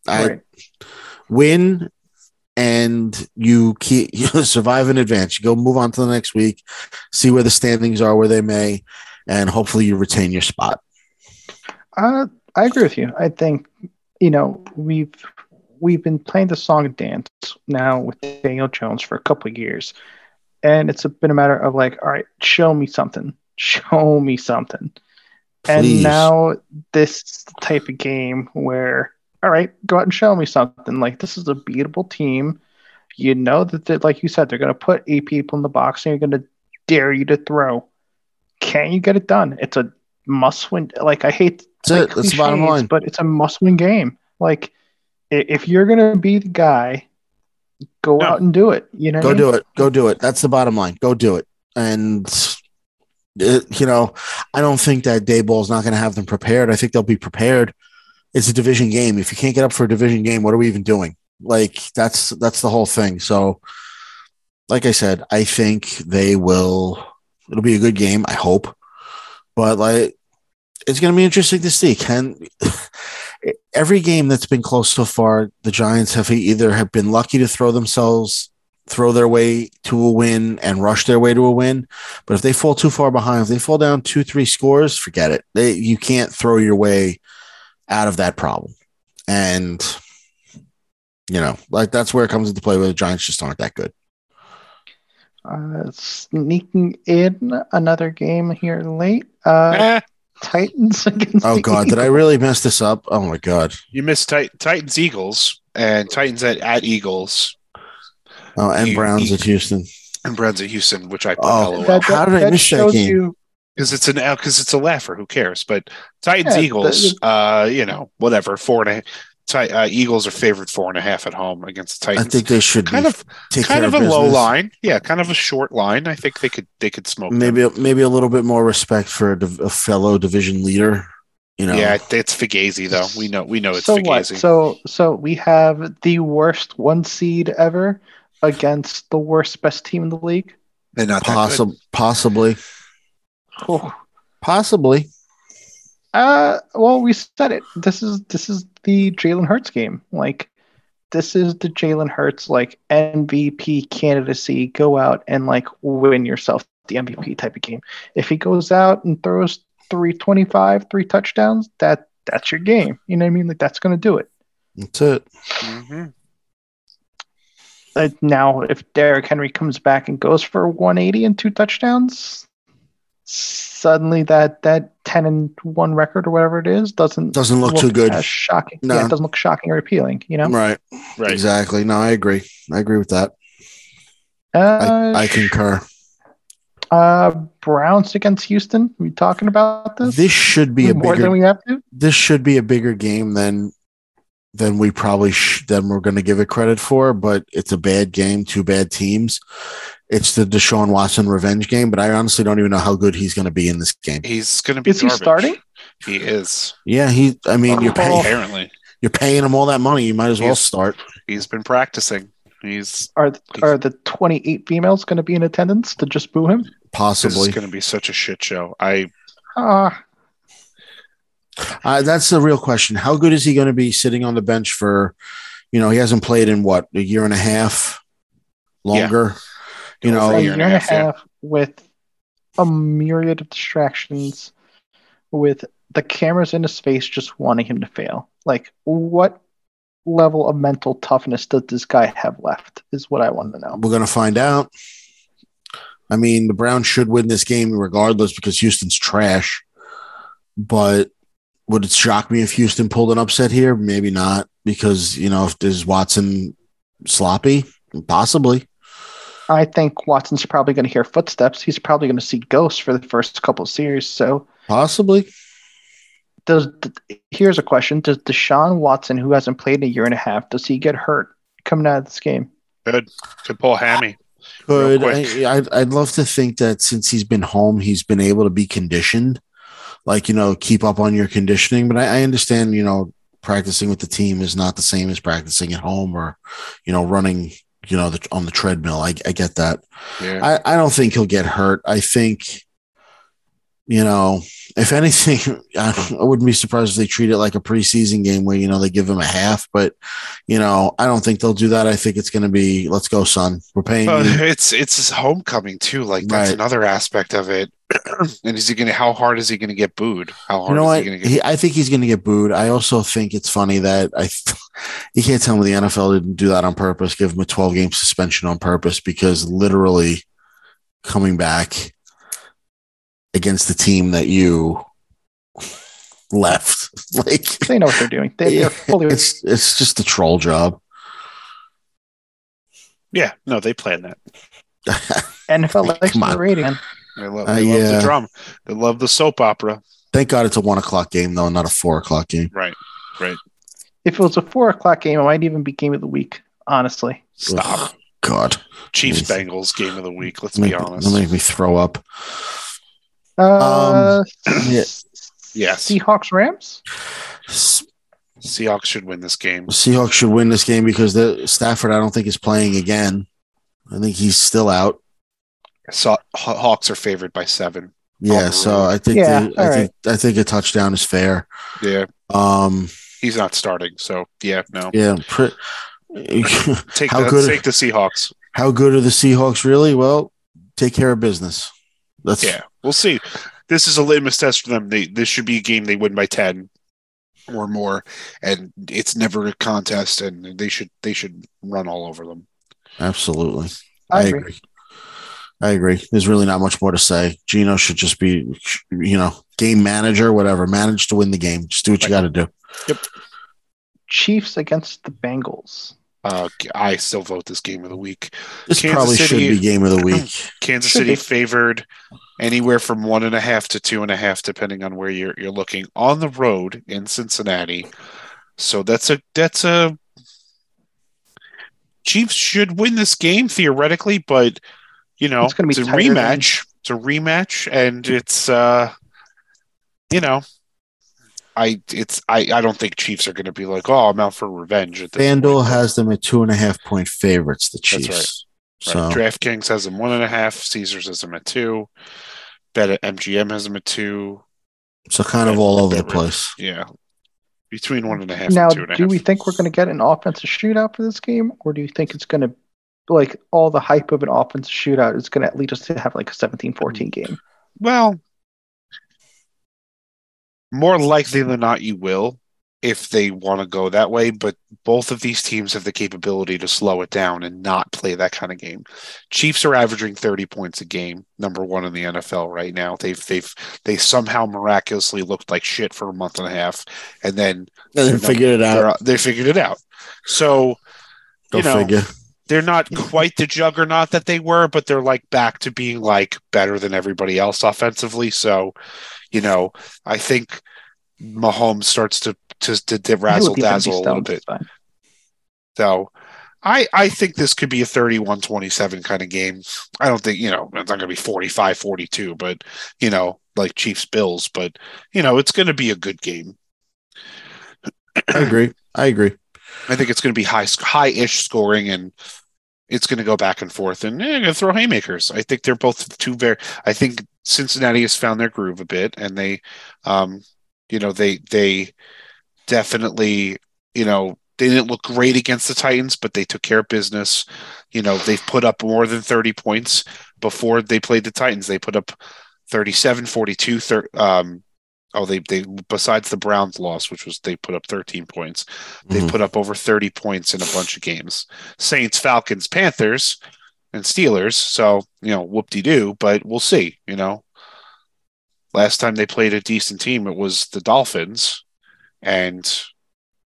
[SPEAKER 2] I win and you keep you survive in advance. You go move on to the next week, see where the standings are, where they may, and hopefully you retain your spot.
[SPEAKER 1] Uh, I agree with you. I think you know we've we've been playing the song dance now with Daniel Jones for a couple of years, and it's been a matter of like, all right, show me something, show me something, and now this type of game where, all right, go out and show me something. Like this is a beatable team. You know that, they, like you said, they're going to put eight people in the box and you're going to dare you to throw. Can you get it done? It's a must win. Like I hate
[SPEAKER 2] That's
[SPEAKER 1] like
[SPEAKER 2] it. That's the bottom line.
[SPEAKER 1] But it's a must win game. Like if you're gonna be the guy, go
[SPEAKER 3] No.
[SPEAKER 1] out and do it. You know,
[SPEAKER 2] Go do it. Go do it. That's the bottom line. Go do it. And it, you know, I don't think that Daboll is not going to have them prepared. I think they'll be prepared. It's a division game. If you can't get up for a division game, what are we even doing? Like that's that's the whole thing. So, like I said, I think they will. It'll be a good game. I hope, but like it's going to be interesting to see. Can every game that's been close so far, the Giants have either have been lucky to throw themselves throw their way to a win and rush their way to a win. But if they fall too far behind, if they fall down two, three scores, forget it. They, you can't throw your way out of that problem. And, you know, like that's where it comes into play where the Giants just aren't that good.
[SPEAKER 1] uh, sneaking in another game here late. Uh,
[SPEAKER 3] Eh,
[SPEAKER 1] Titans against.
[SPEAKER 2] Oh,
[SPEAKER 1] the
[SPEAKER 2] God. Did I really mess this up? Oh, my God.
[SPEAKER 3] you missed Tit- Titans Eagles and Titans at, at Eagles
[SPEAKER 2] Oh, and
[SPEAKER 3] You-
[SPEAKER 2] Browns at Houston.
[SPEAKER 3] and Browns at Houston, which I put
[SPEAKER 2] Oh,
[SPEAKER 3] LOL.
[SPEAKER 1] That,
[SPEAKER 2] How
[SPEAKER 1] that,
[SPEAKER 2] did I
[SPEAKER 1] that
[SPEAKER 2] miss that
[SPEAKER 1] shows
[SPEAKER 2] game?
[SPEAKER 1] you
[SPEAKER 3] because it's an because it's a laugher. Who cares? But Titans
[SPEAKER 1] Yeah,
[SPEAKER 3] Eagles,
[SPEAKER 1] the-
[SPEAKER 3] uh, you know, whatever. Four and a Ti- uh, Eagles are favored four and a half at home against the Titans.
[SPEAKER 2] I think they should
[SPEAKER 3] kind
[SPEAKER 2] be,
[SPEAKER 3] of
[SPEAKER 2] take
[SPEAKER 3] kind
[SPEAKER 2] care
[SPEAKER 3] of a
[SPEAKER 2] business.
[SPEAKER 3] low line. Yeah, kind of a short line. I think they could they could smoke. them.
[SPEAKER 2] Maybe maybe a little bit more respect for a, div- a fellow division leader. You know,
[SPEAKER 3] Yeah, it's Fugazi though. We know we know it's
[SPEAKER 1] so
[SPEAKER 3] Fugazi.
[SPEAKER 1] what? So so we have the worst one seed ever against the worst best team in the league.
[SPEAKER 3] They're not that good.
[SPEAKER 2] Possi- possibly,
[SPEAKER 1] Oh.
[SPEAKER 2] possibly.
[SPEAKER 1] Uh, well, we said it. This is this is the Jalen Hurts game. Like, this is the Jalen Hurts like MVP candidacy. Go out and like win yourself the MVP type of game. If he goes out and throws three twenty five, three touchdowns, that that's your game. You know what I mean? Like that's gonna do it.
[SPEAKER 2] That's it.
[SPEAKER 3] Mhm.
[SPEAKER 1] Uh, now, if Derrick Henry comes back and goes for 180 and two touchdowns, suddenly that that 10 and one record or whatever it is doesn't
[SPEAKER 2] Doesn't look too good.
[SPEAKER 1] shocking.
[SPEAKER 2] No.
[SPEAKER 1] Yeah, it doesn't look shocking or appealing. You know.
[SPEAKER 2] Right.
[SPEAKER 3] Right.
[SPEAKER 2] Exactly. No, I agree. I agree with that.
[SPEAKER 1] Uh,
[SPEAKER 2] I, I concur.
[SPEAKER 1] Uh, Browns against Houston. we talking about this?
[SPEAKER 2] This should be a
[SPEAKER 1] more
[SPEAKER 2] bigger.
[SPEAKER 1] than we have to.
[SPEAKER 2] this should be a bigger game than than we probably sh- than we're going to give it credit for. But it's a bad game. Two bad teams. It's the Deshaun Watson revenge game. But I honestly don't even know how good he's going to be in this game.
[SPEAKER 3] He's going to be.
[SPEAKER 1] Is he starting?
[SPEAKER 3] He is.
[SPEAKER 2] Yeah, he. I mean, you're
[SPEAKER 1] Oh.
[SPEAKER 2] paying
[SPEAKER 3] Apparently,
[SPEAKER 2] you're paying him all that money. You might as well
[SPEAKER 3] He's-
[SPEAKER 2] start.
[SPEAKER 3] he's been practicing. He's
[SPEAKER 1] Are are the 28 females going to be in attendance to just boo him?
[SPEAKER 2] Possibly.
[SPEAKER 3] is going to be such a shit show. I
[SPEAKER 1] Ah,
[SPEAKER 2] Uh, that's the real question. How good is he going to be sitting on the bench for? You know, he hasn't played in what a year and a half, longer. You know,
[SPEAKER 1] a year and a half, with a myriad of distractions, with the cameras in his face just wanting him to fail. Like, what level of mental toughness does this guy have left? Is what I want to know.
[SPEAKER 2] We're going to find out. I mean, the Browns should win this game regardless because Houston's trash. But would it shock me if Houston pulled an upset here? Maybe not because, you know, if there's Watson sloppy, possibly.
[SPEAKER 1] I think Watson's probably going to hear footsteps. He's probably going to see ghosts for the first couple of series. So,
[SPEAKER 2] Possibly.
[SPEAKER 1] does here's a question: Does Deshaun Watson, who hasn't played in a year and a half, does he get hurt coming out of this game?
[SPEAKER 3] Good, could pull hammy.
[SPEAKER 2] Good. I, I'd, I'd love to think that since he's been home, he's been able to be conditioned, like, you know, keep up on your conditioning. But I, I understand, you know, practicing with the team is not the same as practicing at home or, you know, running, you know, the, on the treadmill. I, I get that.
[SPEAKER 3] Yeah.
[SPEAKER 2] I, I don't think he'll get hurt. I think, you know, if anything, I wouldn't be surprised if they treat it like a preseason game where, you know, they give him a half, but, you know, I don't think they'll do that. I think it's going to be, let's go, son. We're paying
[SPEAKER 3] Well,
[SPEAKER 2] you.
[SPEAKER 3] it's it's his homecoming too. Like that's
[SPEAKER 2] Right.
[SPEAKER 3] another aspect of it. and is he gonna? How hard is he gonna get booed? How hard
[SPEAKER 2] You know
[SPEAKER 3] is
[SPEAKER 2] what?
[SPEAKER 3] he?
[SPEAKER 2] He, I think he's going to get booed. I also think it's funny that I, you can't tell me the NFL didn't do that on purpose, give him a 12 game suspension on purpose, because literally coming back against the team that you left, like
[SPEAKER 1] They know what they're doing. They, they're fully.
[SPEAKER 2] it's it's just a troll job.
[SPEAKER 3] yeah, no, they plan that.
[SPEAKER 1] NFL likes
[SPEAKER 2] Come on.
[SPEAKER 1] the rating. man.
[SPEAKER 3] They love,
[SPEAKER 2] Uh,
[SPEAKER 3] love
[SPEAKER 2] yeah.
[SPEAKER 3] the drum. They love the soap opera.
[SPEAKER 2] Thank God it's a one o'clock game though, not a four o'clock game.
[SPEAKER 3] Right. Right.
[SPEAKER 1] If it was a four o'clock game, it might even be game of the week. Honestly,
[SPEAKER 3] Stop.
[SPEAKER 2] Ugh, God,
[SPEAKER 3] Chiefs
[SPEAKER 2] Yes.
[SPEAKER 3] Bengals game of the week. Let's
[SPEAKER 2] make,
[SPEAKER 3] be
[SPEAKER 2] it'll
[SPEAKER 3] honest.
[SPEAKER 2] make me throw up.
[SPEAKER 1] Uh,
[SPEAKER 2] yeah.
[SPEAKER 3] Yes.
[SPEAKER 1] Seahawks Rams.
[SPEAKER 3] Seahawks should win this game.
[SPEAKER 2] Seahawks should win this game because the Stafford, I don't think, is playing again. I think he's still out.
[SPEAKER 3] Saw, Haw- Hawks are favored by seven.
[SPEAKER 2] Yeah, so. I think
[SPEAKER 1] Yeah,
[SPEAKER 2] the, I
[SPEAKER 1] all
[SPEAKER 2] think I think a touchdown is fair.
[SPEAKER 3] Yeah,
[SPEAKER 2] Um,
[SPEAKER 3] he's not starting. So yeah, no.
[SPEAKER 2] yeah. Pre-
[SPEAKER 3] Take
[SPEAKER 2] How
[SPEAKER 3] the
[SPEAKER 2] good-
[SPEAKER 3] take the Seahawks.
[SPEAKER 2] how good are the Seahawks really? Well, take care of business. That's
[SPEAKER 3] Yeah, we'll see. This is a litmus test for them. They this should be a game they win by ten or more, and it's never a contest. And they should they should run all over them.
[SPEAKER 2] absolutely.
[SPEAKER 1] I
[SPEAKER 2] I
[SPEAKER 1] agree.
[SPEAKER 2] agree. I agree. There's really not much more to say. Geno should just be, you know, game manager, whatever. Manage to win the game. Just do what you got to do. Yep.
[SPEAKER 1] Chiefs against the Bengals.
[SPEAKER 3] Uh, I still vote this game of the week.
[SPEAKER 2] This
[SPEAKER 3] Kansas
[SPEAKER 2] probably
[SPEAKER 3] City-
[SPEAKER 2] should be game of the week.
[SPEAKER 3] Kansas City favored anywhere from one and a half to two and a half, depending on where you're you're looking on the road in Cincinnati. So that's a that's a Chiefs should win this game theoretically, but you know
[SPEAKER 1] It's gonna be
[SPEAKER 3] a
[SPEAKER 1] tighter than-
[SPEAKER 3] rematch. It's a rematch, and it's uh, you know, I it's I I don't think Chiefs are going to be like, oh, I'm out for revenge. At this
[SPEAKER 2] FanDuel
[SPEAKER 3] point.
[SPEAKER 2] has them at two and a half point favorites, the
[SPEAKER 3] That's
[SPEAKER 2] Chiefs.
[SPEAKER 3] Right.
[SPEAKER 2] So
[SPEAKER 3] DraftKings has them one and a half. Caesars has them at two. Bet at MGM has them at two.
[SPEAKER 2] so kind of all over the place.
[SPEAKER 3] Yeah, between one and a half
[SPEAKER 1] Now,
[SPEAKER 3] and two and a half.
[SPEAKER 1] do we think we're going to get an offensive shootout for this game, or do you think it's going to, like, all the hype of an offensive shootout is going to lead us to have like a 17-14 game?
[SPEAKER 3] Well, more likely than not, you will if they want to go that way. But both of these teams have the capability to slow it down and not play that kind of game. Chiefs are averaging 30 points a game, number one in the NFL right now. They've they've they somehow miraculously looked like shit for a month and a half, and then
[SPEAKER 2] And
[SPEAKER 3] They're
[SPEAKER 2] figured it out.
[SPEAKER 3] they figured it out. So
[SPEAKER 2] Go
[SPEAKER 3] you know,
[SPEAKER 2] figure.
[SPEAKER 3] They're not quite the juggernaut that they were, but they're like back to being like better than everybody else offensively. So, you know, I think Mahomes starts to to, to, to razzle
[SPEAKER 1] With the empty
[SPEAKER 3] dazzle a little bit. So I I think this could be a 31-27 kind of game. I don't think, you know, it's not going to be 45-42, but you know, like Chiefs Bills, but you know, it's going to be a good game.
[SPEAKER 2] I agree. I agree.
[SPEAKER 3] I think it's going to be high high-ish scoring and it's going to go back and forth and eh, going to throw haymakers. I think they're both two very I think Cincinnati has found their groove a bit and they um you know they they definitely you know they didn't look great against the Titans but they took care of business. You know, they've put up more than 30 points before they played the Titans. They put up 37 42 thir- um oh they they besides the Browns loss which was they put up 13 points. They've
[SPEAKER 2] Mhm.
[SPEAKER 3] put up over 30 points in a bunch of games. Saints, Falcons, Panthers, and Steelers. So, you know, whoop de doo, but we'll see. You know, last time they played a decent team, it was the Dolphins and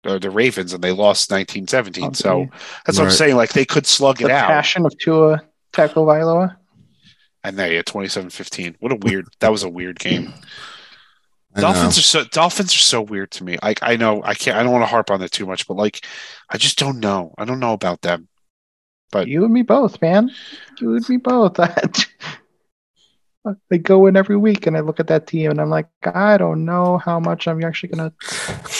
[SPEAKER 3] or the Ravens, and they lost 19 17. So
[SPEAKER 1] Okay.
[SPEAKER 3] that's what I'm saying. Like they could slug
[SPEAKER 1] the
[SPEAKER 3] it out.
[SPEAKER 1] passion of Tua Tagovailoa.
[SPEAKER 3] And there, yeah, 27 15. What a weird, that was a weird game.
[SPEAKER 2] I know.
[SPEAKER 3] Dolphins are so Dolphins are so weird to me. Like I know I can't I don't want to harp on that too much, but like I just don't know. I don't know about them. But-
[SPEAKER 1] You and me both, man. You and me both. they go in every week, and I look at that team, and I'm like, I don't know how much I'm actually gonna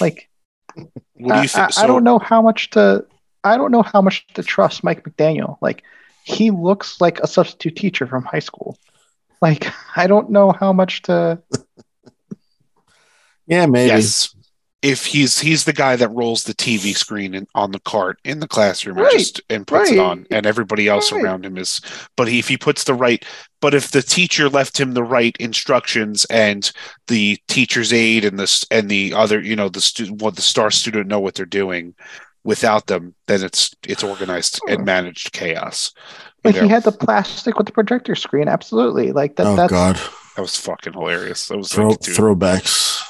[SPEAKER 1] like.
[SPEAKER 3] What do you
[SPEAKER 1] I,
[SPEAKER 3] think?
[SPEAKER 1] I, I don't know how much to. I don't know how much to trust Mike McDaniel. Like, he looks like a substitute teacher from high school. Like, I don't know how much to.
[SPEAKER 2] Yeah, maybe.
[SPEAKER 3] Yes. If he's he's the guy that rolls the TV screen in, on the cart in the classroom
[SPEAKER 1] Right,
[SPEAKER 3] and just and puts it on, and everybody else
[SPEAKER 1] right.
[SPEAKER 3] around him is. But he, if he puts the right, but if the teacher left him the right instructions and the teacher's aide and the and the other, you know, the student, what the star student know what they're doing, without them, then it's it's organized and managed chaos. You
[SPEAKER 1] Like, he had the plastic with the projector screen. Absolutely. Like, that.
[SPEAKER 2] oh
[SPEAKER 1] that's.
[SPEAKER 2] God,
[SPEAKER 3] that was fucking hilarious. That was
[SPEAKER 2] Throw,
[SPEAKER 3] like,
[SPEAKER 2] throwbacks.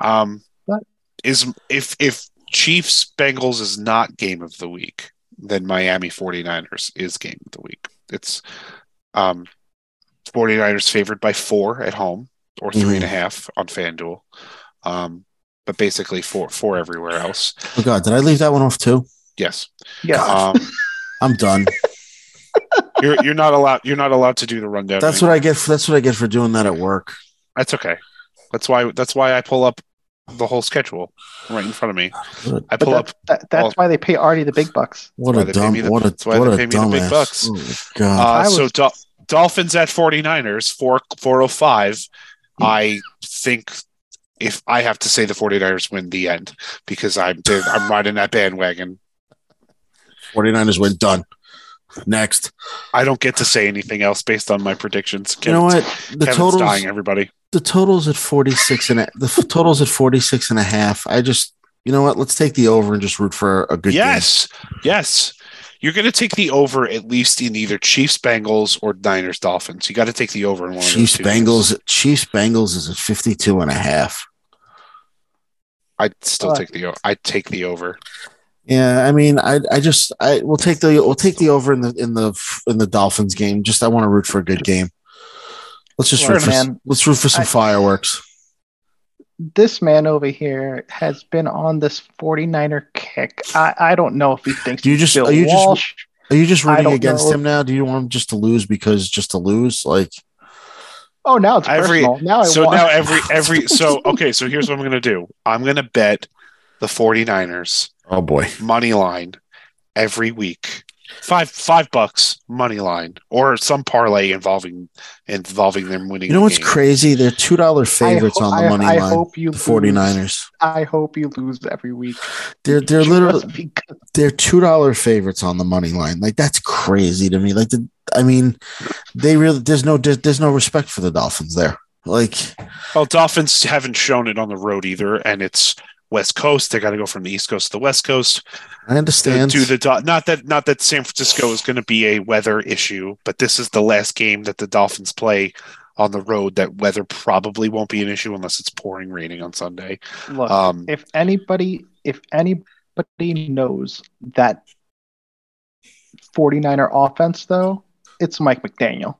[SPEAKER 3] Um,
[SPEAKER 1] What?
[SPEAKER 3] is if if Chiefs Bengals is not game of the week, then Miami 49ers is game of the week. It's um 49ers favored by four at home or three and a half on FanDuel. Um, but basically four four everywhere else.
[SPEAKER 2] Oh God, did I leave that one off too?
[SPEAKER 3] Yes.
[SPEAKER 1] Yeah.
[SPEAKER 3] Um,
[SPEAKER 2] I'm done.
[SPEAKER 3] you're you're not allowed you're not allowed to do the rundown.
[SPEAKER 2] That's what I get. For, that's what I get for doing that at work.
[SPEAKER 3] That's okay. That's why that's why I pull up the whole schedule right in front of me. I
[SPEAKER 1] but
[SPEAKER 3] pull up
[SPEAKER 1] that's, that, that's
[SPEAKER 3] all-
[SPEAKER 1] why they pay Artie the big bucks.
[SPEAKER 2] What a
[SPEAKER 3] they pay
[SPEAKER 2] dumb.
[SPEAKER 3] me the-
[SPEAKER 2] what a
[SPEAKER 3] that's why
[SPEAKER 2] what
[SPEAKER 3] they
[SPEAKER 2] a
[SPEAKER 3] pay me the big
[SPEAKER 2] dumbass.
[SPEAKER 3] bucks.
[SPEAKER 2] Oh my God.
[SPEAKER 3] Uh,
[SPEAKER 1] I
[SPEAKER 3] so
[SPEAKER 1] was-
[SPEAKER 3] Dol- Dolphins at 49ers, 4, 405. I think if I have to say the 49ers win the end because I'm I'm riding that bandwagon.
[SPEAKER 2] 49ers win. Done. Next.
[SPEAKER 3] I don't get to say anything else based on my predictions.
[SPEAKER 2] You know what? The
[SPEAKER 3] Kevin's dying, everybody.
[SPEAKER 2] The totals at 46 and a, the totals at 46 and a half. I just. You know what? Let's take the over and just root for a good game.
[SPEAKER 3] Yes, yes. You're going to take the over at least in either Chiefs Bengals or Niners Dolphins. You got to take the over in one
[SPEAKER 2] Chiefs
[SPEAKER 3] of those. two games.
[SPEAKER 2] Bengals. Chiefs Bengals is at 52 and a half.
[SPEAKER 3] I'd still
[SPEAKER 1] Uh,
[SPEAKER 3] take the o- I'd take the over.
[SPEAKER 2] Yeah, I mean, I I just I we'll take the we'll take the over in the in the in the Dolphins game. Just I want to root for a good game. Let's just
[SPEAKER 1] Sure,
[SPEAKER 2] root for
[SPEAKER 1] man.
[SPEAKER 2] let's root for some
[SPEAKER 1] I-
[SPEAKER 2] fireworks.
[SPEAKER 1] This man over here has been on this 49er kick. I, I don't know if he thinks
[SPEAKER 2] Do you
[SPEAKER 1] he's
[SPEAKER 2] just-
[SPEAKER 1] Bill
[SPEAKER 2] are you just- Are you just rooting against
[SPEAKER 1] know.
[SPEAKER 2] him now? Do you want him just to lose because just to lose? Like
[SPEAKER 1] Oh, now it's
[SPEAKER 3] Every-
[SPEAKER 1] personal. Now I
[SPEAKER 3] so
[SPEAKER 1] want.
[SPEAKER 3] now every every so okay so here's what i'm going to do i'm going to bet the 49ers
[SPEAKER 2] oh boy,
[SPEAKER 3] money line every week five five bucks money line or some parlay involving involving them winning
[SPEAKER 2] you know what's
[SPEAKER 3] game.
[SPEAKER 2] crazy? They're two dollar favorites
[SPEAKER 1] ho-
[SPEAKER 2] on the
[SPEAKER 1] I-
[SPEAKER 2] money
[SPEAKER 1] I
[SPEAKER 2] line.
[SPEAKER 1] hope you
[SPEAKER 2] The 49ers.
[SPEAKER 1] I hope you lose every week.
[SPEAKER 2] They're they're
[SPEAKER 1] Just
[SPEAKER 2] literally
[SPEAKER 1] because-
[SPEAKER 2] they're two dollar favorites on the money line. Like that's crazy to me. Like the, I mean, they really there's no there's, there's no respect for the Dolphins there. Like
[SPEAKER 3] well dolphins haven't shown it on the road either and it's west coast. They got to go from the east coast to the west coast.
[SPEAKER 2] I
[SPEAKER 3] to
[SPEAKER 2] understand.
[SPEAKER 3] do the Do- not that not that san francisco is going to be a weather issue but this is the last game that the dolphins play on the road that weather probably won't be an issue unless it's pouring raining on sunday.
[SPEAKER 1] Look,
[SPEAKER 3] um
[SPEAKER 1] if anybody if anybody knows that 49er offense though it's mike mcdaniel.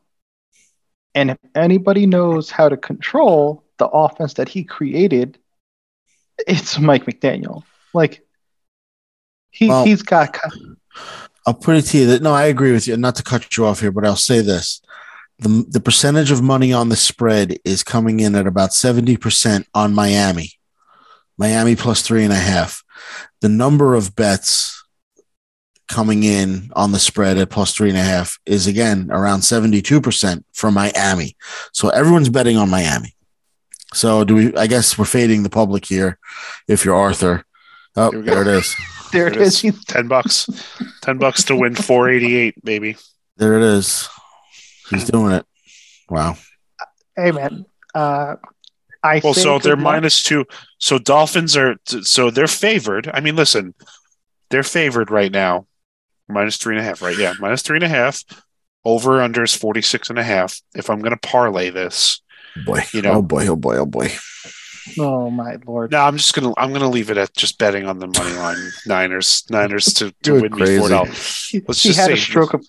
[SPEAKER 1] And if anybody knows how to control the offense that he created it's mike mcdaniel like he,
[SPEAKER 2] Well-
[SPEAKER 1] he's got
[SPEAKER 2] I'll put it to you that no, I agree with you. Not to cut you off here, but I'll say this: the the percentage of money on the spread is coming in at about seventy percent on Miami. Miami plus three and a half. The number of bets coming in on the spread at plus three and a half is again around seventy two percent for Miami. So everyone's betting on Miami. So do we? I guess we're fading the public here. If you're Arthur, oh,
[SPEAKER 3] Here we go.
[SPEAKER 2] there it is.
[SPEAKER 1] there it is.
[SPEAKER 3] 10 bucks 10 bucks to win 488 baby
[SPEAKER 2] There it is. He's doing it. Wow.
[SPEAKER 1] hey man uh i
[SPEAKER 3] well
[SPEAKER 1] say
[SPEAKER 3] so they're
[SPEAKER 1] luck.
[SPEAKER 3] minus two so dolphins are so they're favored i mean listen they're favored right now minus three and a half right yeah minus three and a half over under is 46 and a half if i'm going to parlay this
[SPEAKER 2] Boy.
[SPEAKER 3] You know.
[SPEAKER 2] oh boy. Oh boy. Oh boy.
[SPEAKER 1] oh my lord
[SPEAKER 3] no i'm just going to i'm going to leave it at just betting on the money line niners niners to, to
[SPEAKER 2] You're
[SPEAKER 3] win me
[SPEAKER 2] crazy.
[SPEAKER 3] four dollars Let's
[SPEAKER 1] he
[SPEAKER 3] just
[SPEAKER 1] had a stroke of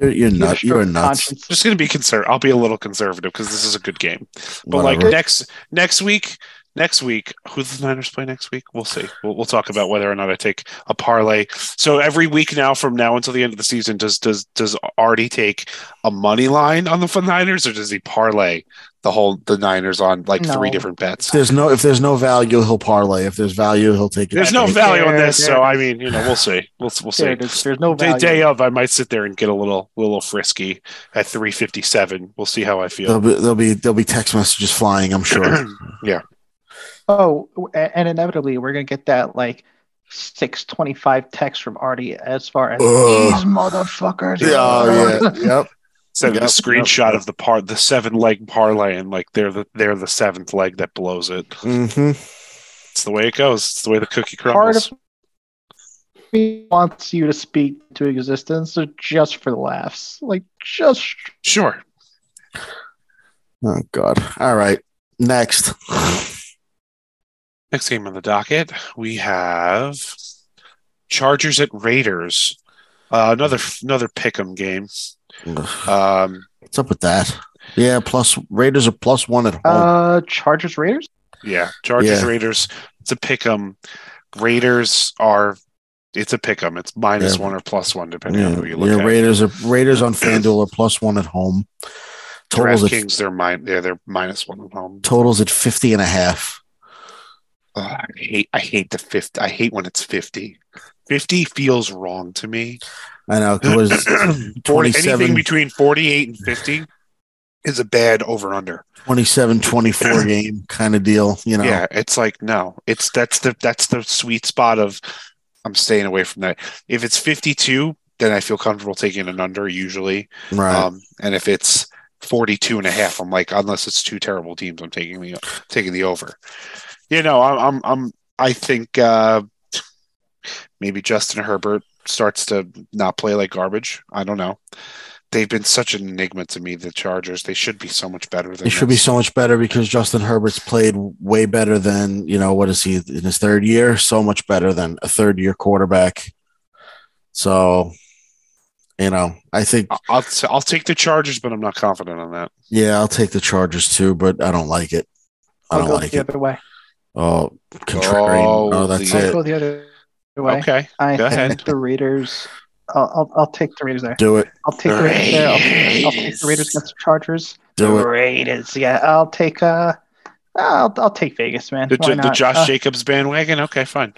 [SPEAKER 2] You're, you're
[SPEAKER 1] he
[SPEAKER 2] nuts. You're
[SPEAKER 1] of
[SPEAKER 2] nuts.
[SPEAKER 1] conscience.
[SPEAKER 3] just going to be conservative i'll be a little conservative because this is a good game But like next next week, next week, who the Niners play next week? We'll see. We'll, we'll talk about whether or not I take a parlay. So every week now, from now until the end of the season, does does does Artie take a money line on the Niners, or does he parlay the the whole the Niners on like three different bets.
[SPEAKER 2] If there's no if there's no value, he'll parlay. If there's value, he'll take it.
[SPEAKER 3] There's no value in
[SPEAKER 1] there-
[SPEAKER 3] this, so I mean, you know, we'll see. We'll we'll see.
[SPEAKER 1] There's, there's no
[SPEAKER 3] Day,
[SPEAKER 1] value.
[SPEAKER 3] day of, I might sit there and get a little little frisky at 357. We'll see how I
[SPEAKER 2] There'll
[SPEAKER 3] feel.
[SPEAKER 2] be there'll be there'll be text messages flying. I'm sure.
[SPEAKER 1] Yeah. Oh, and inevitably we're gonna get that like six twenty five text from Artie as far as
[SPEAKER 2] Ugh.
[SPEAKER 1] these motherfuckers.
[SPEAKER 2] oh yeah. Yep.
[SPEAKER 3] Send
[SPEAKER 2] Yep,
[SPEAKER 3] the screenshot
[SPEAKER 2] yep.
[SPEAKER 3] of the part, the seven leg parlay, and like they're the they're the seventh leg that blows it.
[SPEAKER 2] hmm
[SPEAKER 3] It's the way it goes. It's the way the cookie
[SPEAKER 1] Part
[SPEAKER 3] crumbles.
[SPEAKER 1] of me wants you to speak to existence so just for the laughs, like just
[SPEAKER 3] Sure.
[SPEAKER 2] Oh God. All right. Next.
[SPEAKER 3] Next game on the docket, we have Chargers at Raiders. Uh, another another pick'em game. Um,
[SPEAKER 2] What's up with that? Yeah. Plus Raiders are plus one at home.
[SPEAKER 1] uh Chargers Raiders.
[SPEAKER 3] yeah, Chargers
[SPEAKER 2] Yeah.
[SPEAKER 3] Raiders. It's a pick'em. Raiders are. It's a pick'em. It's minus
[SPEAKER 2] Yeah.
[SPEAKER 3] one or plus one depending
[SPEAKER 2] yeah,
[SPEAKER 3] on who you look
[SPEAKER 2] yeah,
[SPEAKER 3] at.
[SPEAKER 2] Raiders are Raiders on FanDuel are plus one at home. Totals at,
[SPEAKER 3] DraftKings, they're min- yeah, they're minus one at home.
[SPEAKER 2] totals at 50 and a half.
[SPEAKER 3] Ugh, I hate I hate the fifty. I hate when it's fifty. Fifty feels wrong to me.
[SPEAKER 2] I know. It was
[SPEAKER 3] 40,
[SPEAKER 2] 27
[SPEAKER 3] anything between forty-eight and fifty is a bad over under.
[SPEAKER 2] 27 24 game kind of deal, you know.
[SPEAKER 3] Yeah, it's like no, it's that's the that's the sweet spot of I'm staying away from that. If it's 52, then I feel comfortable taking an under usually.
[SPEAKER 2] Right.
[SPEAKER 3] Um, and if it's 42 and a half, I'm like unless it's two terrible teams, I'm taking the taking the over. You know, I'm I'm, I'm I think uh maybe Justin Herbert starts to not play like garbage. I don't know. They've been such an enigma to me, the Chargers. They should be so much better than
[SPEAKER 2] it should be so much better because Justin Herbert's played way better than, you know, what is he in his third year? So much better than a third year quarterback. So, you know, I think,
[SPEAKER 3] I'll I'll take the Chargers, but I'm not confident on that.
[SPEAKER 2] yeah, I'll take the Chargers too, but I don't like it. I
[SPEAKER 1] I'll
[SPEAKER 2] don't
[SPEAKER 1] go
[SPEAKER 2] like
[SPEAKER 1] the
[SPEAKER 2] it.
[SPEAKER 1] other way.
[SPEAKER 2] Oh, contrarian.
[SPEAKER 3] Oh,
[SPEAKER 2] Oh, that's
[SPEAKER 3] the-
[SPEAKER 1] I'll
[SPEAKER 2] it.
[SPEAKER 1] Go the way.
[SPEAKER 3] Okay.
[SPEAKER 1] I
[SPEAKER 3] Go
[SPEAKER 1] think
[SPEAKER 3] ahead.
[SPEAKER 1] the Raiders. I'll, I'll I'll take the Raiders there.
[SPEAKER 2] Do it.
[SPEAKER 1] I'll take the Raiders there. I'll, take- I'll take the Raiders against the Chargers.
[SPEAKER 2] Do
[SPEAKER 1] the
[SPEAKER 2] it.
[SPEAKER 1] Raiders. Yeah, I'll take uh, I'll I'll take Vegas, man.
[SPEAKER 3] The,
[SPEAKER 1] Why
[SPEAKER 3] the? Josh
[SPEAKER 1] Uh,
[SPEAKER 3] Jacobs bandwagon? Okay, fine.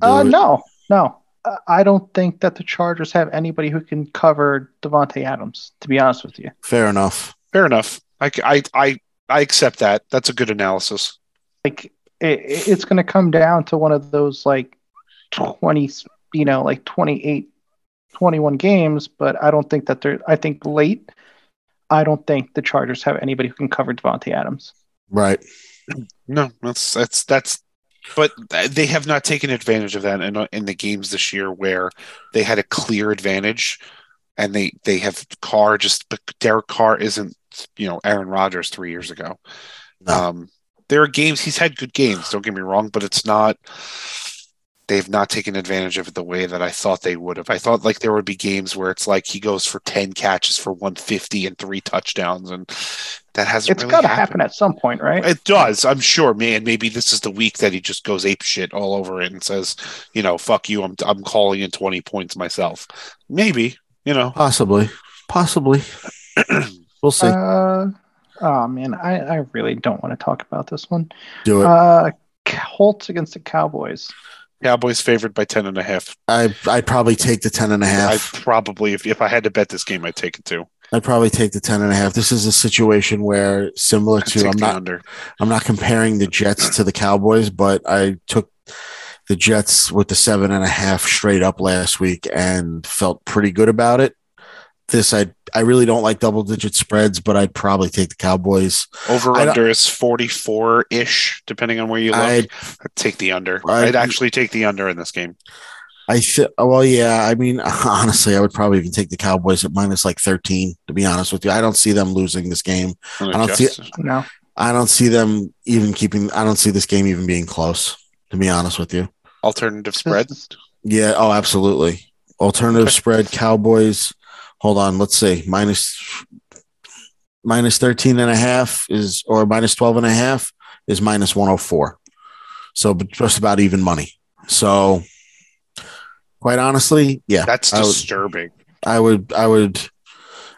[SPEAKER 2] Do
[SPEAKER 1] Uh,
[SPEAKER 2] it.
[SPEAKER 1] no, no. Uh, I don't think that the Chargers have anybody who can cover Davante Adams. To be honest with you,
[SPEAKER 2] Fair enough.
[SPEAKER 3] Fair enough. I, I, I, I accept that. That's a good analysis.
[SPEAKER 1] like it, it's going to come down to one of those like twenty, you know, like 28, 21 games. But I don't think that they're. I think late. I don't think the Chargers have anybody who can cover Davante Adams.
[SPEAKER 2] Right.
[SPEAKER 3] No, that's that's that's. But they have not taken advantage of that in in the games this year where they had a clear advantage, and they they have Carr just. But Derek Carr isn't you know Aaron Rodgers three years ago.
[SPEAKER 2] No.
[SPEAKER 3] Um, there are games he's had good games. Don't get me wrong, but it's not. They've not taken advantage of it the way that I thought they would have. I thought like there would be games where it's like he goes for ten catches for one fifty and three touchdowns, and that hasn't.
[SPEAKER 1] It's
[SPEAKER 3] really
[SPEAKER 1] got to happen at some point, right?
[SPEAKER 3] It does, I'm sure, man. Maybe this is the week that he just goes ape shit all over it and says, you know, fuck you. I'm I'm calling in 20 points myself. Maybe, you know.
[SPEAKER 2] Possibly. Possibly. we'll see.
[SPEAKER 1] Uh, oh man, I, I really don't want to talk about this one.
[SPEAKER 2] Do it.
[SPEAKER 1] Uh, Colts against the Cowboys.
[SPEAKER 3] Cowboys favored by 10 and a half.
[SPEAKER 2] I I'd probably take the 10 and a
[SPEAKER 3] I
[SPEAKER 2] half.
[SPEAKER 3] probably if, if I had to bet this game, I'd take it too.
[SPEAKER 2] I'd probably take the 10 and a half. This is a situation where similar
[SPEAKER 3] I'd
[SPEAKER 2] to I'm not
[SPEAKER 3] under.
[SPEAKER 2] I'm not comparing the Jets to the Cowboys, but I took the Jets with the seven and a half straight up last week and felt pretty good about it. This I I really don't like double digit spreads, but I'd probably take the Cowboys.
[SPEAKER 3] Over under is 44 ish, depending on where you look.
[SPEAKER 2] I'd
[SPEAKER 3] I'd take the under.
[SPEAKER 2] I'd-
[SPEAKER 3] I'd actually take the under in this game.
[SPEAKER 2] I th- well, yeah. I mean, honestly, I would probably even take the Cowboys at minus like thirteen. To be honest with you, I don't see them losing this game. I don't see-
[SPEAKER 1] No,
[SPEAKER 2] I don't see them even keeping. I don't see this game even being close. To be honest with you,
[SPEAKER 3] Alternative spread.
[SPEAKER 2] Yeah. Oh, absolutely. Alternative spread. Cowboys. Hold on. Let's see. Minus minus 13 and a half is or minus 12 and a half is minus 104. So just about even money. So quite honestly, yeah.
[SPEAKER 3] That's disturbing.
[SPEAKER 2] I would, I would,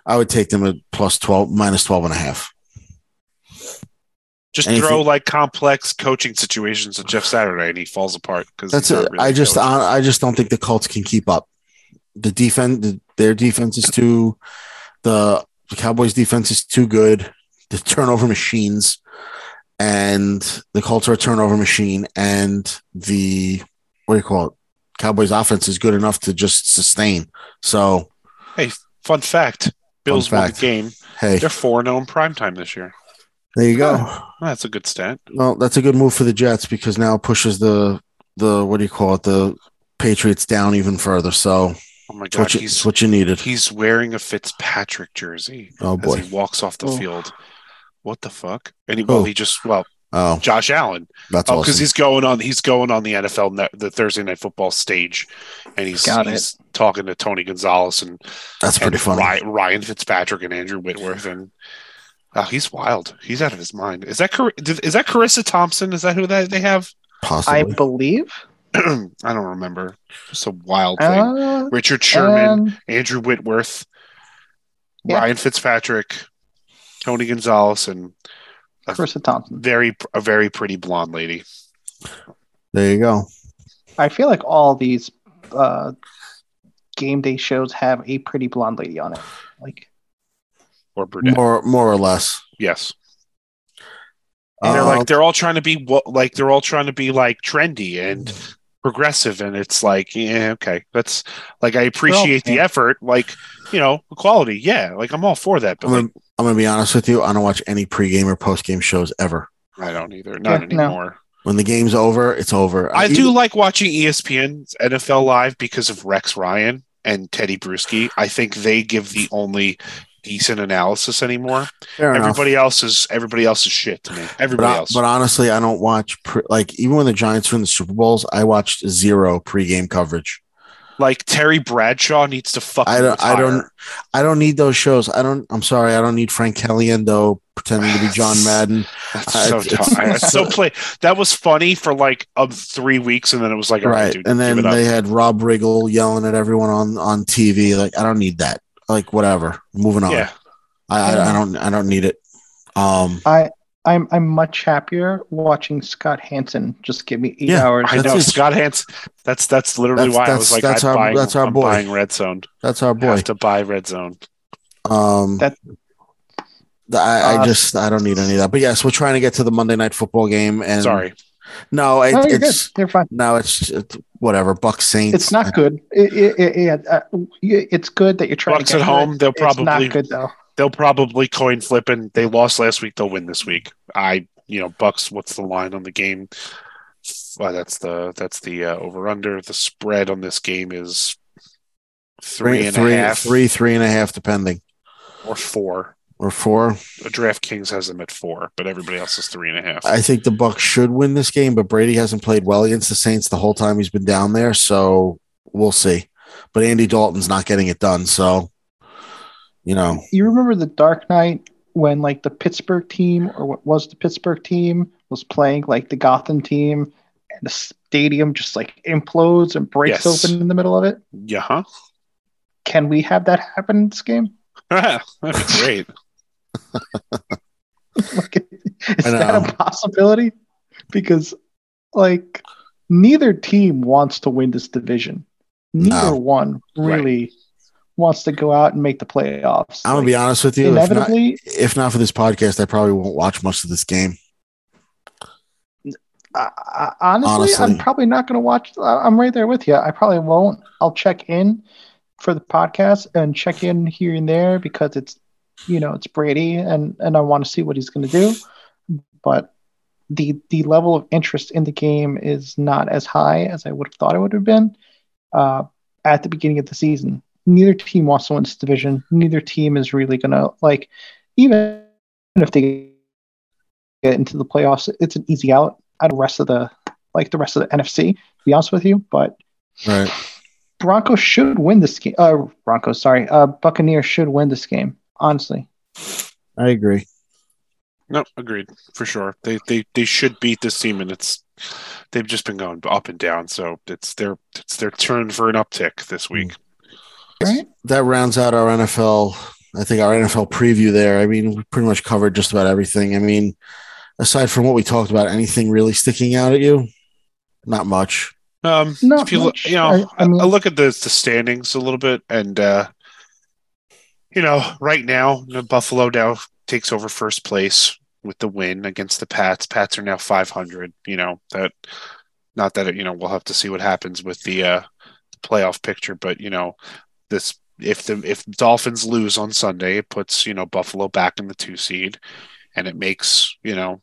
[SPEAKER 2] I would take them at plus 12, minus 12 and a half.
[SPEAKER 3] Just
[SPEAKER 2] Anything-
[SPEAKER 3] throw like complex coaching situations at Jeff Saturday, and he falls apart because
[SPEAKER 2] That's it. I just I, I just don't think the Colts can keep up. The defense, the, their defense is too. The, the Cowboys' defense is too good. The turnover machines, and the Colts are a turnover machine, and the what do you call it? Cowboys' offense is good enough to just sustain. So hey,
[SPEAKER 3] fun fact: Bills won
[SPEAKER 2] fact.
[SPEAKER 3] the game.
[SPEAKER 2] hey,
[SPEAKER 3] They're four zero oh in primetime this year.
[SPEAKER 2] there you go.
[SPEAKER 3] That's a good stat.
[SPEAKER 2] Well, that's a good move for the Jets because now it pushes the the what do you call it the Patriots down even further. So
[SPEAKER 3] Oh my god,
[SPEAKER 2] what you,
[SPEAKER 3] he's
[SPEAKER 2] what you needed.
[SPEAKER 3] he's wearing a Fitzpatrick jersey
[SPEAKER 2] Oh
[SPEAKER 3] as
[SPEAKER 2] boy.
[SPEAKER 3] he walks off the
[SPEAKER 1] Oh.
[SPEAKER 3] field. What the fuck? And he, well, he just well,
[SPEAKER 2] Oh,
[SPEAKER 3] Josh Allen.
[SPEAKER 2] that's
[SPEAKER 3] Oh, because
[SPEAKER 2] awesome.
[SPEAKER 3] he's going on he's going on the NFL net, the Thursday night football stage, and he's,
[SPEAKER 1] Got
[SPEAKER 3] he's talking to Tony Gonzalez and,
[SPEAKER 2] That's pretty
[SPEAKER 3] and
[SPEAKER 2] funny.
[SPEAKER 3] Ryan, Ryan Fitzpatrick and Andrew Whitworth and oh, he's wild. He's out of his mind. Is that Car- is that Charissa Thompson? Is that who that they have?
[SPEAKER 2] Possibly.
[SPEAKER 1] I believe.
[SPEAKER 3] I don't remember. It's a wild thing.
[SPEAKER 1] Uh,
[SPEAKER 3] Richard Sherman,
[SPEAKER 1] and-
[SPEAKER 3] Andrew Whitworth,
[SPEAKER 1] Yeah.
[SPEAKER 3] Ryan Fitzpatrick, Tony Gonzalez, and
[SPEAKER 1] Charissa Thompson.
[SPEAKER 3] very a very pretty blonde lady.
[SPEAKER 2] there you go.
[SPEAKER 1] I feel like all these uh, game day shows have a pretty blonde lady on it. Like,
[SPEAKER 3] Or brunette.
[SPEAKER 2] More more or less.
[SPEAKER 3] Yes. And they're
[SPEAKER 2] Uh,
[SPEAKER 3] like they're all trying to be what like they're all trying to be like trendy and progressive and it's like yeah okay that's like I appreciate the
[SPEAKER 1] yeah.
[SPEAKER 3] effort like you know equality yeah like I'm all for that but
[SPEAKER 2] I'm,
[SPEAKER 3] like
[SPEAKER 2] gonna, I'm gonna be honest with you. I don't watch any pregame or postgame shows ever.
[SPEAKER 3] I don't either not
[SPEAKER 1] Yeah, no.
[SPEAKER 3] anymore
[SPEAKER 2] When the game's over, it's over.
[SPEAKER 3] I
[SPEAKER 2] Even-
[SPEAKER 3] do like watching E ESPN's NFL live because of Rex Ryan and Tedy Bruschi I think they give the only decent analysis anymore
[SPEAKER 2] Fair enough.
[SPEAKER 3] everybody else is everybody else is shit to me
[SPEAKER 2] But,
[SPEAKER 3] everybody
[SPEAKER 2] I-
[SPEAKER 3] else
[SPEAKER 2] but honestly, I don't watch pre- like even when the Giants win the Super Bowls, I watched zero pregame coverage.
[SPEAKER 3] like Terry Bradshaw needs to fucking
[SPEAKER 2] I don't. I don't. I don't need those shows. I don't. I'm sorry. I don't need Frank Caliendo pretending to be John Madden.
[SPEAKER 3] That's
[SPEAKER 2] Uh,
[SPEAKER 3] so so play. That was funny for like um, three weeks, and then it was like, all right, dude,
[SPEAKER 2] and then
[SPEAKER 3] up.
[SPEAKER 2] they had Rob Riggle yelling at everyone on on TV. Like I don't need that. Like whatever. Moving on.
[SPEAKER 3] yeah,
[SPEAKER 2] I, I I don't. I don't need it. Um.
[SPEAKER 1] I I'm I'm much happier watching Scott Hanson just give me eight
[SPEAKER 2] Yeah,
[SPEAKER 1] hours.
[SPEAKER 3] I know
[SPEAKER 2] it.
[SPEAKER 3] Scott Hans. That's that's literally
[SPEAKER 2] That's-
[SPEAKER 3] why I was like,
[SPEAKER 2] that's
[SPEAKER 3] I'm
[SPEAKER 2] our-
[SPEAKER 3] buying.
[SPEAKER 2] that's our
[SPEAKER 3] I'm
[SPEAKER 2] boy.
[SPEAKER 3] buying Red Zone.
[SPEAKER 2] That's our boy.
[SPEAKER 3] Have to buy Red Zone.
[SPEAKER 2] Um.
[SPEAKER 1] That-
[SPEAKER 2] I, I
[SPEAKER 1] Uh,
[SPEAKER 2] just I don't need any of that. But yes, we're trying to get to the Monday night football game. And
[SPEAKER 3] Sorry,
[SPEAKER 2] no, it,
[SPEAKER 1] no, you're good.
[SPEAKER 2] it's
[SPEAKER 1] You're fine.
[SPEAKER 2] no, it's, it's whatever. Buck Saints.
[SPEAKER 1] It's not good. It, it, it, it, uh, it's good that you're trying
[SPEAKER 3] Bucs
[SPEAKER 1] to
[SPEAKER 3] at
[SPEAKER 1] get to
[SPEAKER 3] home.
[SPEAKER 1] it.
[SPEAKER 3] They'll
[SPEAKER 1] It's
[SPEAKER 3] probably
[SPEAKER 1] not good though.
[SPEAKER 3] they'll probably coin flip, and they lost last week. They'll win this week. I you know Bucs. What's the line on the game? Uh, that's the that's the uh, over under. The spread on this game is three and a half
[SPEAKER 2] three, three, three and a half, depending,
[SPEAKER 3] or four.
[SPEAKER 2] Or four.
[SPEAKER 3] DraftKings has them at four, but everybody else is three and a half.
[SPEAKER 2] I think the Bucs should win this game, but Brady hasn't played well against the Saints the whole time he's been down there, so we'll see. But Andy Dalton's not getting it done, so you know,
[SPEAKER 1] You remember the Dark Knight when like the Pittsburgh team or what was the Pittsburgh team was playing like the Gotham team and the stadium just like implodes and breaks
[SPEAKER 3] Yes.
[SPEAKER 1] open in the middle of it.
[SPEAKER 3] yeah, huh?
[SPEAKER 1] Can we have that happen in this game?
[SPEAKER 3] That'd be great.
[SPEAKER 1] like, is that a possibility? Because like neither team wants to win this division. Neither
[SPEAKER 2] No.
[SPEAKER 1] one really wants to go out and make the playoffs.
[SPEAKER 2] I'm gonna
[SPEAKER 1] Like,
[SPEAKER 2] be honest with you. If not,
[SPEAKER 1] inevitably,
[SPEAKER 2] if not for this podcast, I probably won't watch much of this game.
[SPEAKER 1] I, I, honestly,
[SPEAKER 2] Honestly.
[SPEAKER 1] I'm probably not going to watch. I'm right there with you. I probably won't. I'll check in for the podcast and check in here and there because it's, you know, it's Brady and and I want to see what he's going to do. But the the level of interest in the game is not as high as I would have thought it would have been uh, at the beginning of the season. Neither team wants to win this division. Neither team is really going to like, even if they get into the playoffs, it's an easy out out of the rest of the like the rest of the NFC. To be honest with you, but
[SPEAKER 2] Right.
[SPEAKER 1] Broncos should win this game. Uh, Broncos, sorry, uh, Buccaneers should win this game. Honestly,
[SPEAKER 2] I agree.
[SPEAKER 3] No, agreed for sure. They they they should beat this team, and it's they've just been going up and down. So it's their it's their turn for an uptick this week.
[SPEAKER 1] right?
[SPEAKER 2] That rounds out our NFL. I think our NFL preview there. I mean, we pretty much covered just about everything. I mean, aside from what we talked about, anything really sticking out at you? Not much.
[SPEAKER 3] Um,
[SPEAKER 1] Not
[SPEAKER 3] if you look,
[SPEAKER 1] much.
[SPEAKER 3] you know,
[SPEAKER 1] I- I
[SPEAKER 3] I,
[SPEAKER 1] mean-
[SPEAKER 3] I look at the the standings a little bit, and uh, you know, right now, Buffalo now takes over first place with the win against the Pats. Pats are now 500. You know that, not that it, you know we'll have to see what happens with the uh, playoff picture, but you know, this if the if Dolphins lose on Sunday, it puts you know Buffalo back in the two seed, and it makes you know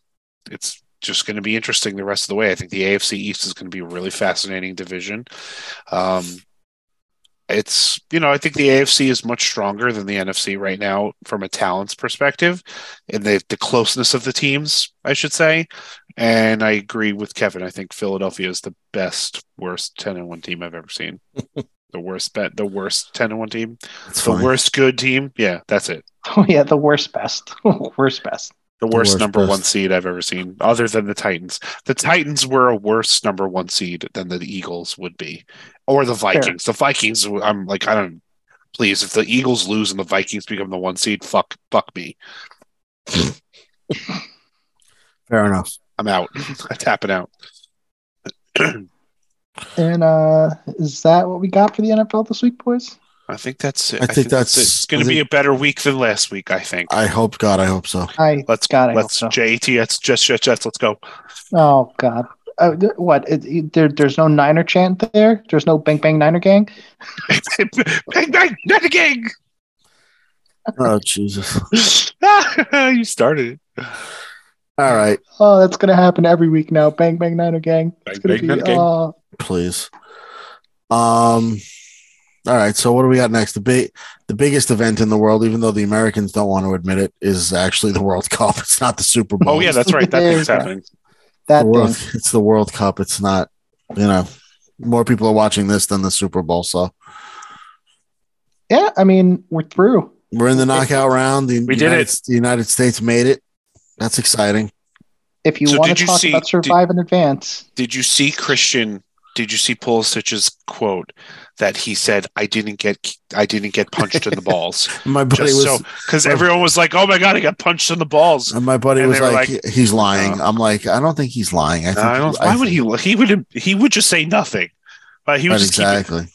[SPEAKER 3] it's just going to be interesting the rest of the way. I think the AFC East is going to be a really fascinating division. Um, it's you know I think the AFC is much stronger than the NFC right now from a talents perspective, and the the closeness of the teams, I should say. And I agree with Kevin. I think Philadelphia is the best, worst ten and one team I've ever seen. the worst bet, the worst ten and one team,
[SPEAKER 2] It's
[SPEAKER 3] the
[SPEAKER 2] fine.
[SPEAKER 3] worst good team. Yeah, that's it.
[SPEAKER 1] Oh yeah, the worst best. worst best.
[SPEAKER 3] The
[SPEAKER 2] The
[SPEAKER 3] worst
[SPEAKER 2] worst
[SPEAKER 3] number
[SPEAKER 2] best.
[SPEAKER 3] one seed I've ever seen, other than the Titans. The Titans were a worse number one seed than the Eagles would be, or the Vikings. The Vikings, I'm like, I don't. Please, if the Eagles lose and the Vikings become the one seed, fuck, fuck me.
[SPEAKER 2] Fair enough.
[SPEAKER 3] I'm out. I'm tapping out.
[SPEAKER 1] And uh is that what we got for the NFL this week, boys?
[SPEAKER 3] I think that's it.
[SPEAKER 2] I think that's-
[SPEAKER 3] it. It's going
[SPEAKER 2] I
[SPEAKER 3] to be a better week than last week. I think.
[SPEAKER 2] I hope, God, I hope so.
[SPEAKER 1] I
[SPEAKER 3] Let's
[SPEAKER 1] God, I
[SPEAKER 3] let's
[SPEAKER 1] hope so.
[SPEAKER 3] JT. Let's just just just let's go.
[SPEAKER 1] Oh God. Uh, what? It, it- there, there's no Niner chant there. There's no Bang Bang Niner gang.
[SPEAKER 3] bang bang, Niner gang.
[SPEAKER 2] Oh, Jesus.
[SPEAKER 3] you started.
[SPEAKER 2] All right,
[SPEAKER 1] Oh, that's gonna happen every week now. Bang Bang Niner gang. It's
[SPEAKER 3] Bang
[SPEAKER 1] gonna
[SPEAKER 3] Bang
[SPEAKER 1] be.
[SPEAKER 3] Niner gang.
[SPEAKER 1] Uh,
[SPEAKER 2] please. Um, all right. So, what do we got next? The big, the biggest event in the world, even though the Americans don't want to admit it, is actually the World Cup. It's not the Super Bowl.
[SPEAKER 3] Oh yeah, that's right. That thing's happening.
[SPEAKER 1] that
[SPEAKER 2] the world,
[SPEAKER 1] thing.
[SPEAKER 2] it's the World Cup. It's not, you know, more people are watching this than the Super Bowl. So
[SPEAKER 1] Yeah, I mean we're through.
[SPEAKER 2] we're in the knockout round. The
[SPEAKER 3] We did it.
[SPEAKER 2] The United States made it. That's exciting.
[SPEAKER 1] If you
[SPEAKER 3] So
[SPEAKER 1] want to talk
[SPEAKER 3] see-
[SPEAKER 1] about
[SPEAKER 3] did-
[SPEAKER 1] survive in advance,
[SPEAKER 3] Did you see Christian? Did you see Pulisic's quote that he said, "I didn't get, I didn't get punched in the balls."
[SPEAKER 2] My buddy
[SPEAKER 3] Just
[SPEAKER 2] was,
[SPEAKER 3] so because everyone was like, "Oh my god, I got punched in the balls."
[SPEAKER 2] and my buddy
[SPEAKER 3] and
[SPEAKER 2] was like,
[SPEAKER 3] like,
[SPEAKER 2] "He's lying."
[SPEAKER 3] uh,
[SPEAKER 2] I'm like, I don't think he's lying. I think.
[SPEAKER 3] I don't,
[SPEAKER 2] I
[SPEAKER 3] why would
[SPEAKER 2] think-
[SPEAKER 3] he? He would. He would just say nothing. But he would
[SPEAKER 2] Right,
[SPEAKER 3] just keep it-
[SPEAKER 2] exactly.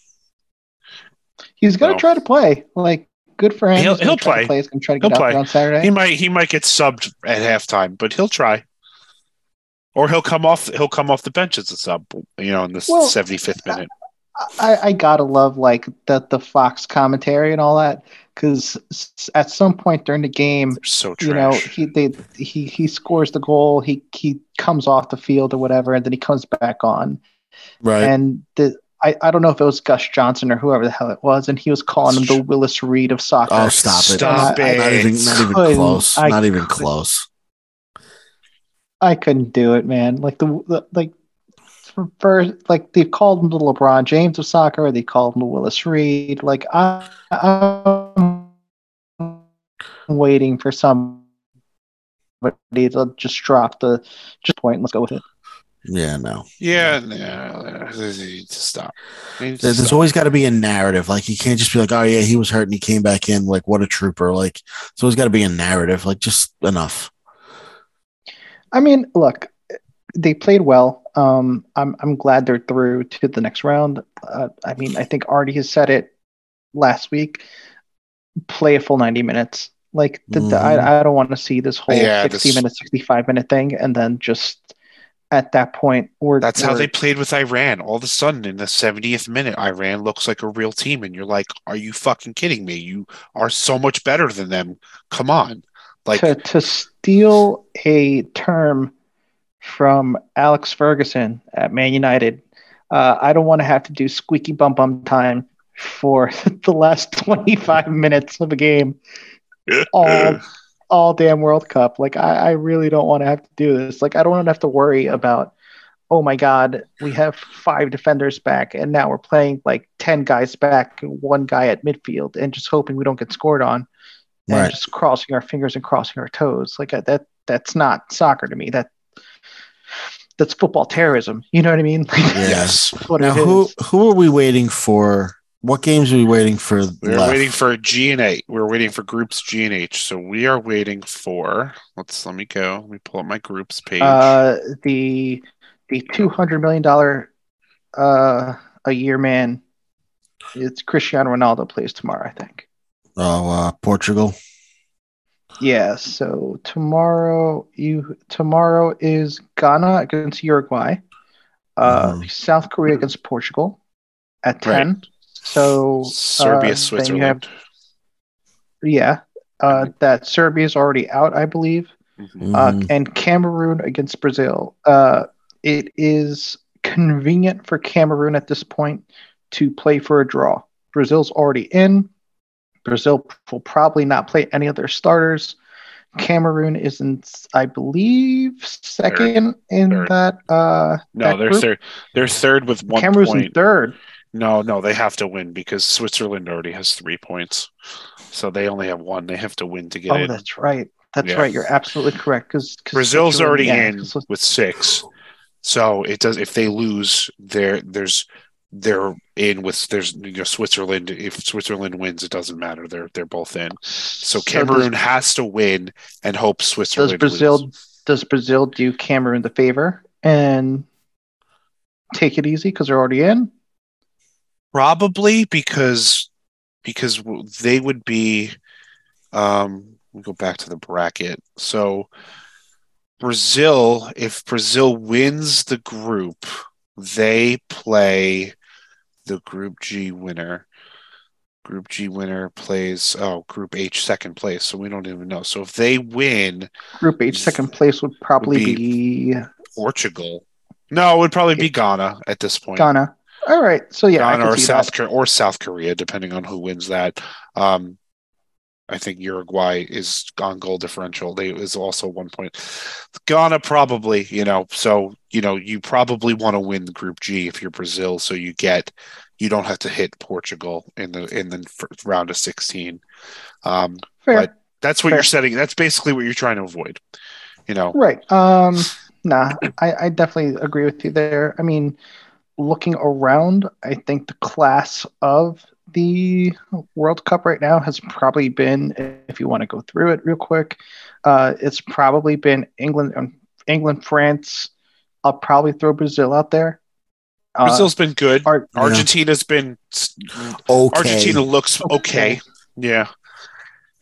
[SPEAKER 1] he's gonna
[SPEAKER 3] Well.
[SPEAKER 1] try to play. Like good for him.
[SPEAKER 3] He'll- he'll play.
[SPEAKER 1] play. He's gonna try to
[SPEAKER 3] He'll
[SPEAKER 1] get out
[SPEAKER 3] play.
[SPEAKER 1] there on Saturday.
[SPEAKER 3] He might. He might get subbed at halftime, but he'll try. Or he'll come off. He'll come off the bench as a sub. You know, in the
[SPEAKER 1] Well,
[SPEAKER 3] seventy fifth minute.
[SPEAKER 1] I, I gotta love like the the Fox commentary and all that because at some point during the game,
[SPEAKER 3] so
[SPEAKER 1] you know, he they he he scores the goal, he he comes off the field or whatever, and then he comes back on,
[SPEAKER 2] Right.
[SPEAKER 1] and the. I, I don't know if it was Gus Johnson or whoever the hell it was, and he was calling him the Willis Reed of soccer.
[SPEAKER 2] oh, stop it!
[SPEAKER 3] Stop
[SPEAKER 1] I- I-
[SPEAKER 3] it.
[SPEAKER 2] Not even, not even close.
[SPEAKER 1] I
[SPEAKER 2] not even close.
[SPEAKER 1] I couldn't do it, man. Like the, the like for, for like they've called him the LeBron James of soccer, they called him the Willis Reed. Like I, I'm waiting for somebody to just drop the just point. and Let's go with it.
[SPEAKER 2] Yeah, no.
[SPEAKER 3] Yeah, no, just stop. You need to
[SPEAKER 2] There- There's
[SPEAKER 3] stop.
[SPEAKER 2] always got to be a narrative. Like you can't just be like, "Oh yeah, he was hurt and he came back in." Like what a trooper! Like there's always got to be a narrative. Like just enough.
[SPEAKER 1] I mean, look, they played well. Um, I'm I'm glad they're through to the next round. Uh, I mean, I think Artie has said it last week. Play a full 90 minutes. Like the, the-
[SPEAKER 2] Mhm.
[SPEAKER 1] I I don't want to see this whole
[SPEAKER 3] Yeah,
[SPEAKER 1] 60
[SPEAKER 3] this-
[SPEAKER 1] minute, 65 minute thing, and then just at that point, we're
[SPEAKER 3] That's how they played with Iran. All of a sudden, in the 70th minute, Iran looks like a real team, and you're like, "Are you fucking kidding me? You are so much better than them. Come on!" Like,
[SPEAKER 1] to to steal a term from Alex Ferguson at Man United. Uh, I don't want to have to do squeaky bum bum time for the last 25 minutes of a game all all damn World Cup. Like I, I really don't want to have to do this. Like I don't want to have to worry about oh my god, we have five defenders back and now we're playing like 10 guys back, one guy at midfield and just hoping we don't get scored on and
[SPEAKER 2] Right.
[SPEAKER 1] just crossing our fingers and crossing our toes. Like uh, that that's not soccer to me. That that's football terrorism. You know what I mean?
[SPEAKER 2] Yeah.
[SPEAKER 3] yes,
[SPEAKER 1] what
[SPEAKER 2] Now
[SPEAKER 1] it
[SPEAKER 2] who
[SPEAKER 1] is.
[SPEAKER 2] who are we waiting for What games are we waiting for?
[SPEAKER 3] We're
[SPEAKER 2] left?
[SPEAKER 3] waiting for G and A. We're waiting for groups G and H. So we are waiting for. Let's let me go. Let me pull up my groups page.
[SPEAKER 1] Uh, the the two hundred million dollar uh a year man. It's Cristiano Ronaldo plays tomorrow, I think.
[SPEAKER 2] Oh, uh, Portugal.
[SPEAKER 1] Yeah. So tomorrow you tomorrow is Ghana against Uruguay. Uh,
[SPEAKER 2] Mhm.
[SPEAKER 1] South Korea against Portugal at
[SPEAKER 3] Right.
[SPEAKER 1] ten. So
[SPEAKER 3] Serbia,
[SPEAKER 1] uh, then you
[SPEAKER 3] Switzerland.
[SPEAKER 1] have- yeah. Uh, that Serbia is already out, I believe.
[SPEAKER 3] Mhm.
[SPEAKER 1] uh, and Cameroon against Brazil. Uh, it is convenient for Cameroon at this point to play for a draw. Brazil's already in. Brazil will probably not play any of their starters. Cameroon is in, I believe, second in
[SPEAKER 3] Third.
[SPEAKER 1] that. Uh,
[SPEAKER 3] no,
[SPEAKER 1] that
[SPEAKER 3] they're
[SPEAKER 1] group.
[SPEAKER 3] third. They're third with one
[SPEAKER 1] Cameroon's in
[SPEAKER 3] point.
[SPEAKER 1] third.
[SPEAKER 3] No, no, they have to win because Switzerland already has three points. So they only have one. They have to win to get
[SPEAKER 1] Oh,
[SPEAKER 3] in.
[SPEAKER 1] that's right. That's
[SPEAKER 3] Yeah.
[SPEAKER 1] right. You're absolutely correct. Because
[SPEAKER 3] Brazil's already in with six. So it does if they lose, there there's they're in with there's you know Switzerland. If Switzerland wins, it doesn't matter. They're they're both in. So Cameroon has to win and hope Switzerland
[SPEAKER 1] does Brazil
[SPEAKER 3] loses.
[SPEAKER 1] does Brazil do Cameroon the favor and take it easy because they're already in?
[SPEAKER 3] Probably because because they would be um we go back to the bracket. So Brazil, if Brazil wins the group, they play the group G winner. Group G winner plays oh group H second place, so we don't even know. So if they win
[SPEAKER 1] Group H second place would probably
[SPEAKER 3] Would
[SPEAKER 1] be,
[SPEAKER 3] Portugal. No, it would probably be Ghana at this point.
[SPEAKER 1] Ghana. All right. So yeah,
[SPEAKER 3] Ghana or South. Korea or South Korea, depending on who wins that. Um, I think Uruguay is on goal differential. They is also one point. Ghana probably, you know, so you know you probably want to win Group G if you're Brazil, so you get you don't have to hit Portugal in the in the round of sixteen. Um, but that's what
[SPEAKER 1] Fair.
[SPEAKER 3] you're setting. That's basically what you're trying to avoid. You know,
[SPEAKER 1] Right. Um, nah, I, I definitely agree with you there. I mean, looking around, I think the class of the World Cup right now has probably been, if you want to go through it real quick, uh, it's probably been England, um, England, France. I'll probably throw Brazil out there. Uh,
[SPEAKER 3] Brazil's been good.
[SPEAKER 1] Ar-
[SPEAKER 2] Yeah.
[SPEAKER 3] Argentina's been
[SPEAKER 2] Okay.
[SPEAKER 3] Argentina looks okay.
[SPEAKER 1] Okay.
[SPEAKER 3] Yeah.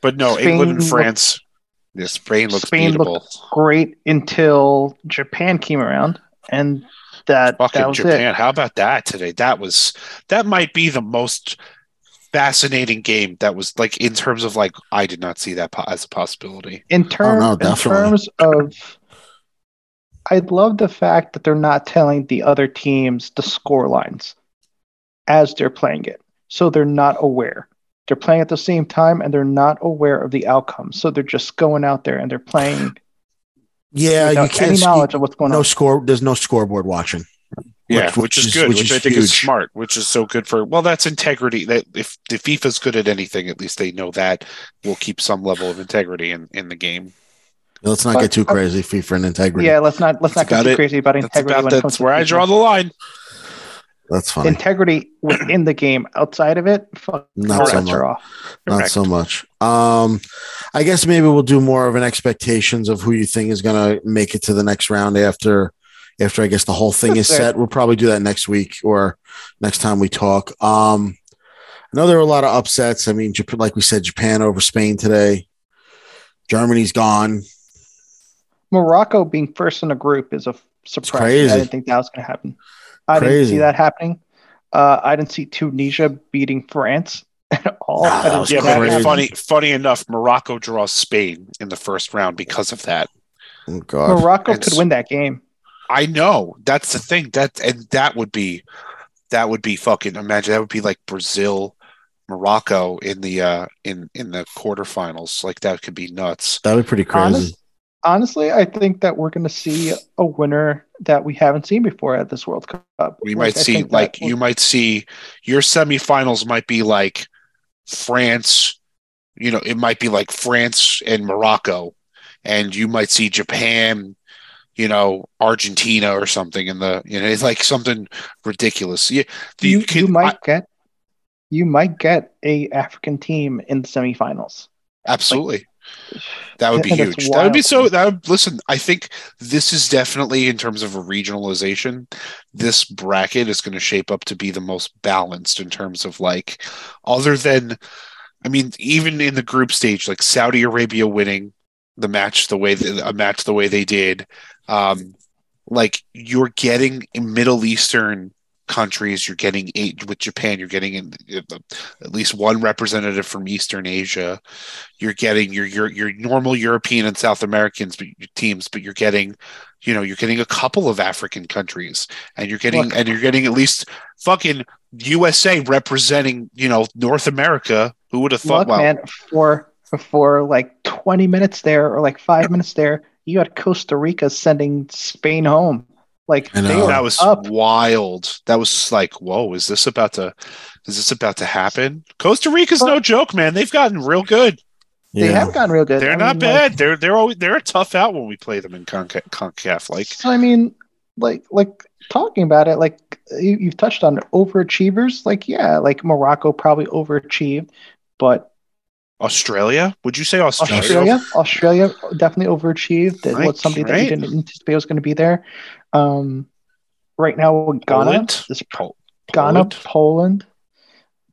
[SPEAKER 3] But no,
[SPEAKER 1] Spain
[SPEAKER 3] England and
[SPEAKER 1] look-
[SPEAKER 3] France. Yeah, Spain looks
[SPEAKER 1] Spain
[SPEAKER 3] beatable.
[SPEAKER 1] looked great until Japan came around, and that
[SPEAKER 3] Fucking
[SPEAKER 1] that was
[SPEAKER 3] Japan.
[SPEAKER 1] it.
[SPEAKER 3] How about that today? That was that might be the most fascinating game that was like in terms of like I did not see that po- as a possibility.
[SPEAKER 1] in oh, terms
[SPEAKER 2] no,
[SPEAKER 1] in terms of I love the fact that they're not telling the other teams the score lines as they're playing it. So they're not aware. They're playing at the same time and they're not aware of the outcome. So they're just going out there and they're playing
[SPEAKER 2] Yeah, you can't.
[SPEAKER 1] any
[SPEAKER 2] see-
[SPEAKER 1] knowledge of what's going
[SPEAKER 2] no
[SPEAKER 1] on.
[SPEAKER 2] No score. There's no scoreboard watching.
[SPEAKER 3] Yeah,
[SPEAKER 2] Which-
[SPEAKER 3] which,
[SPEAKER 2] which
[SPEAKER 3] is,
[SPEAKER 2] is-
[SPEAKER 3] good,
[SPEAKER 2] which
[SPEAKER 3] which,
[SPEAKER 2] is
[SPEAKER 3] I think is smart, which is so good for well, that's integrity. That if the FIFA's good at anything, at least they know that will keep some level of integrity in, in the game.
[SPEAKER 2] Let's not
[SPEAKER 1] But-
[SPEAKER 2] get too crazy. FIFA and integrity.
[SPEAKER 1] Yeah, let's not let's
[SPEAKER 3] That's
[SPEAKER 1] not get too
[SPEAKER 3] it.
[SPEAKER 1] crazy about
[SPEAKER 3] That's
[SPEAKER 1] integrity.
[SPEAKER 3] about
[SPEAKER 1] when it comes
[SPEAKER 3] that's
[SPEAKER 1] to
[SPEAKER 3] where I draw the line.
[SPEAKER 2] That's fine.
[SPEAKER 1] integrity within the game. Outside of it, fuck,
[SPEAKER 2] Not so much.
[SPEAKER 1] off.
[SPEAKER 2] Not so much. Um, I guess maybe we'll do more of an expectations of who you think is going to make it to the next round after, after I guess the whole thing is
[SPEAKER 1] fair.
[SPEAKER 2] set. We'll probably do that next week or next time we talk. Um, I know there were a lot of upsets. I mean, Jap- like we said, Japan over Spain today. Germany's gone.
[SPEAKER 1] Morocco being first in the group is a surprise. I didn't think that was going to happen. I didn't see that happening. Uh, I didn't see Tunisia beating France at all.
[SPEAKER 2] Nah, that was
[SPEAKER 3] Yeah, but funny funny enough, Morocco draws Spain in the first round because of that.
[SPEAKER 2] Oh, God.
[SPEAKER 1] Morocco
[SPEAKER 3] It's-
[SPEAKER 1] could win that game.
[SPEAKER 3] I know that's the thing that and that would be that would be fucking imagine that would be like Brazil, Morocco in the uh in in the quarterfinals like that could be nuts.
[SPEAKER 2] That'd be pretty crazy.
[SPEAKER 1] Honest, honestly, I think that we're going to see a winner that we haven't seen before at this World Cup.
[SPEAKER 3] We
[SPEAKER 1] Like,
[SPEAKER 3] might see like you might see your semifinals might be like France, you know, it might be like France and Morocco, and you might see Japan, you know, Argentina or something in the you know, it's like something ridiculous. Yeah, the-
[SPEAKER 1] you,
[SPEAKER 3] can-
[SPEAKER 1] you
[SPEAKER 3] I-
[SPEAKER 1] might get you might get a African team in the semifinals.
[SPEAKER 3] Absolutely. That would be huge. That would be so. That would listen. I think this is definitely in terms of a regionalization. This bracket is going to shape up to be the most balanced in terms of like, other than, I mean, even in the group stage, like Saudi Arabia winning the match the way that, a match the way they did, um, like you're getting in Middle Eastern countries. You're getting eight with Japan. You're getting in, at least one representative from Eastern Asia you're getting your your your normal European and South Americans but, teams, but you're getting, you know, you're getting a couple of African countries, and you're getting
[SPEAKER 1] Look.
[SPEAKER 3] and you're getting at least fucking USA representing, you know, North America. Who would have thought?
[SPEAKER 1] Look,
[SPEAKER 3] well,
[SPEAKER 1] man, for for like 20 minutes there or like five minutes there, you had Costa Rica sending Spain home. Like they
[SPEAKER 3] that was
[SPEAKER 1] up.
[SPEAKER 3] wild. That was like, whoa, is this about to? Is this about to happen? Costa Rica's no joke, man. They've gotten real good.
[SPEAKER 1] They
[SPEAKER 2] Yeah.
[SPEAKER 1] have gotten real good.
[SPEAKER 3] They're
[SPEAKER 1] I
[SPEAKER 3] not
[SPEAKER 1] mean, like-
[SPEAKER 3] bad. they're they're always they're a tough out when we play them in Conca- Concacaf. Like
[SPEAKER 1] So I mean, like like talking about it, like you, you've touched on overachievers. Like yeah, like Morocco probably overachieved, but
[SPEAKER 3] Australia, would you say Australia?
[SPEAKER 1] Australia, Australia definitely overachieved. It
[SPEAKER 3] Right,
[SPEAKER 1] was something that you didn't anticipate was going to be there. Um, right now, Ghana,
[SPEAKER 3] Poland?
[SPEAKER 1] is
[SPEAKER 3] Pol-
[SPEAKER 1] Ghana,
[SPEAKER 3] Poland?
[SPEAKER 1] Poland,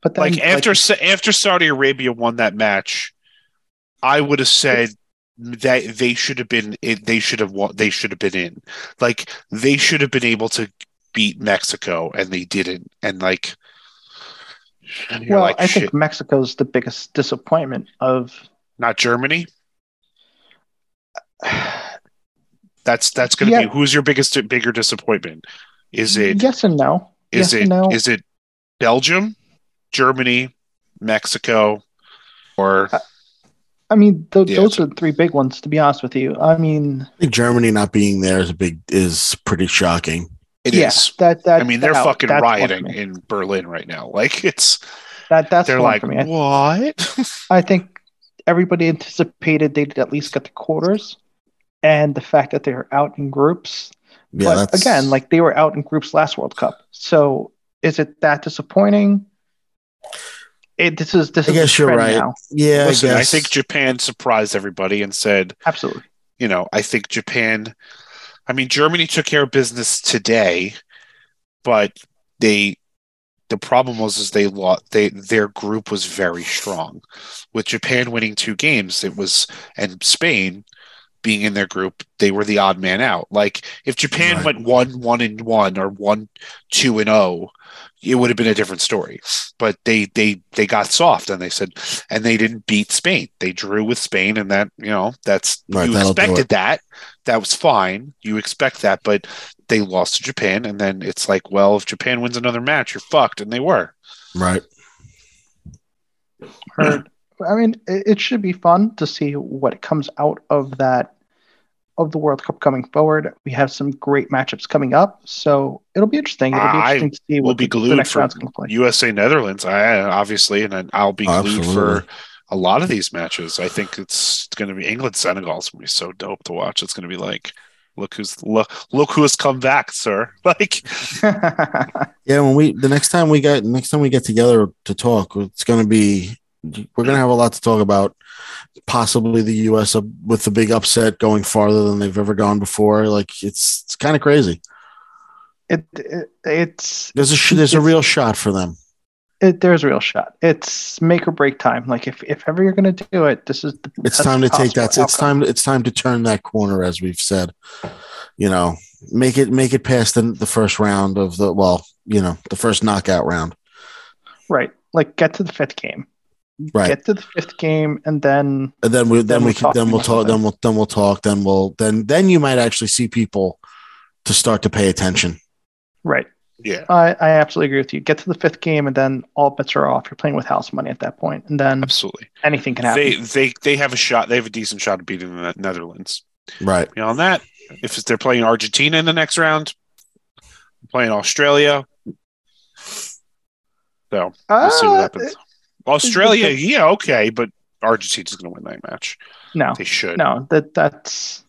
[SPEAKER 1] but then
[SPEAKER 3] like after Sa- after Saudi Arabia won that match, I would have said that they should have been they should have won, they should have been in. Like they should have been able to beat Mexico and they didn't. And like
[SPEAKER 1] well,
[SPEAKER 3] like
[SPEAKER 1] I
[SPEAKER 3] shit,
[SPEAKER 1] think Mexico's the biggest disappointment of.
[SPEAKER 3] not Germany. That's that's going to
[SPEAKER 1] Yeah.
[SPEAKER 3] be who's your biggest bigger disappointment? Is it
[SPEAKER 1] yes and no?
[SPEAKER 3] is
[SPEAKER 1] yes
[SPEAKER 3] it
[SPEAKER 1] no.
[SPEAKER 3] is it Belgium, Germany, Mexico, or
[SPEAKER 1] I mean, th-
[SPEAKER 3] Yeah,
[SPEAKER 1] those are the three big ones. To be honest with you, I mean,
[SPEAKER 2] I think Germany not being there is a big is pretty shocking.
[SPEAKER 3] It is?
[SPEAKER 1] yeah, that that
[SPEAKER 3] I mean, they're
[SPEAKER 1] that-
[SPEAKER 3] fucking
[SPEAKER 1] that's one for
[SPEAKER 3] rioting in Berlin right now. Like it's
[SPEAKER 1] That that's
[SPEAKER 3] they're like
[SPEAKER 1] for me.
[SPEAKER 3] What?
[SPEAKER 1] I think everybody anticipated they'd at least get the quarters, and the fact that they're out in groups.
[SPEAKER 2] Yeah,
[SPEAKER 1] but
[SPEAKER 2] that's
[SPEAKER 1] again, like they were out in groups last World Cup. So is it that disappointing? It, this is this
[SPEAKER 2] I
[SPEAKER 1] is the
[SPEAKER 2] guess you're
[SPEAKER 1] trend
[SPEAKER 2] right.
[SPEAKER 1] now.
[SPEAKER 2] yeah.
[SPEAKER 3] Listen,
[SPEAKER 2] I
[SPEAKER 3] I, think Japan surprised everybody and said,
[SPEAKER 1] Absolutely.
[SPEAKER 3] you know, I think Japan. I mean, Germany took care of business today, but they. The problem was is they lost. They their group was very strong, with Japan winning two games. It was and Spain being in their group, they were the odd man out. Like if Japan
[SPEAKER 2] Right.
[SPEAKER 3] went one one and one or one two and oh, it would have been a different story. But they they they got soft and they said and they didn't beat Spain. They drew with Spain and that you know that's
[SPEAKER 2] Right,
[SPEAKER 3] you expected that. That was fine. You expect that, but they lost to Japan and then it's like, well, if Japan wins another match, you're fucked, and they were.
[SPEAKER 2] right.
[SPEAKER 1] Heard. I mean, it, it should be fun to see what comes out of that of the World Cup coming forward. We have some great matchups coming up, so it'll be interesting. It'll be
[SPEAKER 3] I
[SPEAKER 1] interesting to see
[SPEAKER 3] We'll be
[SPEAKER 1] the, the
[SPEAKER 3] glued
[SPEAKER 1] next
[SPEAKER 3] for
[SPEAKER 1] to.
[SPEAKER 3] USA Netherlands. I obviously, and I'll be glued
[SPEAKER 2] absolutely.
[SPEAKER 3] for a lot of these matches. I think it's going to be England Senegal. It's going to be so dope to watch. It's going to be like, look who's look look who has come back, sir. Like,
[SPEAKER 2] Yeah, when we the next time we get next time we get together to talk, it's going to be we're going to have a lot to talk about. Possibly the U.S. with the big upset going farther than they've ever gone before. Like it's it's kind of crazy.
[SPEAKER 1] it, it it's
[SPEAKER 2] There's a sh- there's a real shot for them.
[SPEAKER 1] It, there's a real shot. It's make or break time. Like if, if ever you're going to do it, this is the
[SPEAKER 2] It's time to take that. It's time. It's time to turn that corner, as we've said. You know, make it make it past the, the first round of the well, you know, the first knockout round.
[SPEAKER 1] right. Like get to the fifth game.
[SPEAKER 2] Right.
[SPEAKER 1] Get to the fifth game, and then
[SPEAKER 2] And then we then,
[SPEAKER 1] Then
[SPEAKER 2] we
[SPEAKER 1] we'll
[SPEAKER 2] can
[SPEAKER 1] talk
[SPEAKER 2] then we'll talk then we'll then we'll talk then we'll then then you might actually see people to start to pay attention.
[SPEAKER 1] right.
[SPEAKER 3] Yeah,
[SPEAKER 1] I, I absolutely agree with you. Get to the fifth game, and then all bets are off. You're playing with house money at that point, and then
[SPEAKER 3] absolutely.
[SPEAKER 1] anything can happen.
[SPEAKER 3] They they they have a shot. They have a decent shot of beating the Netherlands.
[SPEAKER 2] Right.
[SPEAKER 3] Beyond that, if they're playing Argentina in the next round, playing Australia, so we'll see what
[SPEAKER 1] Uh,
[SPEAKER 3] happens. Australia, yeah, okay, but Argentina's going to win that match.
[SPEAKER 1] No,
[SPEAKER 3] They should.
[SPEAKER 1] no, that that's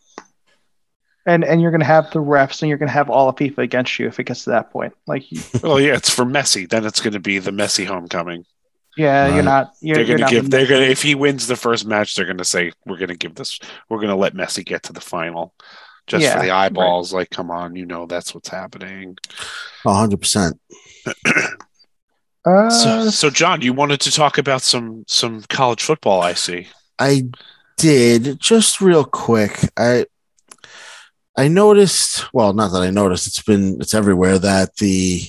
[SPEAKER 1] and and you're gonna have the refs, and you're gonna have all of FIFA against you if it gets to that point. Like you,
[SPEAKER 3] Well, yeah, it's for Messi. Then it's going to be the Messi homecoming.
[SPEAKER 1] Yeah, you're not. You're,
[SPEAKER 3] they're
[SPEAKER 1] you're
[SPEAKER 3] gonna
[SPEAKER 1] not
[SPEAKER 3] give. They're gonna if he wins the first match, they're gonna say we're gonna give this. We're gonna let Messi get to the final, just
[SPEAKER 1] Yeah,
[SPEAKER 3] for the
[SPEAKER 1] right.
[SPEAKER 3] eyeballs. Like, come on, you know that's what's happening.
[SPEAKER 2] hundred percent.
[SPEAKER 1] Uh,
[SPEAKER 3] So, so John, you wanted to talk about some some college football. I see.
[SPEAKER 2] I did just real quick. I I noticed. Well, not that I noticed. It's been it's everywhere that the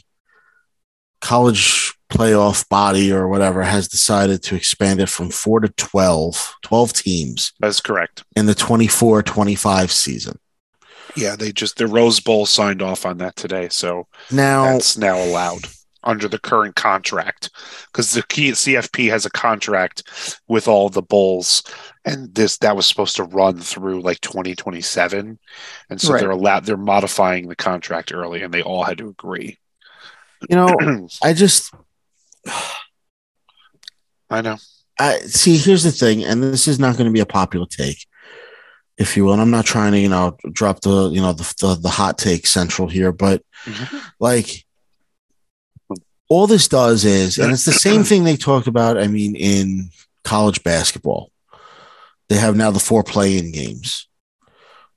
[SPEAKER 2] college playoff body or whatever has decided to expand it from four to 12, 12 teams
[SPEAKER 3] That's correct.
[SPEAKER 2] in the 24-25 season.
[SPEAKER 3] Yeah, they just the Rose Bowl signed off on that today, so
[SPEAKER 2] Now,
[SPEAKER 3] that's now allowed under the current contract because the key CFP has a contract with all the bulls, and this that was supposed to run through like 2027, and so
[SPEAKER 1] Right.
[SPEAKER 3] they're allowed they're modifying the contract early, and they all had to agree.
[SPEAKER 2] you know, I just
[SPEAKER 3] I know.
[SPEAKER 2] I see. Here's the thing, and this is not going to be a popular take, if you will. And I'm not trying to, you know, drop the, you know, the the, the hot take central here, but mm-hmm. like all this does is, and it's the same thing they talked about. I mean, in college basketball, they have now the four play-in games.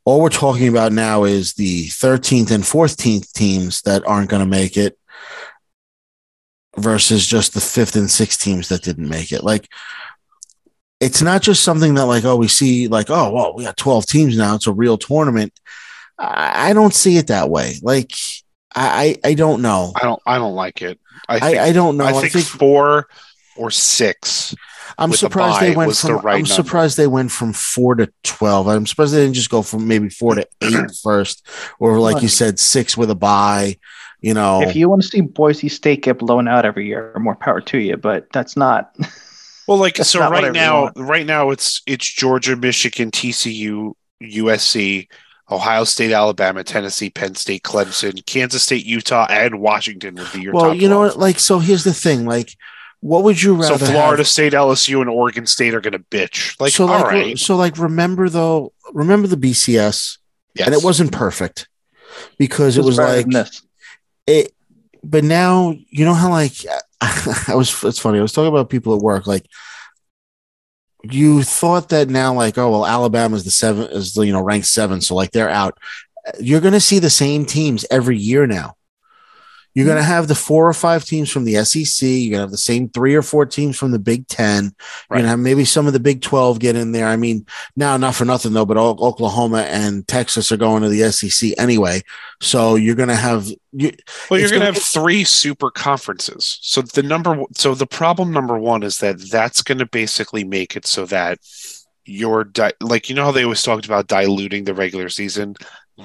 [SPEAKER 2] All we're talking about now is the 13th and 14th teams that aren't going to make it versus just the fifth and sixth teams that didn't make it. Like, it's not just something that, like, oh, we see, like, oh, well, we got 12 teams now. It's a real tournament. I, I don't see it that way. Like, I, I I don't know.
[SPEAKER 3] I don't. I don't like it. I
[SPEAKER 2] I,
[SPEAKER 3] think,
[SPEAKER 2] I don't know.
[SPEAKER 3] I
[SPEAKER 2] I
[SPEAKER 3] think,
[SPEAKER 2] think,
[SPEAKER 3] four or six.
[SPEAKER 2] I'm
[SPEAKER 3] with the
[SPEAKER 2] surprised they went
[SPEAKER 3] was the
[SPEAKER 2] from.
[SPEAKER 3] right
[SPEAKER 2] I'm
[SPEAKER 3] number.
[SPEAKER 2] surprised they went from four to twelve. I'm surprised they didn't just go from maybe four to eight first, or like you said, six with a buy. You know,
[SPEAKER 1] if you want to see Boise State get blown out every year, more power to you. But that's not.
[SPEAKER 3] Well, like so, right now, right now it's it's Georgia, Michigan, TCU, USC, Ohio State, Alabama, Tennessee, Penn State, Clemson, Kansas State, Utah, and Washington would be your
[SPEAKER 2] well,
[SPEAKER 3] top
[SPEAKER 2] you know
[SPEAKER 3] 12.
[SPEAKER 2] what? Like, so here's the thing. Like, what would you rather? So?
[SPEAKER 3] Florida
[SPEAKER 2] have?
[SPEAKER 3] State, LSU, and Oregon State are going to bitch. Like,
[SPEAKER 2] so
[SPEAKER 3] all
[SPEAKER 2] like,
[SPEAKER 3] right,
[SPEAKER 2] so like, remember though, remember the BCS,
[SPEAKER 3] yes.
[SPEAKER 2] and it wasn't perfect because it was
[SPEAKER 1] better
[SPEAKER 2] like
[SPEAKER 1] this.
[SPEAKER 2] it but now you know how like i was it's funny i was talking about people at work like you thought that now like oh well alabama's the seven is the you know ranked seven so like they're out. You're going to see the same teams every year now you're going to hmm. have the four or five teams from the sec you're going to have the same three or four teams from the big 10 you're
[SPEAKER 3] Right.
[SPEAKER 2] going to have maybe some of the big 12 get in there i mean now not for nothing though but oklahoma and texas are going to the sec anyway so you're going to have you,
[SPEAKER 3] Well, you're going to have three super conferences. So the number, so the problem number one is that that's going to basically make it so that you're di- like you know how they always talked about diluting the regular season.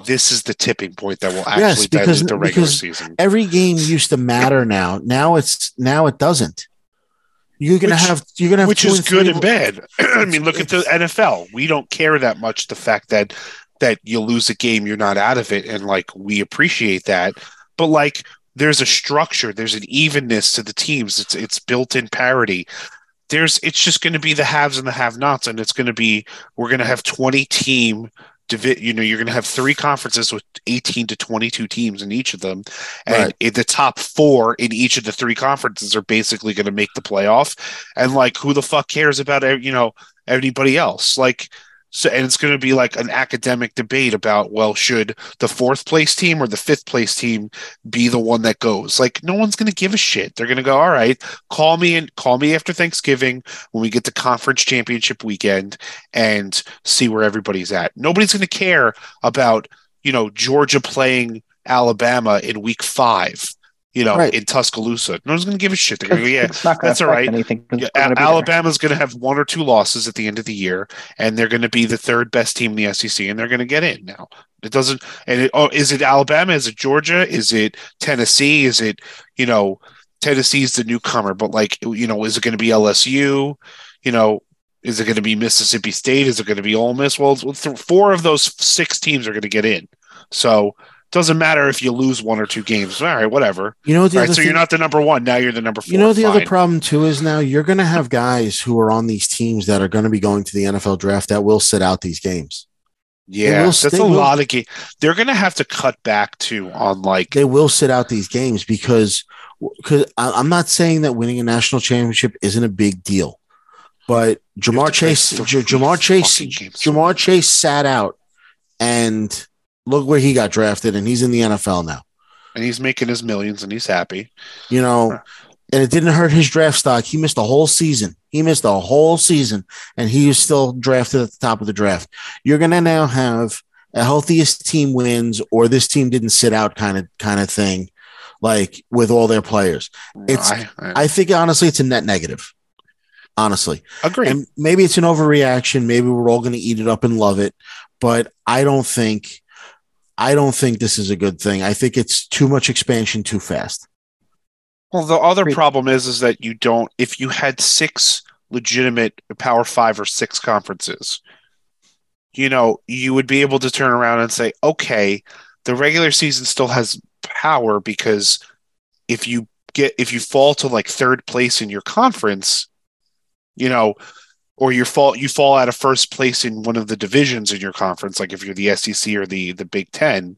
[SPEAKER 3] This is the tipping point that will actually
[SPEAKER 2] Yes, because-
[SPEAKER 3] the regular
[SPEAKER 2] because
[SPEAKER 3] season.
[SPEAKER 2] every game used to matter now. Now it's now it doesn't. You're gonna
[SPEAKER 3] Which-
[SPEAKER 2] have you're gonna have
[SPEAKER 3] which is
[SPEAKER 2] and
[SPEAKER 3] good and bad. I mean, look at the NFL. We don't care that much the fact that that you lose a game, you're not out of it, and like we appreciate that. But like, there's a structure, there's an evenness to the teams. It's it's built in parity. There's it's just going to be the haves and the have-nots, and it's going to be we're going to have 20 team. Divi- you know, you're going to have three conferences with 18 to 22 teams in each of them, and
[SPEAKER 2] Right.
[SPEAKER 3] in the top four in each of the three conferences are basically going to make the playoff. And like who the fuck cares about you know anybody else? Like so and it's going to be like an academic debate about well should the fourth place team or the fifth place team be the one that goes? Like no one's going to give a shit. They're going to go all right call me and call me after thanksgiving when we get to conference championship weekend and see where everybody's at. Nobody's going to care about you know georgia playing alabama in week five you know
[SPEAKER 2] Right.
[SPEAKER 3] in tuscaloosa no one's going to give a shit they're going to go yeah
[SPEAKER 1] it's not going
[SPEAKER 3] that's
[SPEAKER 1] all right.
[SPEAKER 3] all
[SPEAKER 1] affect
[SPEAKER 3] right.
[SPEAKER 1] anything. 'cause
[SPEAKER 3] yeah,
[SPEAKER 1] gonna
[SPEAKER 3] A-
[SPEAKER 1] be there.
[SPEAKER 3] Alabama's going to have one or two losses at the end of the year, and they're going to be the third best team in the SEC, and they're going to get in now. It doesn't. And it, oh, is it Alabama? Is it Georgia? Is it Tennessee? Is it you know Tennessee's the newcomer? But like you know, is it going to be LSU? You know, is it going to be Mississippi State? Is it going to be Ole Miss? Well, four of those six teams are going to get in, so. Doesn't matter if you lose one or two games. All right, whatever.
[SPEAKER 2] You know the other
[SPEAKER 3] right, so
[SPEAKER 2] thing,
[SPEAKER 3] you're not the number one. Now you're the number four.
[SPEAKER 2] you know the other problem too is now you're gonna have guys who are on these teams that are gonna be going to the NFL draft that will sit out these games.
[SPEAKER 3] Yeah,
[SPEAKER 2] will-
[SPEAKER 3] that's a
[SPEAKER 2] will-
[SPEAKER 3] lot of game. They're going to have to cut back to on like
[SPEAKER 2] They will sit out these games because because I'm not saying that winning a national championship isn't a big deal, but Ja'Marr Chase, Ja'Marr Chase, Ja'Marr Chase sat out, and look where he got drafted, and he's in the NFL now,
[SPEAKER 3] and he's making his millions, and he's happy.
[SPEAKER 2] You know, and it didn't hurt his draft stock. He missed a whole season. He missed a whole season, and he is still drafted at the top of the draft. You're gonna now have a healthiest team wins, or this team didn't sit out kind of kind of thing, like with all their players. It's I, I, I think honestly, it's a net negative. Honestly,
[SPEAKER 3] agree.
[SPEAKER 2] And maybe it's an overreaction. Maybe we're all going to eat it up and love it, but I don't think. I don't think this is a good thing. I think it's too much expansion too fast.
[SPEAKER 3] Well, the other problem is is that you don't. If you had six legitimate Power Five or six conferences, you know, you would be able to turn around and say, okay, the regular season still has power because if you get if you fall to like third place in your conference, you know, or you fall you fall out of first place in one of the divisions in your conference, like if you're the SEC or the the Big Ten,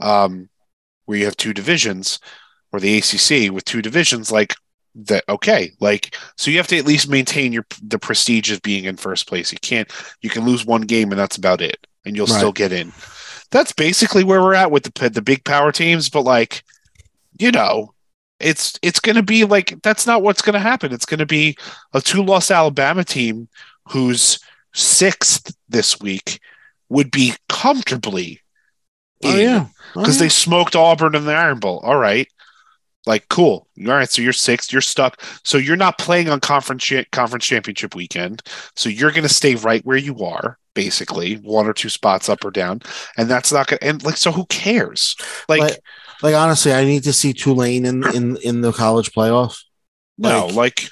[SPEAKER 3] um, where you have two divisions, or the ACC with two divisions, like that. Okay, like so you have to at least maintain your the prestige of being in first place. You can't you can lose one game and that's about it, and you'll right. still get in. That's basically where we're at with the the big power teams, but like you know. It's it's going to be like that's not what's going to happen. It's going to be a two loss Alabama team who's sixth this week would be comfortably
[SPEAKER 2] Oh yeah,
[SPEAKER 3] because oh, yeah. they smoked Auburn in the Iron Bowl. All right, like, cool. All right, so you're sixth. You're stuck. So you're not playing on conference cha- conference championship weekend. So you're going to stay right where you are, basically, one or two spots up or down, and that's not going. to And like, so who cares? Like,
[SPEAKER 2] like, like, honestly, I need to see Tulane in in in the college playoffs.
[SPEAKER 3] No, like,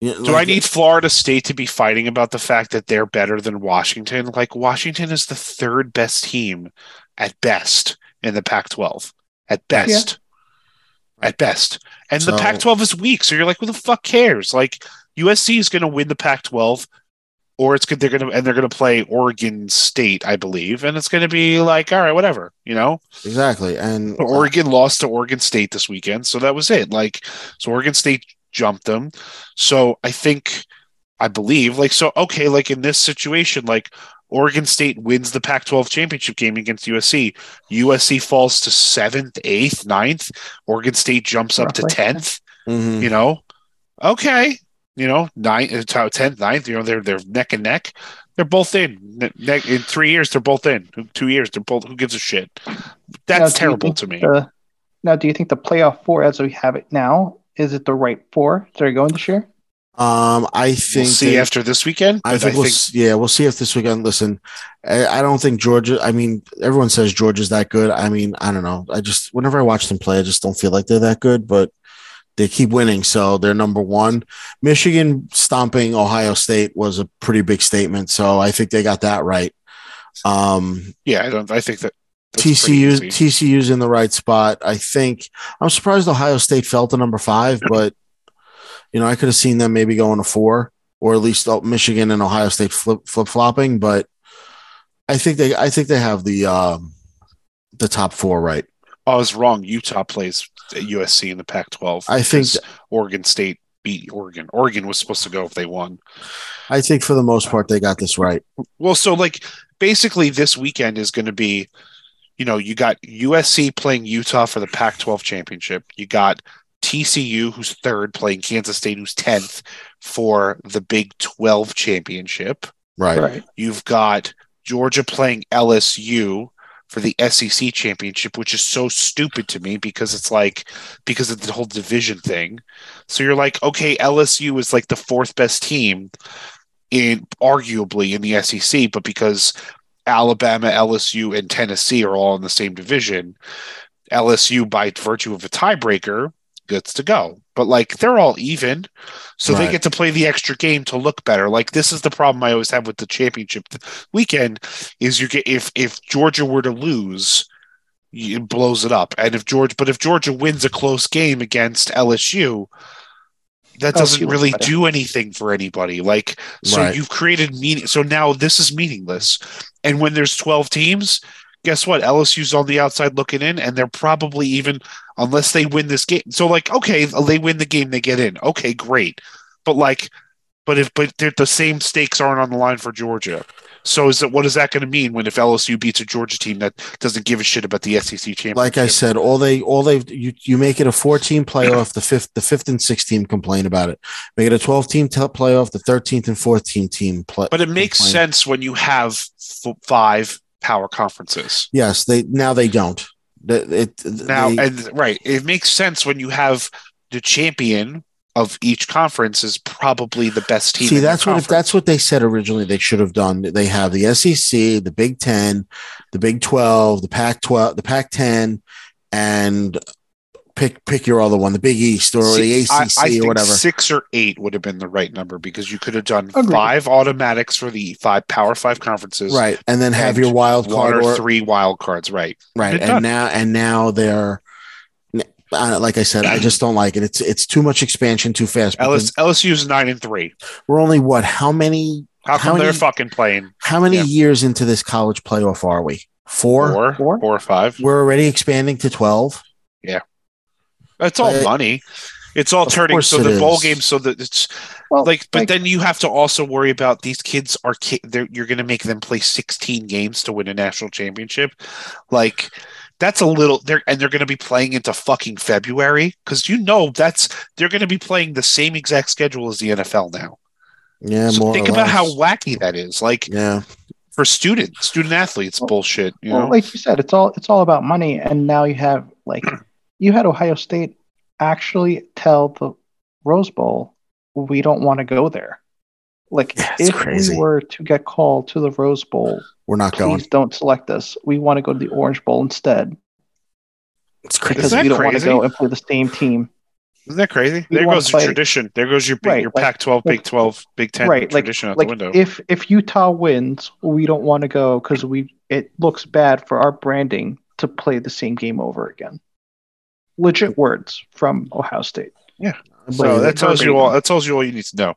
[SPEAKER 3] like do I need Florida State to be fighting about the fact that they're better than Washington? Like, Washington is the third best team at best in the Pac-12. At best. Yeah at best. And so, the Pac 12 is weak. So you're like, who the fuck cares? Like, USC is going to win the Pac 12, or it's good. They're going to, and they're going to play Oregon State, I believe. And it's going to be like, all right, whatever, you know?
[SPEAKER 2] Exactly. And
[SPEAKER 3] Oregon lost to Oregon State this weekend. So that was it. Like, so Oregon State jumped them. So I think, I believe, like, so, okay, like in this situation, like, Oregon State wins the Pac 12 championship game against USC. USC falls to seventh, eighth, ninth. Oregon State jumps up Roughly. to 10th. Mm-hmm. You know, okay. You know, ninth, 10th, uh, ninth, you know, they're, they're neck and neck. They're both in. Ne- in three years, they're both in. Two years, they're both. Who gives a shit? That's now, terrible to me.
[SPEAKER 1] The, now, do you think the playoff four, as we have it now, is it the right four that are going this year?
[SPEAKER 2] Um, I think
[SPEAKER 3] we'll see they, after this weekend.
[SPEAKER 2] I think, I we'll, think, yeah, we'll see if this weekend. Listen, I, I, don't think Georgia. I mean, everyone says Georgia's that good. I mean, I don't know. I just whenever I watch them play, I just don't feel like they're that good. But they keep winning, so they're number one. Michigan stomping Ohio State was a pretty big statement, so I think they got that right. Um,
[SPEAKER 3] yeah, I don't. I think that
[SPEAKER 2] TCU TCU's in the right spot. I think I'm surprised Ohio State fell to number five, but you know, I could have seen them maybe going to four or at least Michigan and Ohio State flip flip flopping, but I think they I think they have the um, the top four right.
[SPEAKER 3] I was wrong. Utah plays USC in the Pac-12.
[SPEAKER 2] I think
[SPEAKER 3] Oregon State beat Oregon. Oregon was supposed to go if they won.
[SPEAKER 2] I think for the most part they got this right.
[SPEAKER 3] Well, so like basically this weekend is going to be, you know, you got USC playing Utah for the Pac-12 championship. You got TCU, who's third, playing Kansas State, who's 10th for the Big 12 championship.
[SPEAKER 2] Right. right.
[SPEAKER 3] You've got Georgia playing LSU for the SEC championship, which is so stupid to me because it's like, because of the whole division thing. So you're like, okay, LSU is like the fourth best team in arguably in the SEC, but because Alabama, LSU, and Tennessee are all in the same division, LSU, by virtue of a tiebreaker, gets to go. But like they're all even, so right. they get to play the extra game to look better. Like this is the problem I always have with the championship weekend is you get if if Georgia were to lose, it blows it up. And if Georgia, but if Georgia wins a close game against LSU, that doesn't really do anything for anybody. Like so, right. you've created meaning. So now this is meaningless. And when there's twelve teams, guess what? LSU's on the outside looking in, and they're probably even unless they win this game. So like, okay, they win the game, they get in. Okay, great. But like, but if but the same stakes aren't on the line for Georgia. So is that what is that going to mean when if LSU beats a Georgia team that doesn't give a shit about the SEC championship?
[SPEAKER 2] Like I said, all they all they you you make it a four team playoff. The fifth the fifth and sixth team complain about it. Make it a twelve team playoff. The thirteenth and fourteenth team play.
[SPEAKER 3] But it makes
[SPEAKER 2] complain.
[SPEAKER 3] sense when you have five power conferences.
[SPEAKER 2] Yes, they now they don't. It, it,
[SPEAKER 3] Now
[SPEAKER 2] they-
[SPEAKER 3] and right, it makes sense when you have the champion of each conference is probably the best team.
[SPEAKER 2] See, that's what if that's what they said originally. They should have done. They have the SEC, the Big Ten, the Big Twelve, the Pac twelve, the Pac ten, and pick pick your other one, the Big East or the
[SPEAKER 3] See, I-
[SPEAKER 2] ACC
[SPEAKER 3] I think
[SPEAKER 2] or whatever.
[SPEAKER 3] Six or eight would have been the right number because you could have done
[SPEAKER 1] Agreed.
[SPEAKER 3] five automatics for the five Power Five conferences,
[SPEAKER 2] Right, and then have
[SPEAKER 3] and
[SPEAKER 2] your wild card
[SPEAKER 3] or
[SPEAKER 2] or
[SPEAKER 3] three wild cards, right?
[SPEAKER 2] right,
[SPEAKER 3] They're
[SPEAKER 2] and
[SPEAKER 3] done.
[SPEAKER 2] now and now they're. Uh, like I said, I just don't like it. It's it's too much expansion too fast. because
[SPEAKER 3] LS, LSU's nine and three.
[SPEAKER 2] We're only what? How many?
[SPEAKER 3] How
[SPEAKER 2] How
[SPEAKER 3] come they're
[SPEAKER 2] many-
[SPEAKER 3] fucking playing
[SPEAKER 2] How many
[SPEAKER 3] Yeah.
[SPEAKER 2] years into this college playoff are we? Four.
[SPEAKER 3] four,
[SPEAKER 1] Four?
[SPEAKER 3] four or five?
[SPEAKER 2] We're already expanding to twelve.
[SPEAKER 3] It's all
[SPEAKER 2] But-
[SPEAKER 3] money. It's all turning so the bowl
[SPEAKER 2] is.
[SPEAKER 3] game so that it's
[SPEAKER 1] Well,
[SPEAKER 3] like but then you have to also worry about these kids are ki- you're going to make them play 16 games to win a national championship like that's a little they're and they're going to be playing into fucking february because you know that's they're going to be playing the same exact schedule as the nfl now
[SPEAKER 2] Yeah,
[SPEAKER 3] so
[SPEAKER 2] more.
[SPEAKER 3] think about how wacky that is like
[SPEAKER 2] Yeah,
[SPEAKER 3] for students student athletes
[SPEAKER 1] Well-
[SPEAKER 3] bullshit you
[SPEAKER 1] well,
[SPEAKER 3] know
[SPEAKER 1] like you said, it's all it's all about money, and now you have like you had Ohio State actually tell the Rose Bowl we don't want to go there. Like
[SPEAKER 2] Yeah,
[SPEAKER 1] if
[SPEAKER 2] crazy.
[SPEAKER 1] we were to get called to the Rose Bowl,
[SPEAKER 2] we're not
[SPEAKER 1] please
[SPEAKER 2] going.
[SPEAKER 1] don't select us. We want to go to the Orange Bowl instead
[SPEAKER 2] It's
[SPEAKER 1] because
[SPEAKER 2] crazy.
[SPEAKER 3] that
[SPEAKER 1] we don't want to go and play the same team.
[SPEAKER 3] isn't that crazy
[SPEAKER 1] we
[SPEAKER 3] there
[SPEAKER 1] wanna
[SPEAKER 3] goes your tradition there goes your big,
[SPEAKER 1] Right,
[SPEAKER 3] your
[SPEAKER 1] like-
[SPEAKER 3] pac 12 big 12 big 10
[SPEAKER 1] right, like
[SPEAKER 3] tradition out
[SPEAKER 1] like
[SPEAKER 3] the window
[SPEAKER 1] if if Utah wins, we don't want to go because we it looks bad for our branding to play the same game over again. Legit words from Ohio State. Yeah.
[SPEAKER 3] So
[SPEAKER 2] But-
[SPEAKER 3] that tells you all. That tells you all you need to know.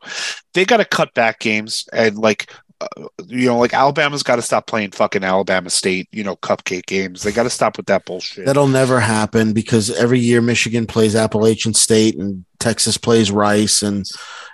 [SPEAKER 3] They got to cut back games and like, uh, you know, like Alabama's got to stop playing fucking Alabama State, you know, cupcake games. They got to stop with that bullshit.
[SPEAKER 2] That'll never happen because every year Michigan plays Appalachian State and Texas plays Rice and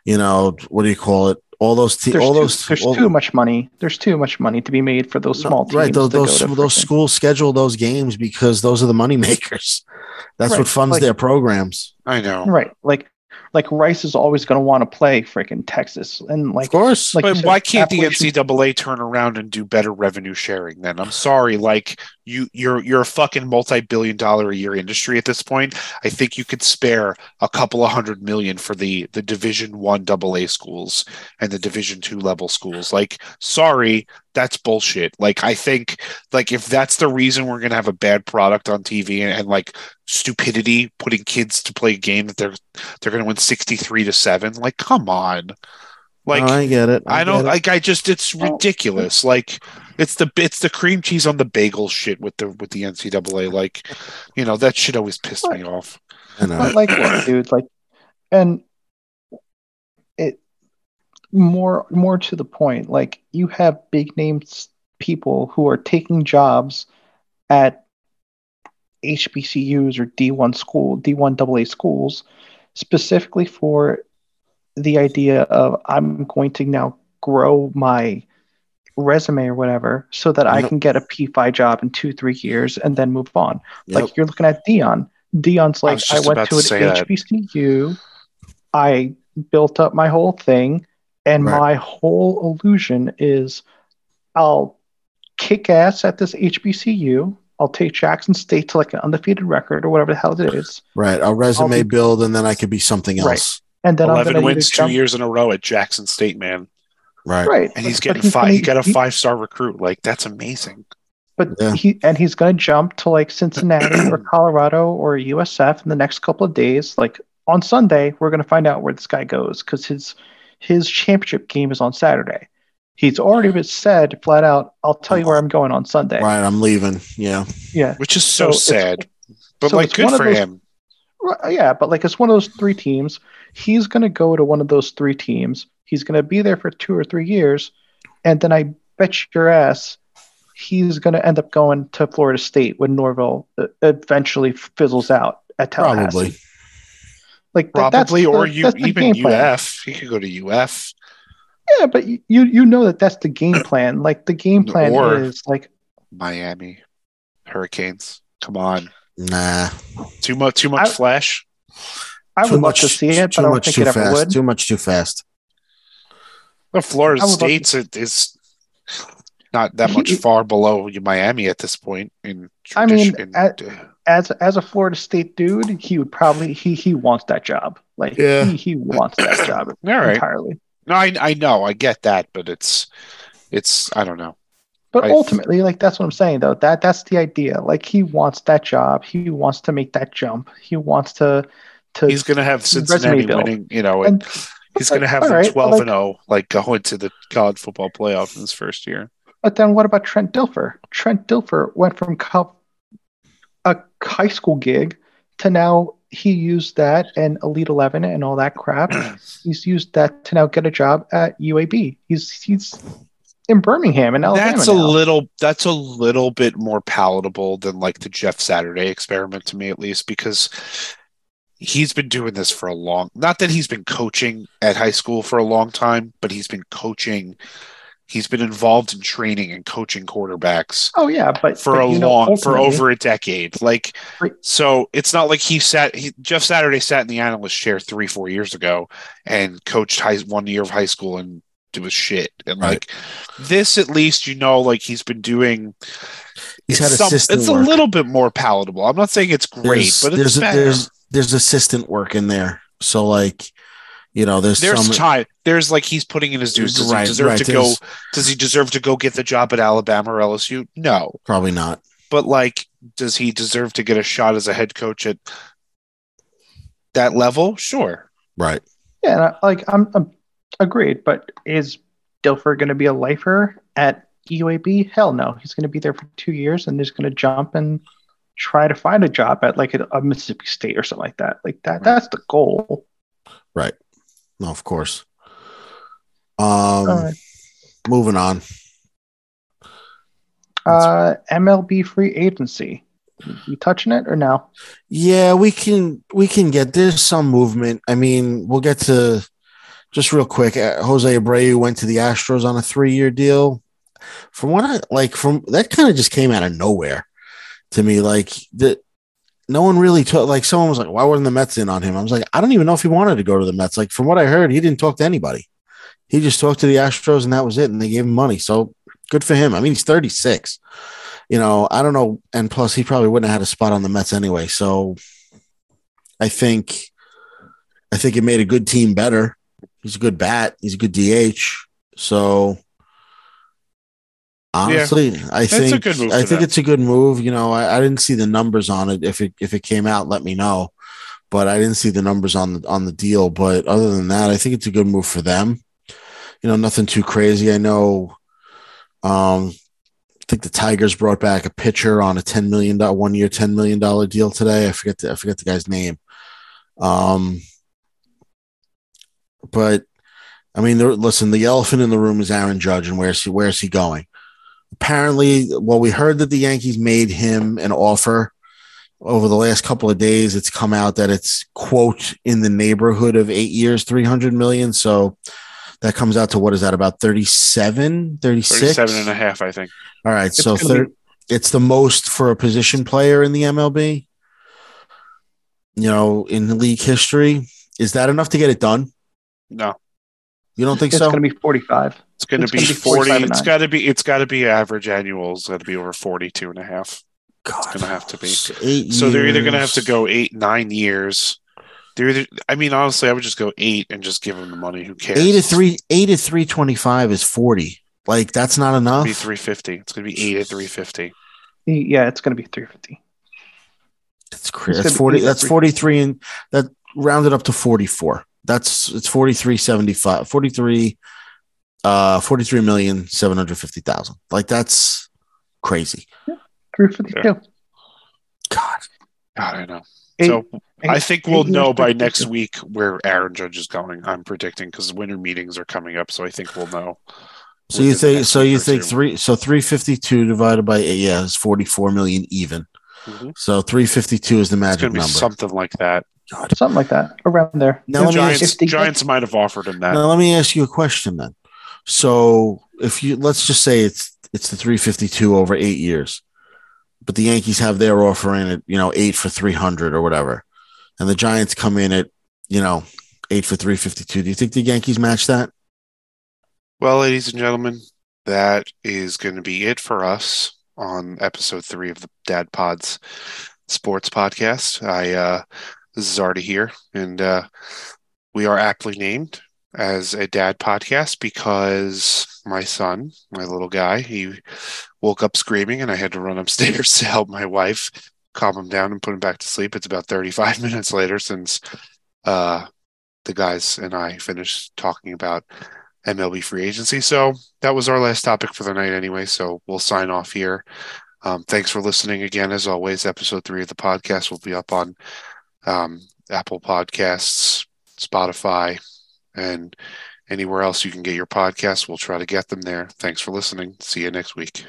[SPEAKER 2] you know what do you call it? All those te-
[SPEAKER 1] There's,
[SPEAKER 2] all
[SPEAKER 1] too,
[SPEAKER 2] those
[SPEAKER 1] there's
[SPEAKER 2] all-
[SPEAKER 1] too much money. There's too much money to be made for those small teams.
[SPEAKER 2] right those those, those schools schedule those games because those are the money makers. That's
[SPEAKER 1] Right,
[SPEAKER 2] what funds
[SPEAKER 1] like-
[SPEAKER 2] their programs.
[SPEAKER 3] I know,
[SPEAKER 1] Right. Like like Rice is always going to want to play freaking Texas and like
[SPEAKER 2] of course.
[SPEAKER 1] like
[SPEAKER 3] but
[SPEAKER 1] said,
[SPEAKER 3] why can't the NCAA turn around and do better revenue sharing? Then I'm sorry, like you, you're you're a fucking multi-billion dollar a year industry at this point. I think you could spare a couple of hundred million for the the Division One AA schools and the Division Two level schools. Like, sorry, that's bullshit. Like, I think like if that's the reason we're gonna have a bad product on TV and, and like stupidity putting kids to play a game that they're they're gonna win 63 to 7 like come on like
[SPEAKER 2] No, I get it.
[SPEAKER 3] I, don't
[SPEAKER 2] it.
[SPEAKER 3] like. I just it's
[SPEAKER 1] Well-
[SPEAKER 3] ridiculous. Like it's the it's the cream cheese on the bagel shit with the with the NCAA. Like you know that shit always pissed me off.
[SPEAKER 2] I know.
[SPEAKER 1] But like what, dude? Like, and it more more to the point. Like, you have big names people who are taking jobs at HBCUs or D1 school, D1 AA schools, specifically for the idea of I'm going to now grow my resume or whatever so that I can get a P5 job in two, three years and then move on.
[SPEAKER 2] Yep.
[SPEAKER 1] Like you're looking at Deion.
[SPEAKER 3] Deion's
[SPEAKER 1] like,
[SPEAKER 3] was
[SPEAKER 1] I, went to
[SPEAKER 3] to
[SPEAKER 1] an
[SPEAKER 3] say that.
[SPEAKER 1] HBCU. I built up my whole thing, and
[SPEAKER 2] Right.
[SPEAKER 1] my whole illusion is I'll kick ass at this HBCU. I'll take Jackson State to like an undefeated record or whatever the hell it is.
[SPEAKER 2] right. I'll resume
[SPEAKER 1] I'll be-
[SPEAKER 2] build and then I could be something
[SPEAKER 1] Right.
[SPEAKER 2] else.
[SPEAKER 1] And then I'm
[SPEAKER 3] Eleven wins two
[SPEAKER 1] jump-
[SPEAKER 3] years in a row at Jackson State, man,
[SPEAKER 2] Right.
[SPEAKER 1] Right.
[SPEAKER 3] and he's
[SPEAKER 1] but- but
[SPEAKER 3] getting five.
[SPEAKER 1] gonna-
[SPEAKER 3] He got a five star recruit. Like that's amazing.
[SPEAKER 1] But
[SPEAKER 2] Yeah.
[SPEAKER 1] he and he's going to jump to like Cincinnati or Colorado or USF in the next couple of days. Like on Sunday, we're going to find out where this guy goes because his his championship game is on Saturday. He's already been said flat out. I'll tell you where I'm going on Sunday.
[SPEAKER 2] Right. I'm leaving. Yeah.
[SPEAKER 1] Yeah,
[SPEAKER 3] Which is so,
[SPEAKER 1] So
[SPEAKER 3] sad. But
[SPEAKER 1] so
[SPEAKER 3] like,
[SPEAKER 1] it's
[SPEAKER 3] good
[SPEAKER 1] one of
[SPEAKER 3] for
[SPEAKER 1] those-
[SPEAKER 3] him.
[SPEAKER 1] Right, yeah. But like it's one of those three teams. He's going to go to one of those three teams. He's going to be there for two or three years, and then I bet your ass he's going to end up going to Florida State when Norvell uh, eventually fizzles out at Tallahassee.
[SPEAKER 2] Probably.
[SPEAKER 1] Like that- that's
[SPEAKER 3] Probably,
[SPEAKER 1] the-
[SPEAKER 3] or you
[SPEAKER 1] that's
[SPEAKER 3] even
[SPEAKER 1] game plan.
[SPEAKER 3] UF. He could go to UF.
[SPEAKER 1] Yeah, but you you know that that's the game plan. Like the game plan
[SPEAKER 3] Or-
[SPEAKER 1] is like
[SPEAKER 3] Miami Hurricanes. Come on,
[SPEAKER 2] Nah.
[SPEAKER 3] too much. Too much
[SPEAKER 1] I-
[SPEAKER 3] flash.
[SPEAKER 1] I
[SPEAKER 2] too
[SPEAKER 1] would
[SPEAKER 2] much,
[SPEAKER 1] love to see it,
[SPEAKER 2] too
[SPEAKER 1] but I don't think
[SPEAKER 2] too
[SPEAKER 1] it ever
[SPEAKER 2] fast.
[SPEAKER 1] would.
[SPEAKER 2] Too much too fast.
[SPEAKER 3] Well, Florida
[SPEAKER 1] I would
[SPEAKER 3] State's it is not that
[SPEAKER 1] He-
[SPEAKER 3] much far below Miami at this point in
[SPEAKER 1] I mean,
[SPEAKER 3] tradition.
[SPEAKER 1] at- As as a Florida State dude, he would probably he he wants that job. Like
[SPEAKER 2] Yeah.
[SPEAKER 1] he, he wants that job
[SPEAKER 3] all right.
[SPEAKER 1] entirely.
[SPEAKER 3] No, I I know, I get that, but it's it's I don't know.
[SPEAKER 1] But
[SPEAKER 3] I-
[SPEAKER 1] ultimately, like that's what I'm saying though. That that's the idea. Like he wants that job. He wants to make that jump. He wants to to
[SPEAKER 3] He's gonna have Cincinnati winning, you know, and
[SPEAKER 1] and
[SPEAKER 3] he's gonna have
[SPEAKER 1] all
[SPEAKER 3] them
[SPEAKER 1] right,
[SPEAKER 3] twelve
[SPEAKER 1] like-
[SPEAKER 3] and zero, like going to the college football playoff in his first year.
[SPEAKER 1] But then what about Trent Dilfer? Trent Dilfer went from co- a high school gig to now he used that and Elite Eleven and all that crap. he's used that to now get a job at UAB. He's he's in Birmingham in Alabama.
[SPEAKER 3] That's a
[SPEAKER 1] now.
[SPEAKER 3] little that's a little bit more palatable than like the Jeff Saturday experiment to me at least because he's been doing this for a long not that he's been coaching at high school for a long time, but he's been coaching he's been involved in training and coaching quarterbacks
[SPEAKER 1] Oh yeah, but
[SPEAKER 3] for
[SPEAKER 1] but,
[SPEAKER 3] a
[SPEAKER 1] you know,
[SPEAKER 3] long for over a decade. Like
[SPEAKER 1] Right.
[SPEAKER 3] so it's not like he sat he, Jeff Saturday sat in the analyst chair 3 4 years ago and coached high one year of high school and it was shit. And
[SPEAKER 2] Right.
[SPEAKER 3] like this at least you know like he's been doing
[SPEAKER 2] He's
[SPEAKER 3] it's
[SPEAKER 2] had
[SPEAKER 3] some-
[SPEAKER 2] assistant
[SPEAKER 3] it's
[SPEAKER 2] work.
[SPEAKER 3] a little bit more palatable. I'm not saying it's great,
[SPEAKER 2] there's,
[SPEAKER 3] but it's
[SPEAKER 2] there's,
[SPEAKER 3] better.
[SPEAKER 2] there's there's assistant work in there. So like, you know, there's,
[SPEAKER 3] There's
[SPEAKER 2] some
[SPEAKER 3] time. There's like he's putting in his dues. Does
[SPEAKER 2] Right,
[SPEAKER 3] he deserve
[SPEAKER 2] right,
[SPEAKER 3] to go? Does he deserve to go get the job at Alabama or LSU? No.
[SPEAKER 2] probably not.
[SPEAKER 3] But like, does he deserve to get a shot as a head coach at that level? Sure.
[SPEAKER 2] Right.
[SPEAKER 1] Yeah, and I, like I'm, I'm agreed. But is Dilfer going to be a lifer at UAB? Hell no. He's going to be there for two years and he's going to jump and try to find a job at like a, a Mississippi State or something like that. Like that. That's the goal.
[SPEAKER 2] No, of course. Um, moving on.
[SPEAKER 1] uh, MLB free agency. You touching it or no?
[SPEAKER 2] Yeah, we can we can get there's some movement. I mean, we'll get to just real quick. uh, Jose Abreu went to the Astros on a three year deal. From what I like, from that kind of just came out of nowhere to me. Like that, no one really took. Like someone was like, "Why wasn't the Mets in on him?" I was like, "I don't even know if he wanted to go to the Mets." Like from what I heard, he didn't talk to anybody. He just talked to the Astros, and that was it. And they gave him money, so good for him. I mean, he's 36 you know, I don't know. And plus, he probably wouldn't have had a spot on the Mets anyway. So I think, I think it made a good team better. He's a good bat. He's a good DH. So honestly, I
[SPEAKER 3] a
[SPEAKER 2] think I think
[SPEAKER 3] them.
[SPEAKER 2] it's a good move. You know, I, I didn't see the numbers on it. If it if it came out, let me know. But I didn't see the numbers on the on the deal. But other than that, I think it's a good move for them. You know, nothing too crazy. I know. Um, I think the Tigers brought back a pitcher on a ten million dollar one year, ten million dollar deal today. I forget the I forget the guy's name. Um, but I mean, there, listen, the elephant in the room is Aaron Judge, and where's he? Where's he going? Apparently, well, we heard that the Yankees made him an offer over the last couple of days. It's come out that it's quote in the neighborhood of eight years, three hundred million. So that comes out to what is that about 37, 36?
[SPEAKER 3] 37 and a half, I think.
[SPEAKER 2] All right,
[SPEAKER 1] It's
[SPEAKER 2] so thir-
[SPEAKER 1] be-
[SPEAKER 2] it's the most for a position player in the MLB. You know, in league history, is that enough to get it done?
[SPEAKER 3] No.
[SPEAKER 2] You don't think
[SPEAKER 1] It's
[SPEAKER 2] so?
[SPEAKER 1] It's going to be 45.
[SPEAKER 3] It's going to be 40. It's got to be, it's got to be average annual. It's got to be over 42 and a half.
[SPEAKER 2] God,
[SPEAKER 3] it's going to have
[SPEAKER 2] to be.
[SPEAKER 3] So years. they're either going to have to go eight, nine years. They're either, I mean, honestly, I would just go eight and just give them the money. Who cares?
[SPEAKER 2] Eight to three, eight to 325 is 40. Like, that's not enough.
[SPEAKER 3] It's gonna be 350. It's going to be eight to 350.
[SPEAKER 1] Yeah, it's going to be 350.
[SPEAKER 2] That's crazy. That's
[SPEAKER 1] 40.
[SPEAKER 2] That's 43 and that rounded up to 44. That's it's 4375. 43 uh, forty three million seven hundred fifty thousand. Like that's crazy.
[SPEAKER 1] 352.
[SPEAKER 2] God.
[SPEAKER 3] God, I don't know.
[SPEAKER 1] Eight-
[SPEAKER 3] so I think we'll know by next week where Aaron Judge is going. I'm predicting because winter meetings are coming up. So I think we'll know.
[SPEAKER 2] So you think so you think
[SPEAKER 3] two.
[SPEAKER 2] three so 352 divided by 8 yeah is 44 million even.
[SPEAKER 3] Mhm.
[SPEAKER 2] So 352 is the
[SPEAKER 3] It's
[SPEAKER 2] magic
[SPEAKER 3] going to be
[SPEAKER 2] number.
[SPEAKER 3] something like that.
[SPEAKER 2] God.
[SPEAKER 1] Something like that around there.
[SPEAKER 2] Now
[SPEAKER 3] The Giants,
[SPEAKER 2] ask,
[SPEAKER 1] if they get-
[SPEAKER 3] Giants might have offered him that.
[SPEAKER 2] now let me ask you a question then. So if you let's just say it's it's the 352 over 8 years. But the Yankees have their offer in at, you know, 8 for 300 or whatever. And the Giants come in at, you know, 8 for 352. Do you think the Yankees match that?
[SPEAKER 3] Well, ladies and gentlemen, that is going to be it for us on episode three of the Dad Pods Sports Podcast. I uh, this is Artie here, and uh, we are aptly named as a dad podcast because my son, my little guy, he woke up screaming, and I had to run upstairs to help my wife calm him down and put him back to sleep. It's about 35 minutes later since uh, the guys and I finished talking about MLB free agency. So that was our last topic for the night anyway. So we'll sign off here. Um, thanks for listening again. As always, episode three of the podcast will be up on um, Apple Podcasts, Spotify, and anywhere else you can get your podcasts. We'll try to get them there. Thanks for listening. See you next week.